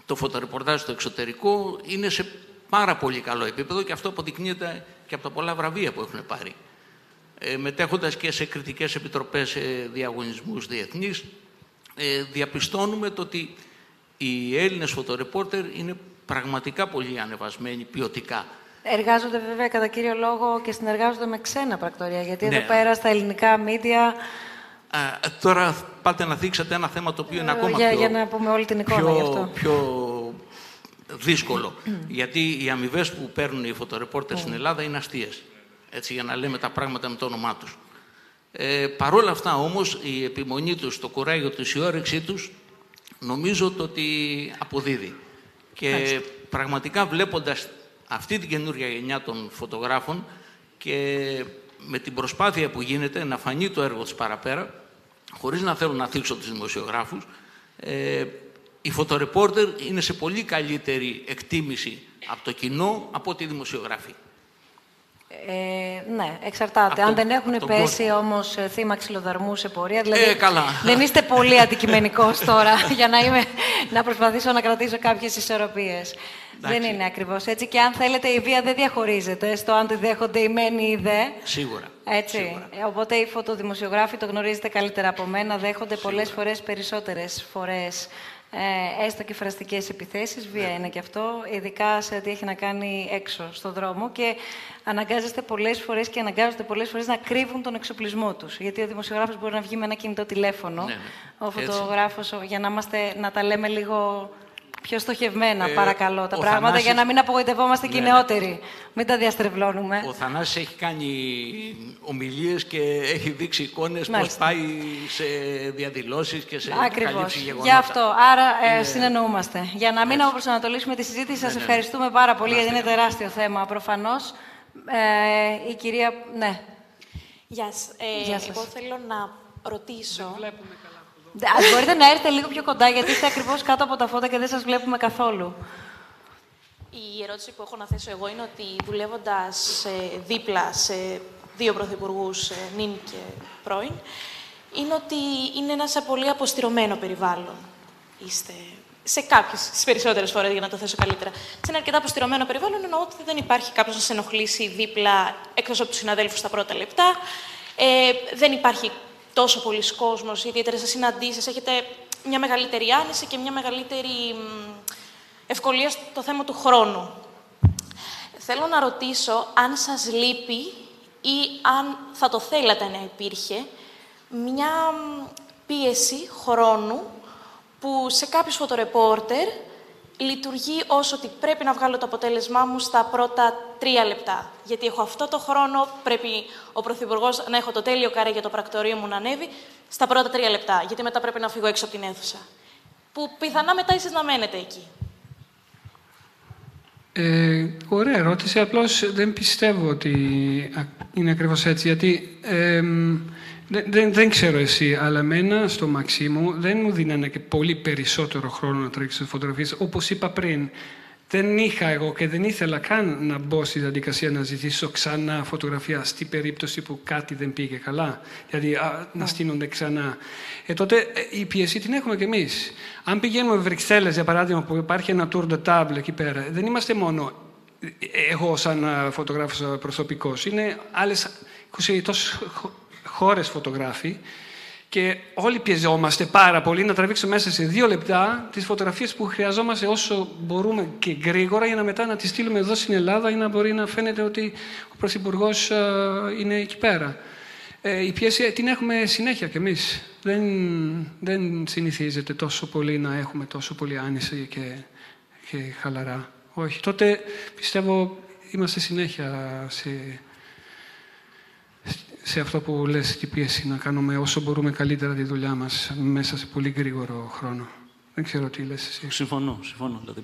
το φωτορεπορτάζ στο εξωτερικό, είναι σε πάρα πολύ καλό επίπεδο και αυτό αποδεικνύεται και από τα πολλά βραβεία που έχουν πάρει ε, μετέχοντας και σε κριτικές επιτροπές σε διαγωνισμούς διεθνείς, ε, διαπιστώνουμε το ότι οι Έλληνες φωτορεπόρτερ είναι πραγματικά πολύ ανεβασμένοι ποιοτικά. Εργάζονται βέβαια κατά κύριο λόγο και συνεργάζονται με ξένα πρακτορία, γιατί ναι. εδώ πέρα στα ελληνικά μίντια... τώρα πάτε να δείξετε ένα θέμα το οποίο είναι ακόμα για, πιο... Για να πούμε όλη την εικόνα πιο, γι' αυτό. Πιο δύσκολο. γιατί οι αμοιβές που παίρνουν οι φωτορεπόρτερ στην Ελλάδα είναι αστείες έτσι, για να λέμε τα πράγματα με το όνομά τους. Ε, Παρ' όλα αυτά όμως η επιμονή τους, το κουράγιο τους, η όρεξή τους νομίζω το ότι αποδίδει. Και πραγματικά βλέποντας αυτή την καινούργια γενιά των φωτογράφων και με την προσπάθεια που γίνεται να φανεί το έργο της παραπέρα, χωρίς να θέλω να θίξω τους δημοσιογράφους, ε, οι φωτορεπόρτερ είναι σε πολύ καλύτερη εκτίμηση από το κοινό από τη δημοσιογραφία. Ε, ναι, εξαρτάται. Αν δεν έχουν πέσει όμως ε, θύμα ξυλοδαρμού σε πορεία. Δηλαδή, Ε, καλά. Δεν είστε πολύ αντικειμενικός τώρα για να, είμαι, να προσπαθήσω να κρατήσω κάποιες ισορροπίες. Δεν είναι ακριβώς έτσι. Και αν θέλετε, η βία δεν διαχωρίζεται στο αν τη δέχονται οι μεν ή οι δε. Σίγουρα. Έτσι. Ε, Οπότε οι φωτοδημοσιογράφοι το γνωρίζετε καλύτερα από μένα. Δέχονται πολλές φορές περισσότερες φορές ε, έστω και φραστικές επιθέσεις, βία Ναι. είναι και αυτό, ειδικά σε ό,τι έχει να κάνει έξω στον δρόμο και αναγκάζεστε πολλές φορές και αναγκάζονται πολλές φορές να κρύβουν τον εξοπλισμό τους. Γιατί ο δημοσιογράφος μπορεί να βγει με ένα κινητό τηλέφωνο, Ναι, ναι. ο Έτσι. φωτογράφος, ο- για να, είμαστε, να τα λέμε λίγο πιο στοχευμένα, Ε, παρακαλώ, τα ο πράγματα, Θανάσης- για να μην απογοητευόμαστε και οι Ναι, ναι. νεότεροι. Μην τα διαστρεβλώνουμε. Ο Θανάσης έχει κάνει ομιλίες και έχει δείξει εικόνες πώς Μάλιστα. πάει σε διαδηλώσεις και σε Ακριβώς. καλύψει γεγονότα. Γι' αυτό. Άρα ε, συνεννοούμαστε. Για να μην προσανατολίσουμε τη συζήτηση, Ναι, σας ευχαριστούμε πάρα πολύ, γιατί είναι τεράστιο θέμα προφανώς. Ε, η κυρία. Ναι. Γεια σας. Ε, Γεια σας. Εγώ θέλω να ρωτήσω... Α, μπορείτε να έρθετε λίγο πιο κοντά, γιατί είστε ακριβώς κάτω από τα φώτα και δεν σας βλέπουμε καθόλου. Η ερώτηση που έχω να θέσω εγώ είναι ότι δουλεύοντας ε, δίπλα σε δύο πρωθυπουργούς, ε, νυν και πρώην, είναι ότι είναι ένας σε πολύ αποστηρωμένο περιβάλλον. Είστε σε κάποιες, στις περισσότερες φορές, για να το θέσω καλύτερα. Σε ένα αρκετά αποστηρωμένο περιβάλλον εννοώ ότι δεν υπάρχει κάποιος να σε ενοχλήσει δίπλα εκτός από τους συναδέλφους στα πρώτα λεπτά. Ε, δεν υπάρχει τόσο πολλοί κόσμος, ιδιαίτερε συναντήσεις. Έχετε μια μεγαλύτερη άνεση και μια μεγαλύτερη μ, ευκολία στο θέμα του χρόνου. Θέλω να ρωτήσω αν σας λείπει ή αν θα το θέλατε να υπήρχε μια μ, πίεση χρόνου που σε κάποιους φωτορεπόρτερ λειτουργεί όσο ότι πρέπει να βγάλω το αποτέλεσμά μου στα πρώτα τρία λεπτά. Γιατί έχω αυτό το χρόνο, πρέπει ο Πρωθυπουργός να έχω το τέλειο καρέ για το πρακτορείο μου να ανέβει στα πρώτα τρία λεπτά. Γιατί μετά πρέπει να φύγω έξω από την αίθουσα. Που πιθανά μετά εσείς να μένετε εκεί. Ε, ωραία ερώτηση. Απλώς δεν πιστεύω ότι α- είναι ακριβώς έτσι. Γιατί ε, μ, δεν, δεν, δεν ξέρω εσύ, αλλά εμένα στο μαξί μου δεν μου δίνανε και πολύ περισσότερο χρόνο να τρέξω φωτογραφίες. Όπως είπα πριν, δεν είχα εγώ και δεν ήθελα καν να μπω στη διαδικασία να ζητήσω ξανά φωτογραφία στην περίπτωση που κάτι δεν πήγε καλά. Δηλαδή α, να στείνονται ξανά. Ε, τότε ε, η πίεση την έχουμε κι εμείς. Αν πηγαίνουμε Βρυξέλλες, για παράδειγμα, που υπάρχει ένα tour de table εκεί πέρα, δεν είμαστε μόνο ε, εγώ σαν α, φωτογράφος α, προσωπικός. Είναι άλλες 20 τόσες χω- χώρες φωτογράφοι και όλοι πιεζόμαστε πάρα πολύ να τραβήξουμε μέσα σε δύο λεπτά τις φωτογραφίες που χρειαζόμαστε όσο μπορούμε και γρήγορα για να μετά να τις στείλουμε εδώ στην Ελλάδα ή να μπορεί να φαίνεται ότι ο Πρωθυπουργός είναι εκεί πέρα. Ε, η πίεση την έχουμε συνέχεια κι εμείς. Δεν, δεν συνηθίζεται τόσο πολύ να έχουμε τόσο πολύ άνεση και, και χαλαρά. Όχι. Τότε πιστεύω είμαστε συνέχεια σε, σε αυτό που λες την πίεση να κάνουμε όσο μπορούμε καλύτερα τη δουλειά μας μέσα σε πολύ γρήγορο χρόνο. Δεν ξέρω τι λες εσύ. Συμφωνώ, συμφωνώ. Δηλαδή,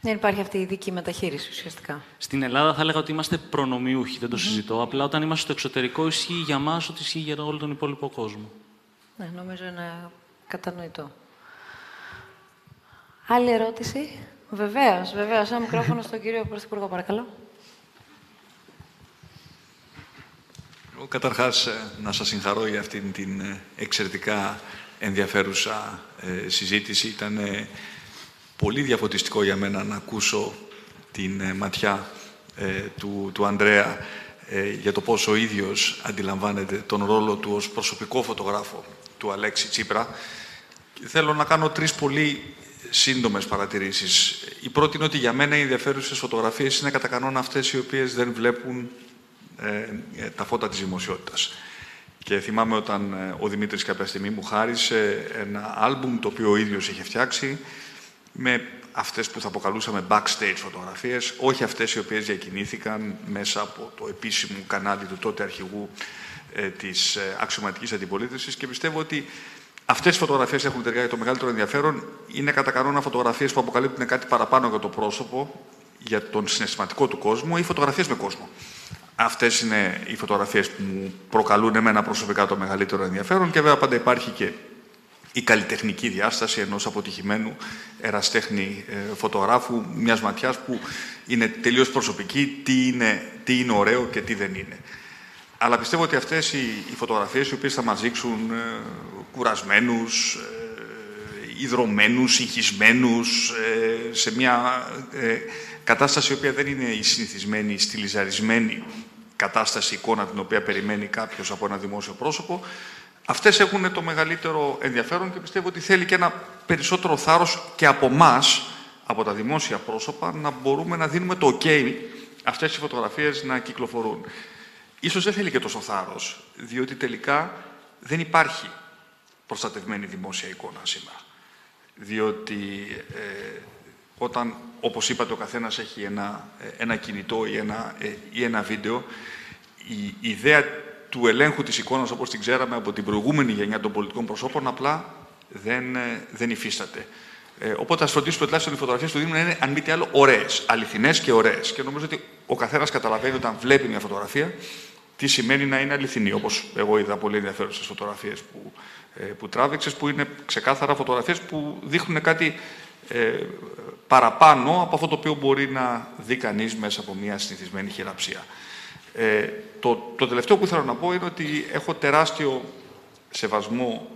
Δεν υπάρχει αυτή η ειδική μεταχείριση ουσιαστικά. στην Ελλάδα θα έλεγα ότι είμαστε προνομιούχοι, δεν το συζητώ. Απλά όταν είμαστε στο εξωτερικό ισχύει για μας ό,τι ισχύει για όλο τον υπόλοιπο κόσμο. Ναι, νομίζω είναι κατανοητό. Άλλη ερώτηση; Βεβαίως, βεβαίως. Ένα μικρόφωνο στον κύριο Πρωθυπουργό, παρακαλώ. Καταρχάς, ε, να σας συγχαρώ για αυτήν την ε, εξαιρετικά ενδιαφέρουσα ε, συζήτηση. Ήταν ε, πολύ διαφωτιστικό για μένα να ακούσω την ε, ματιά ε, του, του Ανδρέα ε, για το πώς ο ίδιος αντιλαμβάνεται τον ρόλο του ως προσωπικό φωτογράφο του Αλέξη Τσίπρα. Και θέλω να κάνω τρεις πολύ σύντομες παρατηρήσεις. Η πρώτη είναι ότι για μένα οι ενδιαφέρουσες φωτογραφίες είναι κατά κανόνα αυτές οι οποίες δεν βλέπουν ε, ε, τα φώτα της δημοσιότητας. Και θυμάμαι όταν ε, ο Δημήτρης κάποια στιγμή μου χάρισε ένα άλμπουμ το οποίο ο ίδιος είχε φτιάξει με αυτές που θα αποκαλούσαμε backstage φωτογραφίες, όχι αυτές οι οποίες διακινήθηκαν μέσα από το επίσημο κανάλι του τότε αρχηγού ε, της ε, αξιωματικής αντιπολίτευσης και πιστεύω ότι αυτές οι φωτογραφίες έχουν τελικά το μεγαλύτερο ενδιαφέρον. Είναι κατά κανόνα φωτογραφίες που αποκαλύπτουν κάτι παραπάνω για το πρόσωπο, για τον συναισθηματικό του κόσμο ή φωτογραφίες με κόσμο. Αυτές είναι οι φωτογραφίες που μου προκαλούν εμένα προσωπικά το μεγαλύτερο ενδιαφέρον και βέβαια πάντα υπάρχει και η καλλιτεχνική διάσταση ενός αποτυχημένου εραστέχνη ε, φωτογράφου, μιας ματιάς που είναι τελείως προσωπική, τι είναι, τι είναι ωραίο και τι δεν είναι. Αλλά πιστεύω ότι αυτές οι, οι φωτογραφίες οι οποίες θα μας δείξουν ε, κουρασμένους, ε, ιδρωμένους, συγχυσμένους, ε, σε μια ε, κατάσταση η οποία δεν είναι η συνηθισμένη, η στυλιζαρισμένη κατάσταση, εικόνα την οποία περιμένει κάποιος από ένα δημόσιο πρόσωπο, αυτές έχουν το μεγαλύτερο ενδιαφέρον και πιστεύω ότι θέλει και ένα περισσότερο θάρρος και από εμά, από τα δημόσια πρόσωπα, να μπορούμε να δίνουμε το ok αυτές οι φωτογραφίες να κυκλοφορούν. Ίσως δεν θέλει και τόσο θάρρος, διότι τελικά δεν υπάρχει προστατευμένη δημόσια εικόνα σήμερα. Διότι ε, όταν, όπως είπατε, ο καθένας έχει ένα, ε, ένα κινητό ή ένα, ε, ή ένα βίντεο, η ιδέα του ελέγχου της εικόνας, όπως την ξέραμε από την προηγούμενη γενιά των πολιτικών προσώπων, απλά δεν, ε, δεν υφίσταται. Ε, οπότε, ας φροντίσουμε τουλάχιστον οι φωτογραφίες του Δήμου να είναι, αν μη τι άλλο, ωραίες. Αληθινές και ωραίες. Και νομίζω ότι ο καθένας καταλαβαίνει όταν βλέπει μια φωτογραφία τι σημαίνει να είναι αληθινή. Όπως εγώ είδα πολύ ενδιαφέρουσες φωτογραφίες που, ε, που τράβηξες, που είναι ξεκάθαρα φωτογραφίες που δείχνουν κάτι ε, παραπάνω από αυτό το οποίο μπορεί να δει κανείς μέσα από μια συνηθισμένη χειραψία. Ε, το, το τελευταίο που ήθελα να πω είναι ότι έχω τεράστιο σεβασμό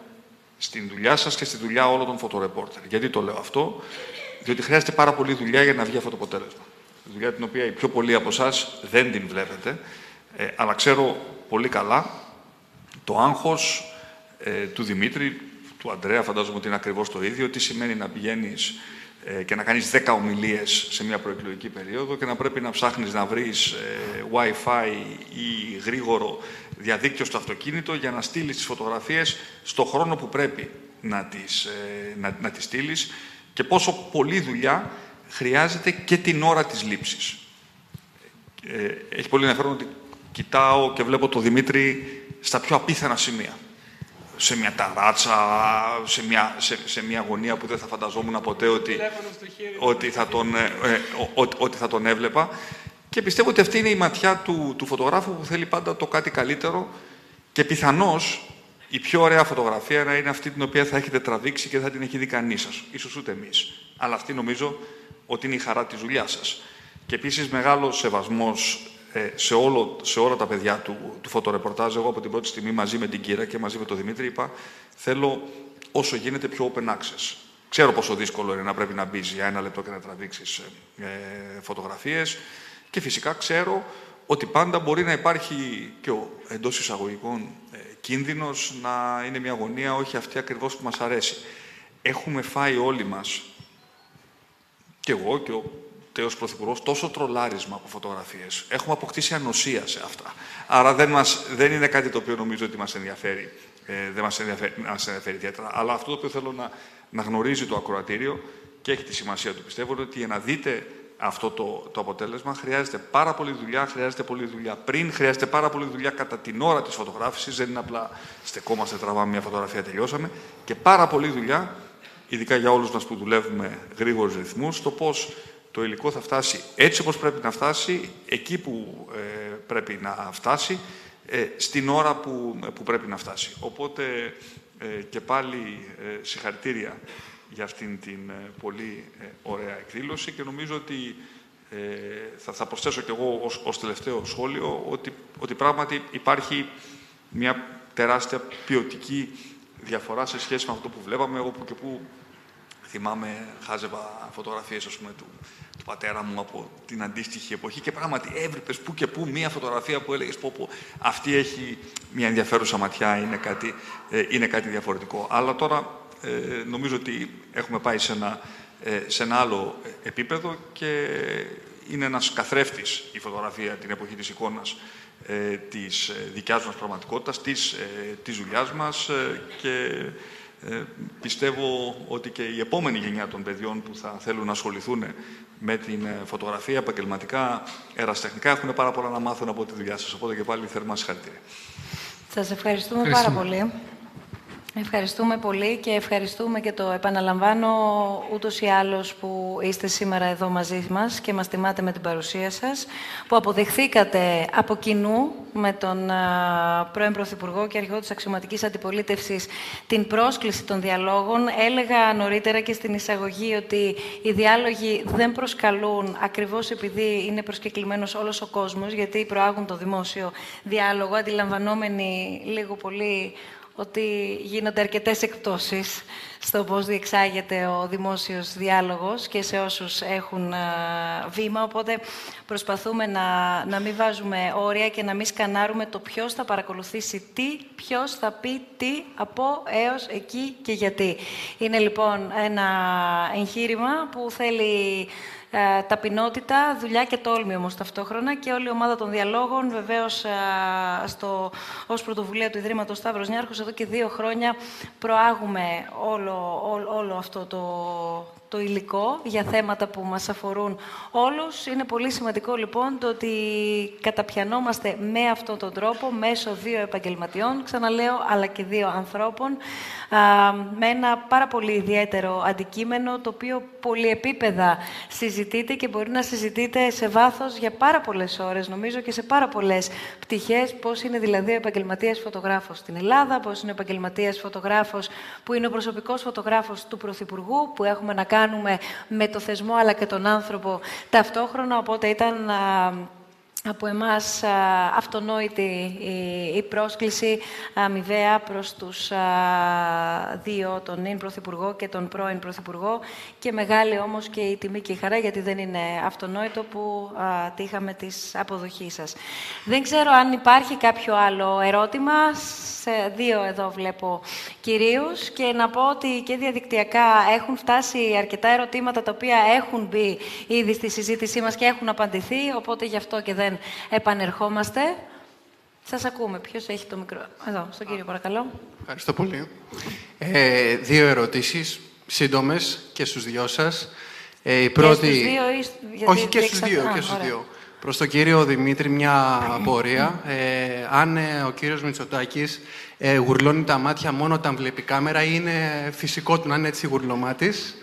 στην δουλειά σας και στη δουλειά όλων των φωτορεπόρτερ. Γιατί το λέω αυτό, διότι χρειάζεται πάρα πολύ δουλειά για να βγει αυτό το αποτέλεσμα. Δουλειά την οποία οι πιο πολλοί από εσάς δεν την βλέπετε, ε, αλλά ξέρω πολύ καλά το άγχος ε, του Δημήτρη, του Αντρέα, φαντάζομαι ότι είναι ακριβώς το ίδιο, τι σημαίνει να πηγαίνεις ε, και να κάνεις 10 ομιλίες σε μια προεκλογική περίοδο και να πρέπει να ψάχνεις να βρεις ε, Wi-Fi ή γρήγορο διαδίκτυο στο αυτοκίνητο για να στείλεις τις φωτογραφίες στο χρόνο που πρέπει να τις, ε, να, να τις στείλεις και πόσο πολλή δουλειά χρειάζεται και την ώρα της λήψης. Ε, έχει πολύ ενδιαφέρον ότι κοιτάω και βλέπω τον Δημήτρη στα πιο απίθανα σημεία σε μια ταράτσα, σε μια, σε, σε μια γωνία που δεν θα φανταζόμουν ποτέ ότι, ότι, θα τον, ε, ε ότι θα τον έβλεπα. Και πιστεύω ότι αυτή είναι η ματιά του, του φωτογράφου που θέλει πάντα το κάτι καλύτερο και πιθανώς η πιο ωραία φωτογραφία να είναι αυτή την οποία θα έχετε τραβήξει και δεν θα την έχει δει κανείς σας. Ίσως ούτε εμείς. Αλλά αυτή νομίζω ότι είναι η χαρά της δουλειάς σας. Και επίσης μεγάλος σεβασμός ε, σε, όλο, σε όλα τα παιδιά του, του φωτορεπορτάζ, εγώ από την πρώτη στιγμή μαζί με την Κύρα και μαζί με τον Δημήτρη είπα θέλω όσο γίνεται πιο open access. Ξέρω πόσο δύσκολο είναι να πρέπει να μπεις για ένα λεπτό και να τραβήξεις ε, ε φωτογραφίες. Και φυσικά ξέρω ότι πάντα μπορεί να υπάρχει και ο εντός εισαγωγικών ε, κίνδυνος να είναι μια γωνία όχι αυτή ακριβώς που μας αρέσει. Έχουμε φάει όλοι μας, και εγώ και ο τέος Πρωθυπουργός τόσο τρολάρισμα από φωτογραφίες. Έχουμε αποκτήσει ανοσία σε αυτά. Άρα δεν, μας, δεν είναι κάτι το οποίο νομίζω ότι μας ενδιαφέρει. Ε, δεν μας ενδιαφέρει, μας ενδιαφέρει ιδιαίτερα. Αλλά αυτό το οποίο θέλω να, να γνωρίζει το ακροατήριο και έχει τη σημασία του πιστεύω είναι ότι για να δείτε αυτό το, το αποτέλεσμα χρειάζεται πάρα πολλή δουλειά, χρειάζεται πολλή δουλειά πριν, χρειάζεται πάρα πολλή δουλειά κατά την ώρα της φωτογράφησης. Δεν είναι απλά στεκόμαστε, τραβάμε μια φωτογραφία, τελειώσαμε. Και πάρα πολλή δουλειά, ειδικά για όλους μας που δουλεύουμε γρήγορους ρυθμούς, το πώς το υλικό θα φτάσει έτσι όπως πρέπει να φτάσει, εκεί που ε, πρέπει να φτάσει, ε, στην ώρα που, που πρέπει να φτάσει. Οπότε ε, και πάλι συγχαρητήρια για αυτήν την πολύ ωραία εκδήλωση και νομίζω ότι θα, θα προσθέσω κι εγώ ως, ως τελευταίο σχόλιο ότι, ότι πράγματι υπάρχει μια τεράστια ποιοτική διαφορά σε σχέση με αυτό που βλέπαμε, όπου και που θυμάμαι, χάζευα φωτογραφίες ας πούμε, του, του πατέρα μου από την αντίστοιχη εποχή και πράγματι έβλεπε που και που μία φωτογραφία που έλεγες πω, πω αυτή έχει μια ενδιαφέρουσα ματιά, είναι κάτι, ε, είναι κάτι διαφορετικό. Αλλά τώρα ε, νομίζω ότι έχουμε πάει σε ένα, ε, σε ένα άλλο επίπεδο και είναι ένας καθρέφτης η φωτογραφία την εποχή της εικόνας ε, της δικιάς μας πραγματικότητας, της, ε, της δουλειάς μας και ε, πιστεύω ότι και η επόμενη γενιά των παιδιών που θα θέλουν να ασχοληθούν με την ε, φωτογραφία επαγγελματικά, εραστεχνικά, έχουν πάρα πολλά να μάθουν από τη δουλειά σας. Οπότε και πάλι θερμά συγχαρητήρια. Σας ευχαριστούμε πάρα πολύ. Ευχαριστούμε πολύ και ευχαριστούμε και το επαναλαμβάνω ούτως ή άλλως που είστε σήμερα εδώ μαζί μας και μας τιμάτε με την παρουσία σας, που αποδεχθήκατε από κοινού με τον πρώην Πρωθυπουργό και αρχηγό της αξιωματικής αντιπολίτευσης την πρόσκληση των διαλόγων. Έλεγα νωρίτερα και στην εισαγωγή ότι οι διάλογοι δεν προσκαλούν ακριβώς επειδή είναι προσκεκλημένος όλος ο κόσμος, γιατί προάγουν το δημόσιο διάλογο, αντιλαμβανόμενοι λίγο πολύ ότι γίνονται αρκετές εκπτώσεις στο πώς διεξάγεται ο δημόσιος διάλογος και σε όσους έχουν βήμα, οπότε προσπαθούμε να, να μην βάζουμε όρια και να μην σκανάρουμε το ποιος θα παρακολουθήσει τι, ποιος θα πει τι, από, έως, εκεί και γιατί. Είναι λοιπόν ένα εγχείρημα που θέλει ε, ταπεινότητα, δουλειά και τόλμη όμως ταυτόχρονα και όλη η ομάδα των διαλόγων. Βεβαίως ε, στο, ως πρωτοβουλία του Ιδρύματος Σταύρος Νιάρχος εδώ και δύο χρόνια προάγουμε όλο, όλο αυτό το, το υλικό για θέματα που μας αφορούν όλους. Είναι πολύ σημαντικό λοιπόν το ότι καταπιανόμαστε με αυτόν τον τρόπο μέσω δύο επαγγελματιών, ξαναλέω, αλλά και δύο ανθρώπων, με ένα πάρα πολύ ιδιαίτερο αντικείμενο, το οποίο πολυεπίπεδα συζητείται και μπορεί να συζητείται σε βάθος για πάρα πολλές ώρες, νομίζω, και σε πάρα πολλές πτυχές, πώς είναι δηλαδή ο επαγγελματίας φωτογράφος στην Ελλάδα, πώς είναι ο επαγγελματίας φωτογράφος που είναι ο προσωπικός φωτογράφος του Πρωθυπουργού, που έχουμε να κάνουμε με το θεσμό αλλά και τον άνθρωπο ταυτόχρονα, οπότε ήταν από εμάς αυτονόητη η πρόσκληση αμοιβαία προς τους δύο, τον νυν Πρωθυπουργό και τον πρώην Πρωθυπουργό και μεγάλη όμως και η τιμή και η χαρά γιατί δεν είναι αυτονόητο που τύχαμε της αποδοχής σας. Δεν ξέρω αν υπάρχει κάποιο άλλο ερώτημα. Σε δύο εδώ βλέπω κυρίους και να πω ότι και διαδικτυακά έχουν φτάσει αρκετά ερωτήματα τα οποία έχουν μπει ήδη στη συζήτησή μας και έχουν απαντηθεί, οπότε γι' αυτό και δεν επανερχόμαστε. Σας ακούμε. Ποιος έχει το μικρό... Εδώ, στον κύριο, παρακαλώ. Ευχαριστώ πολύ. Ε, δύο ερωτήσεις, σύντομες και στους δυο σας. Ε, η πρώτη... Και στους δύο ή... Όχι, και στους δύο. και στους δύο. Προς τον κύριο Δημήτρη μια απορία. Ε, αν ε, ο κύριος Μητσοτάκης ε, γουρλώνει τα μάτια μόνο όταν βλέπει κάμερα, είναι φυσικό του να είναι έτσι γουρλωμάτης;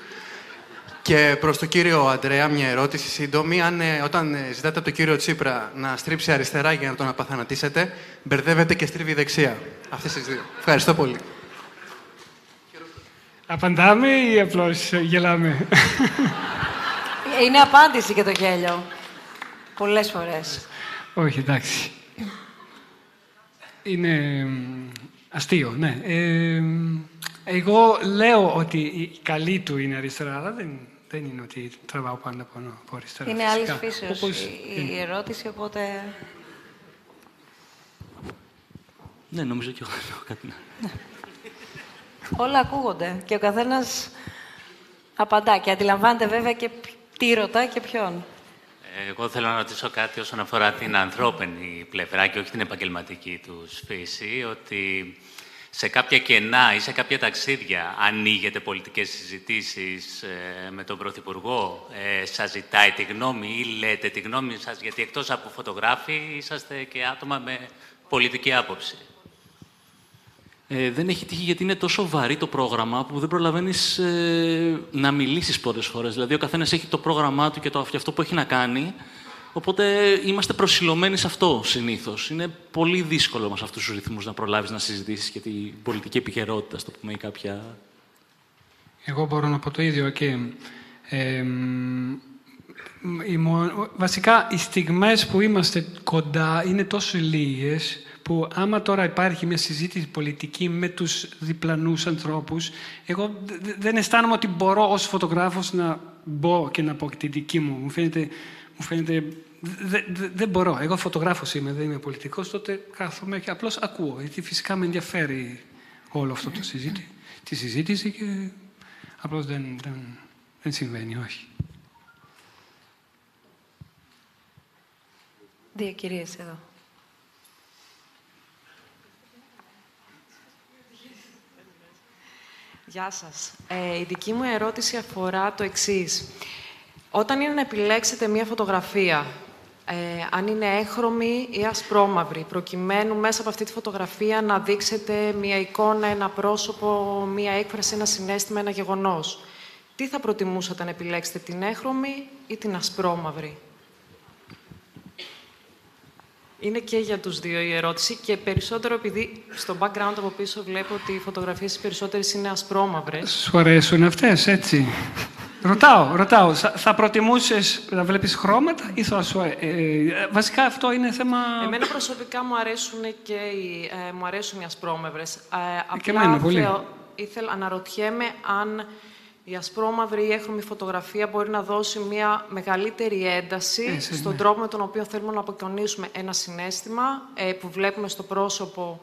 Και προς τον κύριο Αντρέα μια ερώτηση σύντομη. Αν ε, όταν ε, ζητάτε από τον κύριο Τσίπρα να στρίψει αριστερά για να τον απαθανατήσετε, μπερδεύετε και στρίβει δεξιά. Αυτές τις δύο. Ευχαριστώ πολύ. Απαντάμε ή απλώς γελάμε; Είναι απάντηση και το γέλιο. Πολλές φορές. Όχι, εντάξει. Είναι αστείο, ναι. Ε, εγώ λέω ότι η καλή του είναι αριστερά, αλλά δεν δεν είναι ότι τραβάω πάντα από, από αριστερά. Είναι άλλης φύσεως η, η ερώτηση, οπότε... Ναι, νομίζω και εγώ κάτι να... Ναι. Όλα ακούγονται και ο καθένας απαντά και αντιλαμβάνεται βέβαια και τι ρωτά και ποιον. Εγώ θέλω να ρωτήσω κάτι όσον αφορά την ανθρώπινη πλευρά και όχι την επαγγελματική τους φύση, ότι σε κάποια κενά ή σε κάποια ταξίδια ανοίγετε πολιτικές συζητήσεις ε, με τον Πρωθυπουργό, ε, σας ζητάει τη γνώμη ή λέτε τη γνώμη σας, γιατί εκτός από φωτογράφοι είσαστε και άτομα με πολιτική άποψη; Ε, δεν έχει τύχει γιατί είναι τόσο βαρύ το πρόγραμμα που δεν προλαβαίνεις ε, να μιλήσεις πολλές φορές. Δηλαδή, ο καθένας έχει το πρόγραμμά του και το, αυτό που έχει να κάνει. Οπότε είμαστε προσιλωμένοι σε αυτό συνήθως. Είναι πολύ δύσκολο με αυτούς τους ρυθμούς να προλάβεις να συζητήσεις και την πολιτική επικαιρότητα, στο πούμε, ή κάποια. Εγώ μπορώ να πω το ίδιο και. Ε, βασικά, οι στιγμές που είμαστε κοντά είναι τόσο λίγες που άμα τώρα υπάρχει μια συζήτηση πολιτική με τους διπλανούς ανθρώπους, εγώ δεν αισθάνομαι ότι μπορώ ως φωτογράφος να μπω και να πω και τη δική μου. Μου φαίνεται μου φαίνεται. Δεν μπορώ. Εγώ φωτογράφος είμαι, δεν είμαι πολιτικός. Τότε κάθομαι και απλώς ακούω. Γιατί φυσικά με ενδιαφέρει όλο αυτό το συζήτη, τη συζήτηση και απλώς δεν, δεν, δεν συμβαίνει, όχι. Δύο κυρίες εδώ. Γεια σας. Ε, η δική μου ερώτηση αφορά το εξής. Όταν είναι να επιλέξετε μία φωτογραφία ε, αν είναι έχρωμη ή ασπρόμαυρη, προκειμένου μέσα από αυτή τη φωτογραφία να δείξετε μία εικόνα, ένα πρόσωπο, μία έκφραση, ένα συνέστημα, ένα γεγονός. Τι θα προτιμούσατε να επιλέξετε, την έχρωμη ή την ασπρόμαυρη; Είναι και για τους δύο η ερώτηση και περισσότερο επειδή στο background από πίσω βλέπω ότι οι φωτογραφίες περισσότερες είναι ασπρόμαυρες. Σου αρέσουν αυτές, έτσι; Ρωτάω, ρωτάω. Θα προτιμούσες να βλέπεις χρώματα ή θα σου... Ε, ε, βασικά αυτό είναι θέμα... Εμένα προσωπικά μου αρέσουν και οι, ε, μου αρέσουν οι ασπρόμαυρες. Ε, και εμένα, πολύ. ήθελα, αναρωτιέμαι αν η ασπρόμαυρη ή έχρωμη φωτογραφία μπορεί να δώσει μια μεγαλύτερη ένταση στον ναι. τρόπο με τον οποίο θέλουμε να αποκοινωνήσουμε ένα συνέστημα ε, που βλέπουμε στο πρόσωπο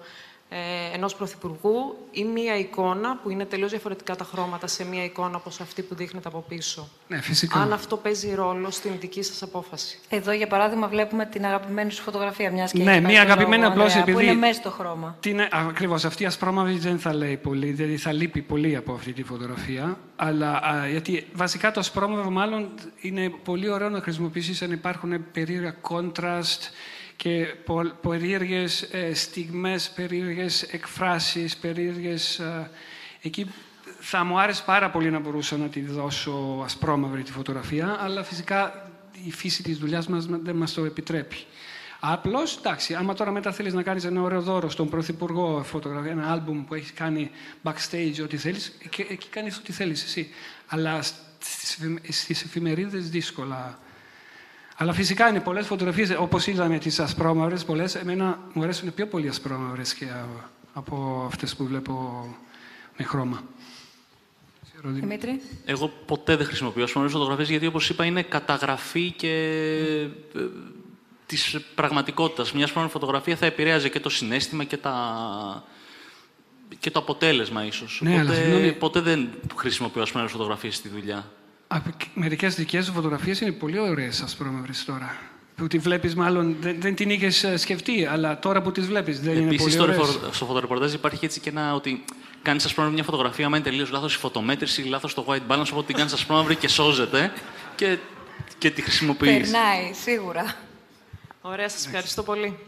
ε, ενός πρωθυπουργού ή μία εικόνα που είναι τελείως διαφορετικά τα χρώματα σε μία εικόνα όπως αυτή που δείχνεται από πίσω. Ναι, φυσικά. Αν αυτό παίζει ρόλο στην δική σας απόφαση. Εδώ, για παράδειγμα, βλέπουμε την αγαπημένη σου φωτογραφία μιας και Ναι, μία αγαπημένη απλώς επειδή... Που είναι μέσα στο χρώμα. Την, ακριβώς, αυτή η ασπρόμαυρη δεν θα λέει πολύ, δηλαδή θα λείπει πολύ από αυτή τη φωτογραφία. Αλλά α, γιατί βασικά το ασπρόμαυρο μάλλον είναι πολύ ωραίο να χρησιμοποιήσεις αν υπάρχουν περίεργα contrast και περίεργες ε, στιγμές, περίεργες εκφράσεις, περίεργες... Ε, εκεί θα μου άρεσε πάρα πολύ να μπορούσα να τη δώσω ασπρόμαυρη τη φωτογραφία, αλλά φυσικά η φύση της δουλειάς μας δεν μας το επιτρέπει. Απλώς, εντάξει, άμα τώρα μετά θέλεις να κάνεις ένα ωραίο δώρο στον Πρωθυπουργό, φωτογραφία, ένα άλμπουμ που έχεις κάνει backstage, ό,τι θέλεις, εκεί, εκεί κάνεις ό,τι θέλεις εσύ. Αλλά στις εφημερίδες δύσκολα αλλά φυσικά είναι πολλές φωτογραφίες, όπως είδαμε τις ασπρόμαυρες, πολλές. Εμένα μου αρέσουν πιο πολύ ασπρόμαυρες και από αυτές που βλέπω με χρώμα. Δημήτρη. Εγώ ποτέ δεν χρησιμοποιώ ασπρόμαυρες φωτογραφίες γιατί, όπως είπα, είναι καταγραφή και ε, της πραγματικότητας. Μια ασπρόμαυρη φωτογραφία θα επηρέαζε και το συνέστημα και, τα... και το αποτέλεσμα, ίσως. Ναι, ποτέ, ποτέ δεν χρησιμοποιώ ασπρόμαυρες φωτογραφίες στη δουλειά. Μερικές δικές σου φωτογραφίες είναι πολύ ωραίες, ας πούμε, τώρα. Που τη βλέπεις μάλλον, δεν, δεν την είχες σκεφτεί, αλλά τώρα που τις βλέπεις δεν είναι πολύ ωραίες. Επίσης, στο φωτορεπορτάζ υπάρχει έτσι και ένα ότι κάνεις, ας πούμε, μια φωτογραφία, άμα είναι τελείως λάθος η φωτομέτρηση, λάθος το white balance, οπότε την κάνεις, ας πούμε, και σώζεται και, και τη χρησιμοποιείς. Περνάει, σίγουρα. Ωραία, σας ευχαριστώ πολύ.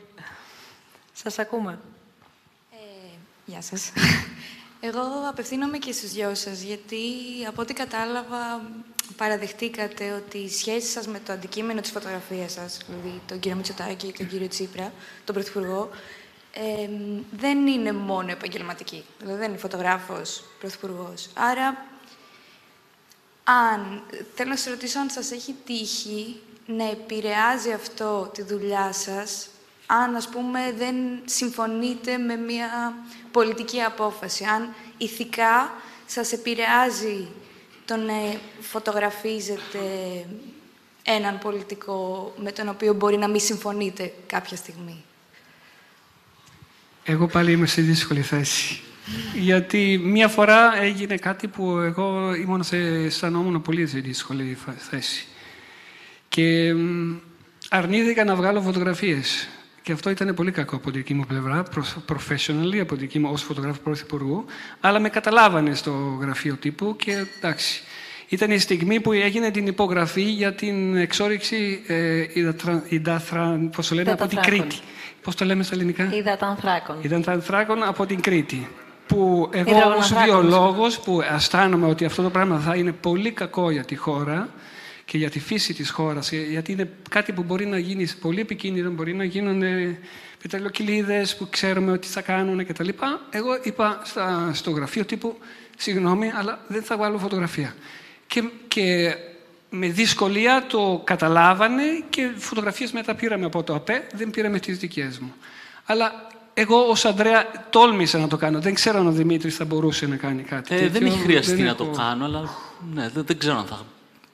Σας ακούμε. Ε, γεια σας. Εγώ απευθύνομαι και στους δυο σας, γιατί από ό,τι κατάλαβα παραδεχτήκατε ότι η σχέση σας με το αντικείμενο της φωτογραφίας σας, δηλαδή τον κύριο Μητσοτάκη και τον κύριο Τσίπρα, τον Πρωθυπουργό, ε, δεν είναι μόνο επαγγελματική. Δηλαδή δεν είναι φωτογράφος, Πρωθυπουργός. Άρα, αν, θέλω να σας ρωτήσω αν σας έχει τύχει να επηρεάζει αυτό τη δουλειά σας αν, ας πούμε, δεν συμφωνείτε με μια πολιτική απόφαση. Αν ηθικά σας επηρεάζει το να φωτογραφίζετε έναν πολιτικό με τον οποίο μπορεί να μην συμφωνείτε κάποια στιγμή; Εγώ πάλι είμαι σε δύσκολη θέση. Γιατί μία φορά έγινε κάτι που εγώ ήμουν σε, αισθανόμουν πολύ σε δύσκολη θέση. Και αρνήθηκα να βγάλω φωτογραφίες. Και αυτό ήταν πολύ κακό από την δική μου πλευρά, professionally, από την δική μου ως φωτογράφο πρωθυπουργού, αλλά με καταλάβανε στο γραφείο τύπου και εντάξει. Ήταν η στιγμή που έγινε την υπογραφή για την εξόριξη ε, υδατραν, πώς το λένε, από την Κρήτη. Πώς το λέμε στα ελληνικά; Υδατανθράκων. Υδατανθράκων από την Κρήτη. Που εγώ ως βιολόγος που αισθάνομαι ότι αυτό το πράγμα θα είναι πολύ κακό για τη χώρα, και για τη φύση της χώρας, γιατί είναι κάτι που μπορεί να γίνει πολύ επικίνδυνο, μπορεί να γίνουν πεταλοκυλίδες που ξέρουμε ότι θα κάνουν κτλ. Εγώ είπα στα, στο γραφείο τύπου, συγγνώμη, αλλά δεν θα βάλω φωτογραφία. Και, και με δυσκολία το καταλάβανε και φωτογραφίες μετά πήραμε από το ΑΠΕ, δεν πήραμε τις δικές μου. Αλλά εγώ ως Ανδρέα τόλμησα να το κάνω. Δεν ξέρω αν ο Δημήτρης θα μπορούσε να κάνει κάτι ε, Δεν έχει χρειαστεί να το κάνω, αλλά ναι, δεν, δεν ξέρω αν θα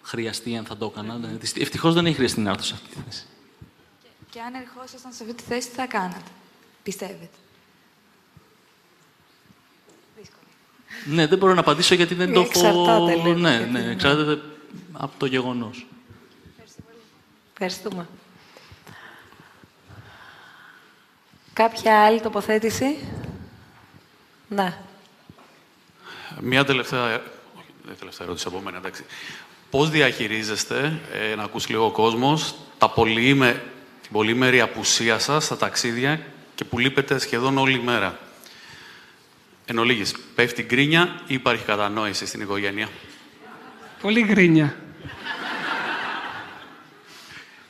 χρειαστεί αν θα το έκανα. Ναι. Ευτυχώς δεν έχει χρειαστεί να έρθω σε αυτή τη θέση. Και, και αν ερχόσασταν σε αυτή τη θέση, τι θα κάνατε, πιστεύετε; Ναι, δεν μπορώ να απαντήσω γιατί δεν το έχω. Ναι, ναι, εξαρτάται από το γεγονός. Ευχαριστούμε. Κάποια άλλη τοποθέτηση; Ναι. Μια τελευταία, τελευταία ερώτηση από μένα, εντάξει. Πώς διαχειρίζεστε, ε, να ακούσει λίγο ο κόσμος, τα πολυήμε, την πολύμερη απουσία σας στα ταξίδια και που λείπετε σχεδόν όλη μέρα. Εν ολίγης, πέφτει γκρίνια ή υπάρχει κατανόηση στην οικογένεια; Πολύ γκρίνια.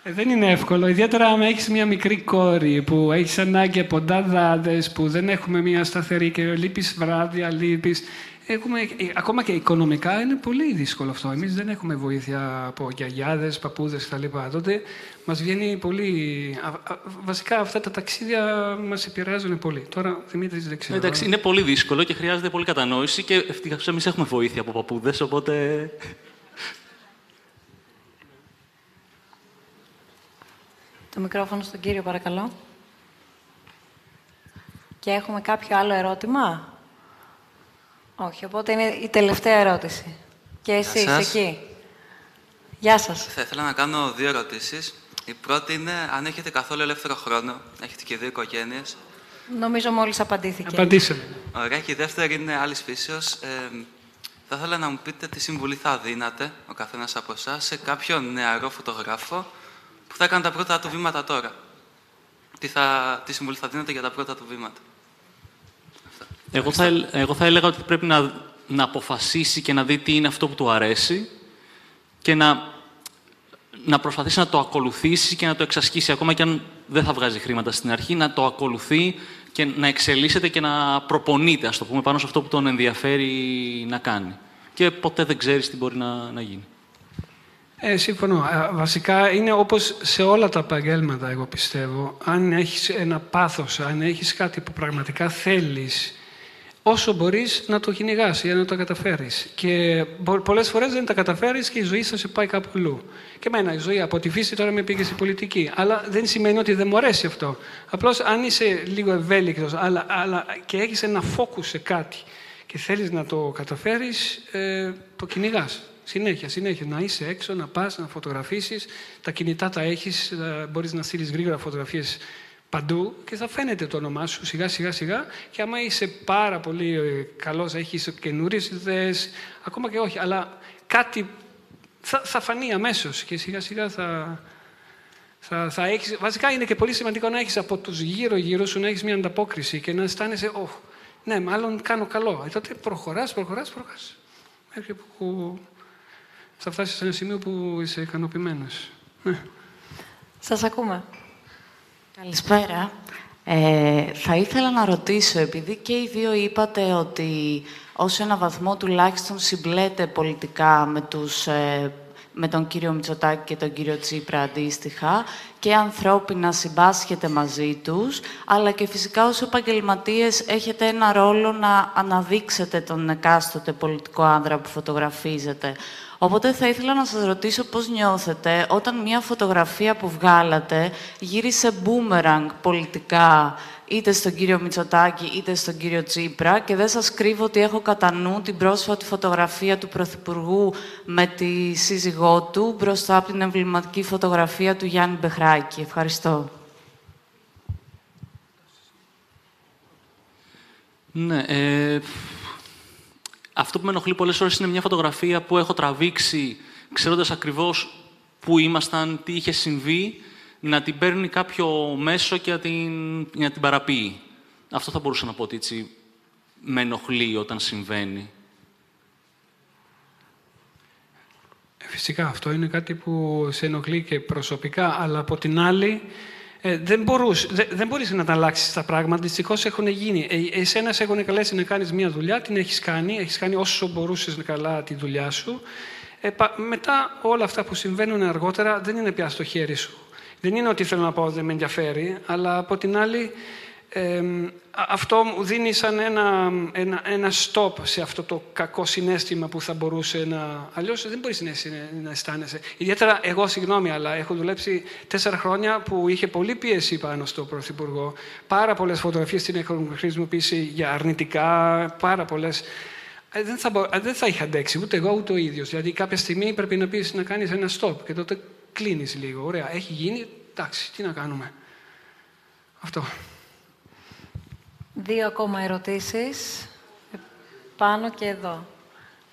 Ε, δεν είναι εύκολο. Ιδιαίτερα αν έχεις μια μικρή κόρη που έχεις ανάγκη από νταδάδες, που δεν έχουμε μια σταθερή και λείπεις βράδια, λείπεις. Έχουμε, ε, ακόμα και οικονομικά είναι πολύ δύσκολο αυτό. Εμείς δεν έχουμε βοήθεια από γιαγιάδες, παππούδες κτλ. Τότε μας βγαίνει πολύ. βασικά αυτά τα ταξίδια μας επηρεάζουν πολύ. Τώρα Δημήτρης δεν ξέρω. Εντάξει, είναι πολύ δύσκολο και χρειάζεται πολύ κατανόηση και ευτυχώς εμείς έχουμε βοήθεια από παππούδες, οπότε. Το μικρόφωνο στον κύριο, παρακαλώ. Και έχουμε κάποιο άλλο ερώτημα; Όχι, οπότε είναι η τελευταία ερώτηση. Και εσείς, εκεί. Γεια σας. Θα ήθελα να κάνω δύο ερωτήσεις. Η πρώτη είναι αν έχετε καθόλου ελεύθερο χρόνο. Έχετε και δύο οικογένειες. Νομίζω μόλις απαντήθηκε. Απαντήσαμε. Ωραία. Και η δεύτερη είναι άλλη φύσεως. Ε, θα ήθελα να μου πείτε τι συμβουλή θα δίνατε ο καθένας από εσάς σε κάποιον νεαρό φωτογράφο που θα έκανε τα πρώτα του βήματα τώρα. Τι, θα, τι συμβουλή θα δίνατε για τα πρώτα του βήματα; Εγώ θα, εγώ θα έλεγα ότι πρέπει να, να αποφασίσει και να δει τι είναι αυτό που του αρέσει και να, να προσπαθήσει να το ακολουθήσει και να το εξασκήσει. Ακόμα και αν δεν θα βγάζει χρήματα στην αρχή, να το ακολουθεί και να εξελίσσεται και να προπονείται, ας το πούμε, πάνω σε αυτό που τον ενδιαφέρει να κάνει. Και ποτέ δεν ξέρεις τι μπορεί να, να γίνει. Ε, σύμφωνο. Ε, βασικά είναι όπως σε όλα τα επαγγέλματα, εγώ πιστεύω. Αν έχεις ένα πάθος, αν έχεις κάτι που πραγματικά θέλεις όσο μπορείς να το κυνηγάς για να το καταφέρεις. Και πολλές φορές δεν τα καταφέρεις και η ζωή θα σε πάει κάπου αλλού. Και εμένα η ζωή από τη φύση τώρα με πήγε στην πολιτική. Αλλά δεν σημαίνει ότι δεν μου αρέσει αυτό. Απλώς αν είσαι λίγο ευέλικτος αλλά, αλλά και έχεις ένα focus σε κάτι και θέλεις να το καταφέρεις, ε, το κυνηγάς. Συνέχεια, συνέχεια. Να είσαι έξω, να πας, να φωτογραφίσεις. Τα κινητά τα έχεις, ε, μπορείς να στείλεις γρήγορα φωτογραφίες παντού και θα φαίνεται το όνομά σου σιγά σιγά σιγά και άμα είσαι πάρα πολύ ε, καλός, έχεις καινούριες ιδέες, ακόμα και όχι, αλλά κάτι θα, θα φανεί αμέσως και σιγά σιγά θα, θα, θα έχεις, βασικά είναι και πολύ σημαντικό να έχεις από τους γύρω γύρω σου να έχεις μια ανταπόκριση και να αισθάνεσαι, oh, ναι, μάλλον κάνω καλό. Ε, τότε προχωράς, προχωράς, προχωράς. Μέχρι που θα φτάσεις σε ένα σημείο που είσαι ικανοποιημένος. Ναι. Σας ακούμε. Καλησπέρα. Ε, θα ήθελα να ρωτήσω, επειδή και οι δύο είπατε ότι ως ένα βαθμό τουλάχιστον συμπλέτε πολιτικά με, τους, ε, με τον κύριο Μητσοτάκη και τον κύριο Τσίπρα αντίστοιχα και ανθρώπινα συμπάσχετε μαζί τους, αλλά και φυσικά ως επαγγελματίες έχετε ένα ρόλο να αναδείξετε τον εκάστοτε πολιτικό άνδρα που φωτογραφίζετε. Οπότε θα ήθελα να σας ρωτήσω πώς νιώθετε όταν μια φωτογραφία που βγάλατε γύρισε μπούμεραγκ πολιτικά είτε στον κύριο Μητσοτάκη είτε στον κύριο Τσίπρα και δεν σας κρύβω ότι έχω κατά νου την πρόσφατη φωτογραφία του Πρωθυπουργού με τη σύζυγό του μπροστά από την εμβληματική φωτογραφία του Γιάννη Μπεχράκη. Ευχαριστώ. Ναι, ε, αυτό που με ενοχλεί πολλές ώρες είναι μια φωτογραφία που έχω τραβήξει ξέροντας ακριβώς πού ήμασταν, τι είχε συμβεί, να την παίρνει κάποιο μέσο και να την, να την παραποιεί. Αυτό θα μπορούσα να πω ότι έτσι με ενοχλεί όταν συμβαίνει. Ε, φυσικά αυτό είναι κάτι που σε ενοχλεί και προσωπικά, αλλά από την άλλη ε, δεν, μπορούς, δεν, δεν μπορείς να τα αλλάξεις τα πράγματα. Δυστυχώς έχουν γίνει. Ε, εσένας σε έχουν καλέσει να κάνεις μια δουλειά, την έχεις κάνει, έχεις κάνει όσο μπορούσες καλά τη δουλειά σου. Ε, μετά όλα αυτά που συμβαίνουν αργότερα δεν είναι πια στο χέρι σου. Δεν είναι ότι θέλω να πω δεν με ενδιαφέρει, αλλά από την άλλη αυτό μου δίνει σαν ένα, ένα, ένα stop σε αυτό το κακό συνέστημα που θα μπορούσε να... Αλλιώς δεν μπορείς να, να αισθάνεσαι. Ιδιαίτερα εγώ, συγγνώμη, αλλά έχω δουλέψει τέσσερα χρόνια που είχε πολύ πίεση πάνω στο Πρωθυπουργό. Πάρα πολλές φωτογραφίες την έχουν χρησιμοποιήσει για αρνητικά, πάρα πολλές... Ε, δεν θα, ε, δεν θα είχα αντέξει ούτε εγώ ούτε ο ίδιος. Δηλαδή κάποια στιγμή πρέπει να πεις να κάνεις ένα stop και τότε κλείνεις λίγο. Ωραία, έχει γίνει, εντάξει, τι να κάνουμε. Αυτό. Δύο ακόμα ερωτήσεις. Πάνω και εδώ.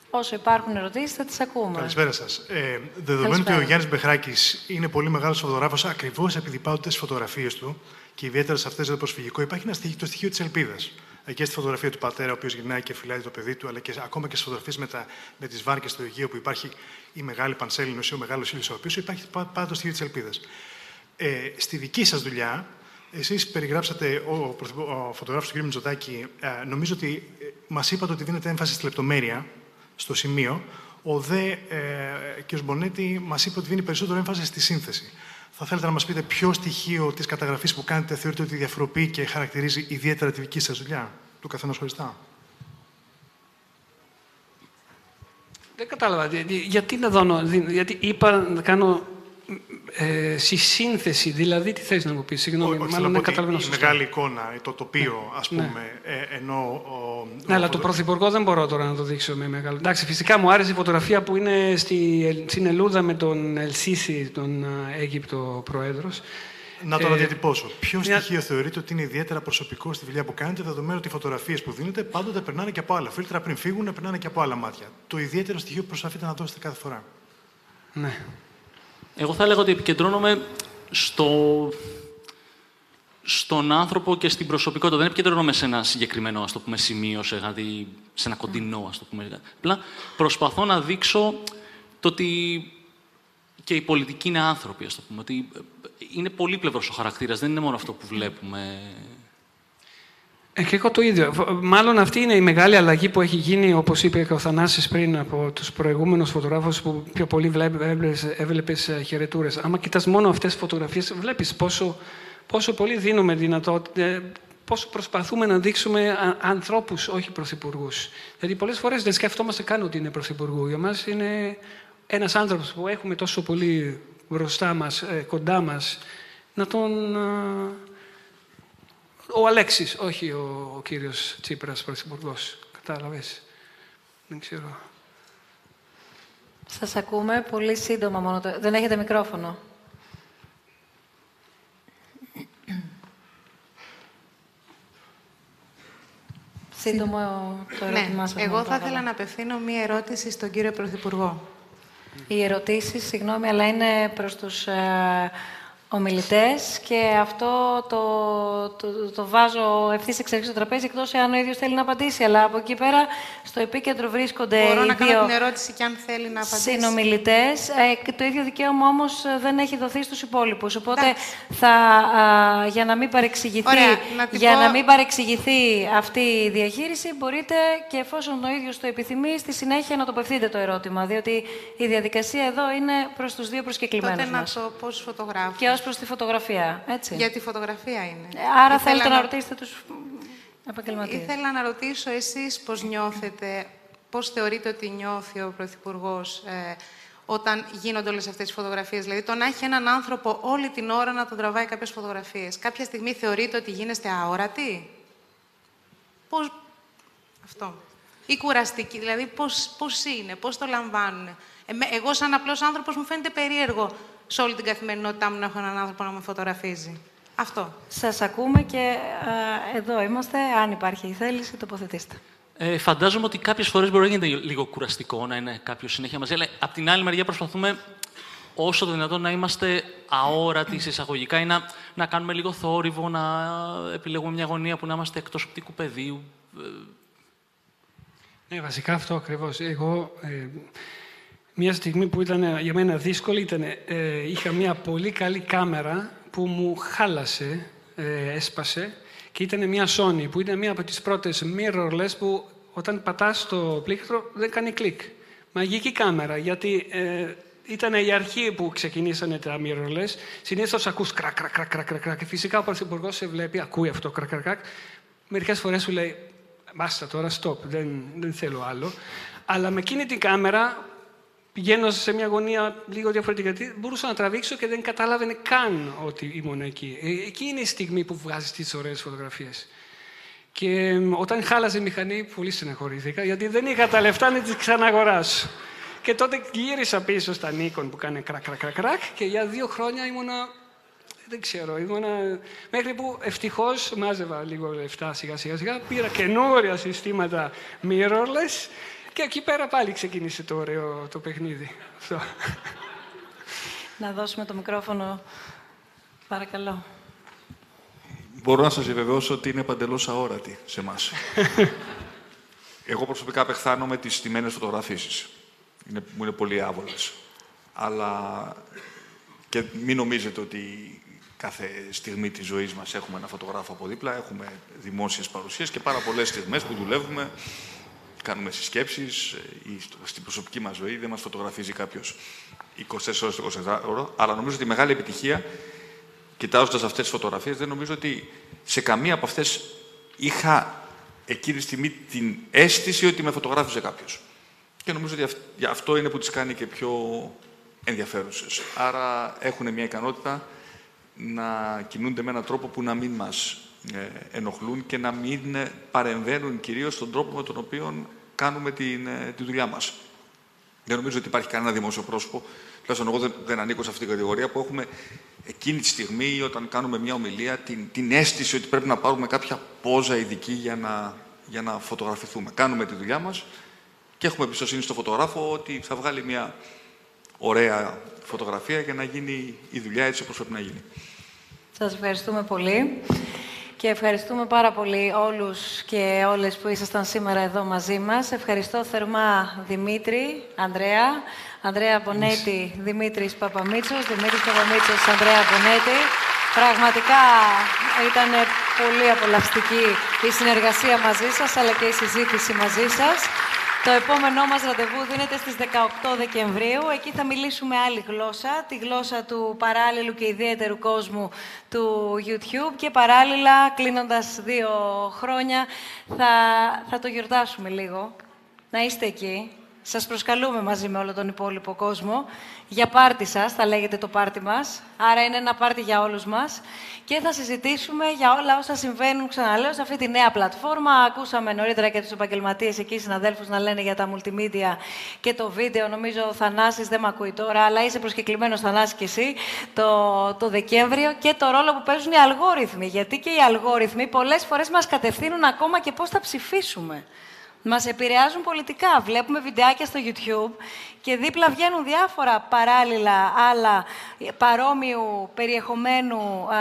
όσο υπάρχουν ερωτήσεις θα τις ακούμε. Καλησπέρα σας. Ε, δεδομένου ότι ο Γιάννης Μπεχράκης είναι πολύ μεγάλος φωτογράφος, ακριβώς επειδή πάντοτε στι φωτογραφίες του και ιδιαίτερα σε αυτές το προσφυγικό, υπάρχει ένα στοιχείο, το στοιχείο της ελπίδας. Και στη φωτογραφία του πατέρα, ο οποίος γυρνάει και φυλάει το παιδί του, αλλά και ακόμα και στις φωτογραφίες με, με τις βάρκες στο Αιγαίο, που υπάρχει η μεγάλη πανσέλινο ή ο μεγάλος ήλιος ο οποίος υπάρχει πάντα το στοιχείο της ελπίδας. Ε, στη δική σας δουλειά, εσείς περιγράψατε, ο, ο φωτογράφος του κ. Μητσοτάκη, ε, νομίζω ότι ε, μας είπατε ότι δίνετε έμφαση στη λεπτομέρεια, στο σημείο. Ο ΔΕ ε, κ. Μπονέτη μας είπε ότι δίνει περισσότερο έμφαση στη σύνθεση. Θα θέλετε να μας πείτε ποιο στοιχείο της καταγραφής που κάνετε θεωρείτε ότι διαφοροποιεί και χαρακτηρίζει ιδιαίτερα τη δική σας δουλειά, του καθενός χωριστά; Δεν κατάλαβα. Γιατί να δω, γιατί είπα να κάνω ε, στη σύνθεση, δηλαδή τι θες να μου πεις, συγγνώμη, Όχι, μάλλον δεν καταλαβαίνω σωστά. Η μεγάλη εικόνα, το τοπίο, ας ναι. πούμε, ε, ενώ... Ο, ναι, αλλά το Πρωθυπουργό δεν μπορώ τώρα να το δείξω με μεγάλο... Εντάξει, φυσικά μου άρεσε η φωτογραφία που είναι στη, στην Ελούδα με τον Ελσίση, τον Αίγυπτο Πρόεδρος. Να το αναδιατυπώσω. Ε, Ποιο μια... στοιχείο θεωρείτε ότι είναι ιδιαίτερα προσωπικό στη δουλειά που κάνετε, δεδομένου ότι οι φωτογραφίες που δίνετε πάντοτε περνάνε και από άλλα φίλτρα πριν φύγουν, περνάνε και από άλλα μάτια. Το ιδιαίτερο στοιχείο που προσπαθείτε να δώσετε κάθε φορά. Ναι. Εγώ θα έλεγα ότι επικεντρώνομαι στο... στον άνθρωπο και στην προσωπικότητα. Δεν επικεντρώνομαι σε ένα συγκεκριμένο ας το πούμε, σημείο, σε, δηλαδή, σε ένα κοντινό, ας το πούμε. Απλά προσπαθώ να δείξω το ότι και οι πολιτικοί είναι άνθρωποι, ας το πούμε. Ότι είναι πολύπλευρος ο χαρακτήρας, δεν είναι μόνο αυτό που βλέπουμε ε, και εγώ το ίδιο. Μάλλον αυτή είναι η μεγάλη αλλαγή που έχει γίνει, όπως είπε και ο Θανάσης πριν, από τους προηγούμενους φωτογράφους που πιο πολύ έβλεπες ε, χαιρετούρες. Άμα κοιτάς μόνο αυτές τις φωτογραφίες, βλέπεις πόσο, πόσο πολύ δίνουμε δυνατότητα, ε, πόσο προσπαθούμε να δείξουμε ανθρώπους, όχι πρωθυπουργούς. Δηλαδή, πολλές φορές δεν σκεφτόμαστε καν ότι είναι πρωθυπουργού. Για μας είναι ένας άνθρωπος που έχουμε τόσο πολύ μπροστά μας, κοντά μας, να τον ο Αλέξης, όχι ο, ο κύριος Τσίπρας, πρωθυπουργός. Κατάλαβες. Δεν ξέρω. Σας ακούμε πολύ σύντομα μόνο. Δεν έχετε μικρόφωνο. Σύντομο το ναι, ερώτημά σας. Εγώ θα ήθελα να απευθύνω μία ερώτηση στον κύριο Πρωθυπουργό. Οι ερωτήσεις, συγγνώμη, αλλά είναι προς τους ε, ομιλητές και αυτό το, το, το, βάζω ευθύς εξ αρχής στο τραπέζι, εκτός εάν ο ίδιος θέλει να απαντήσει. Αλλά από εκεί πέρα στο επίκεντρο βρίσκονται Μπορώ οι να δύο κάνω την ερώτηση και αν θέλει να απαντήσει. Συνομιλητές. Ε, το ίδιο δικαίωμα όμως δεν έχει δοθεί στους υπόλοιπους. Οπότε θα, α, για, να μην παρεξηγηθεί, Ωραία, να για πω... να μην παρεξηγηθεί αυτή η διαχείριση, μπορείτε και εφόσον ο ίδιος το επιθυμεί, στη συνέχεια να τοποθετείτε το ερώτημα. Διότι η διαδικασία εδώ είναι προς τους δύο προσκεκλημένους. Τότε να το πω στους φωτογράφους προς τη φωτογραφία, έτσι. Για τη φωτογραφία είναι. Ε, άρα θέλετε να... να ρωτήσετε τους επαγγελματίες. Ήθελα να ρωτήσω εσείς πώς νιώθετε, πώς θεωρείτε ότι νιώθει ο Πρωθυπουργός ε, όταν γίνονται όλες αυτές τις φωτογραφίες; Δηλαδή, το να έχει έναν άνθρωπο όλη την ώρα να τον τραβάει κάποιες φωτογραφίες. Κάποια στιγμή θεωρείτε ότι γίνεστε αόρατοι; Πώς... Αυτό. Ή κουραστική. Δηλαδή, πώς, πώς είναι, πώς το λαμβάνουν; Ε, εγώ, σαν απλός άνθρωπος, μου φαίνεται περίεργο σε όλη την καθημερινότητά μου να έχω έναν άνθρωπο να με φωτογραφίζει. Αυτό. Σας ακούμε και εδώ είμαστε. Αν υπάρχει η θέληση, τοποθετήστε. Ε, φαντάζομαι ότι κάποιες φορές μπορεί να είναι λίγο κουραστικό να είναι κάποιος συνέχεια μαζί, αλλά από την άλλη μεριά προσπαθούμε όσο το δυνατόν να είμαστε αόρατοι εισαγωγικά ή να, να κάνουμε λίγο θόρυβο, να επιλέγουμε μια γωνία που να είμαστε εκτός οπτικού πεδίου. Ναι, βασικά αυτό ακριβώς. Εγώ ε, μια στιγμή που ήταν για μένα δύσκολη ήταν, ε, είχα μια πολύ καλή κάμερα που μου χάλασε, ε, έσπασε και ήταν μια Sony που ήταν μια από τις πρώτες mirrorless που όταν πατάς το πλήκτρο δεν κάνει κλικ. Μαγική κάμερα γιατί ε, ήταν η αρχή που ξεκινήσανε τα mirrorless. Συνήθως ακούς κρακ, κρακ, κρακ, κρακ, κρακ. Και φυσικά ο Πρωθυπουργός σε βλέπει, ακούει αυτό κρακ, κρακ, κρακ. Μερικές φορές σου λέει, Μπάστα τώρα, stop, δεν, δεν θέλω άλλο. Αλλά με εκείνη την κάμερα πηγαίνω σε μια γωνία λίγο διαφορετική, γιατί μπορούσα να τραβήξω και δεν κατάλαβε καν ότι ήμουν εκεί. Ε, εκεί είναι η στιγμή που βγάζεις τις ωραίες φωτογραφίες. Και όταν χάλασε η μηχανή, πολύ στεναχωρήθηκα, γιατί δεν είχα τα λεφτά να τις ξαναγοράσω. Και τότε γύρισα πίσω στα Nikon που κάνει κρακ, κρακ, κρακ, κρακ και για δύο χρόνια ήμουνα δεν ξέρω, ήμουνα... Μέχρι που ευτυχώς μάζευα λίγο λεφτά σιγά σιγά σιγά, πήρα καινούρια συστήματα mirrorless Και εκεί πέρα πάλι ξεκίνησε το ωραίο το παιχνίδι. Να δώσουμε το μικρόφωνο, παρακαλώ. Μπορώ να σας διαβεβαιώσω ότι είναι παντελώς αόρατη σε εμάς. Εγώ προσωπικά απεχθάνομαι τις στιμένες φωτογραφίσεις. Είναι, μου είναι πολύ άβολες. Αλλά και μην νομίζετε ότι κάθε στιγμή της ζωής μας έχουμε ένα φωτογράφο από δίπλα, έχουμε δημόσιες παρουσίες και πάρα πολλές στιγμές που δουλεύουμε, κάνουμε συσκέψεις ε, ή στην προσωπική μας ζωή δεν μας φωτογραφίζει κάποιος 24 ώρες το 24 ώρες, αλλά νομίζω ότι η μεγάλη επιτυχία, κοιτάζοντας αυτές τις φωτογραφίες, δεν νομίζω ότι σε καμία από αυτές είχα εκείνη τη στιγμή την αίσθηση ότι με φωτογράφησε κάποιος. Και νομίζω ότι αυτό είναι που τις κάνει και πιο ενδιαφέρουσες. Άρα έχουν μια ικανότητα να κινούνται με έναν τρόπο που να μην μας ε, ενοχλούν και να μην ε, παρεμβαίνουν κυρίως στον τρόπο με τον οποίο κάνουμε την, ε, τη δουλειά μας. Δεν νομίζω ότι υπάρχει κανένα δημόσιο πρόσωπο, τουλάχιστον εγώ δεν, δεν ανήκω σε αυτή την κατηγορία, που έχουμε εκείνη τη στιγμή όταν κάνουμε μια ομιλία την, την αίσθηση ότι πρέπει να πάρουμε κάποια πόζα ειδική για να, για να φωτογραφηθούμε. Κάνουμε τη δουλειά μας και έχουμε εμπιστοσύνη στο φωτογράφο ότι θα βγάλει μια ωραία φωτογραφία για να γίνει η δουλειά έτσι όπως πρέπει να γίνει. Σας ευχαριστούμε πολύ και ευχαριστούμε πάρα πολύ όλους και όλες που ήσασταν σήμερα εδώ μαζί μας. Ευχαριστώ θερμά Δημήτρη, Ανδρέα, Ανδρέα Μπονέτη, Δημήτρης Παπαμίτσος, Δημήτρης Παπαμίτσος, Ανδρέα Μπονέτη. Πραγματικά ήταν πολύ απολαυστική η συνεργασία μαζί σας, αλλά και η συζήτηση μαζί σας. Το επόμενό μας ραντεβού δίνεται στις 18 Δεκεμβρίου. Εκεί θα μιλήσουμε άλλη γλώσσα, τη γλώσσα του παράλληλου και ιδιαίτερου κόσμου του YouTube και παράλληλα, κλείνοντας δύο χρόνια, θα, θα το γιορτάσουμε λίγο. Να είστε εκεί. Σας προσκαλούμε μαζί με όλο τον υπόλοιπο κόσμο για πάρτι σας, θα λέγεται το πάρτι μας. Άρα είναι ένα πάρτι για όλους μας. Και θα συζητήσουμε για όλα όσα συμβαίνουν, ξαναλέω, σε αυτή τη νέα πλατφόρμα. Ακούσαμε νωρίτερα και τους επαγγελματίες εκεί, συναδέλφους, να λένε για τα multimedia και το βίντεο. Νομίζω ο Θανάσης δεν με ακούει τώρα, αλλά είσαι προσκεκλημένος Θανάση και εσύ το, το Δεκέμβριο και το ρόλο που παίζουν οι αλγόριθμοι. Γιατί και οι αλγόριθμοι πολλές φορές μας κατευθύνουν ακόμα και πώς θα ψηφίσουμε. Μας επηρεάζουν πολιτικά. Βλέπουμε βιντεάκια στο YouTube και δίπλα βγαίνουν διάφορα παράλληλα άλλα παρόμοιου περιεχομένου α,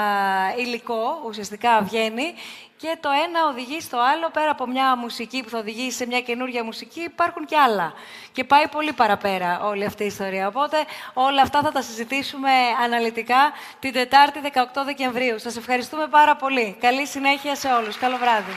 υλικό, ουσιαστικά βγαίνει, και το ένα οδηγεί στο άλλο, πέρα από μια μουσική που θα οδηγήσει σε μια καινούργια μουσική, υπάρχουν και άλλα. Και πάει πολύ παραπέρα όλη αυτή η ιστορία. Οπότε όλα αυτά θα τα συζητήσουμε αναλυτικά την Τετάρτη 18 Δεκεμβρίου. Σας ευχαριστούμε πάρα πολύ. Καλή συνέχεια σε όλους. Καλό βράδυ.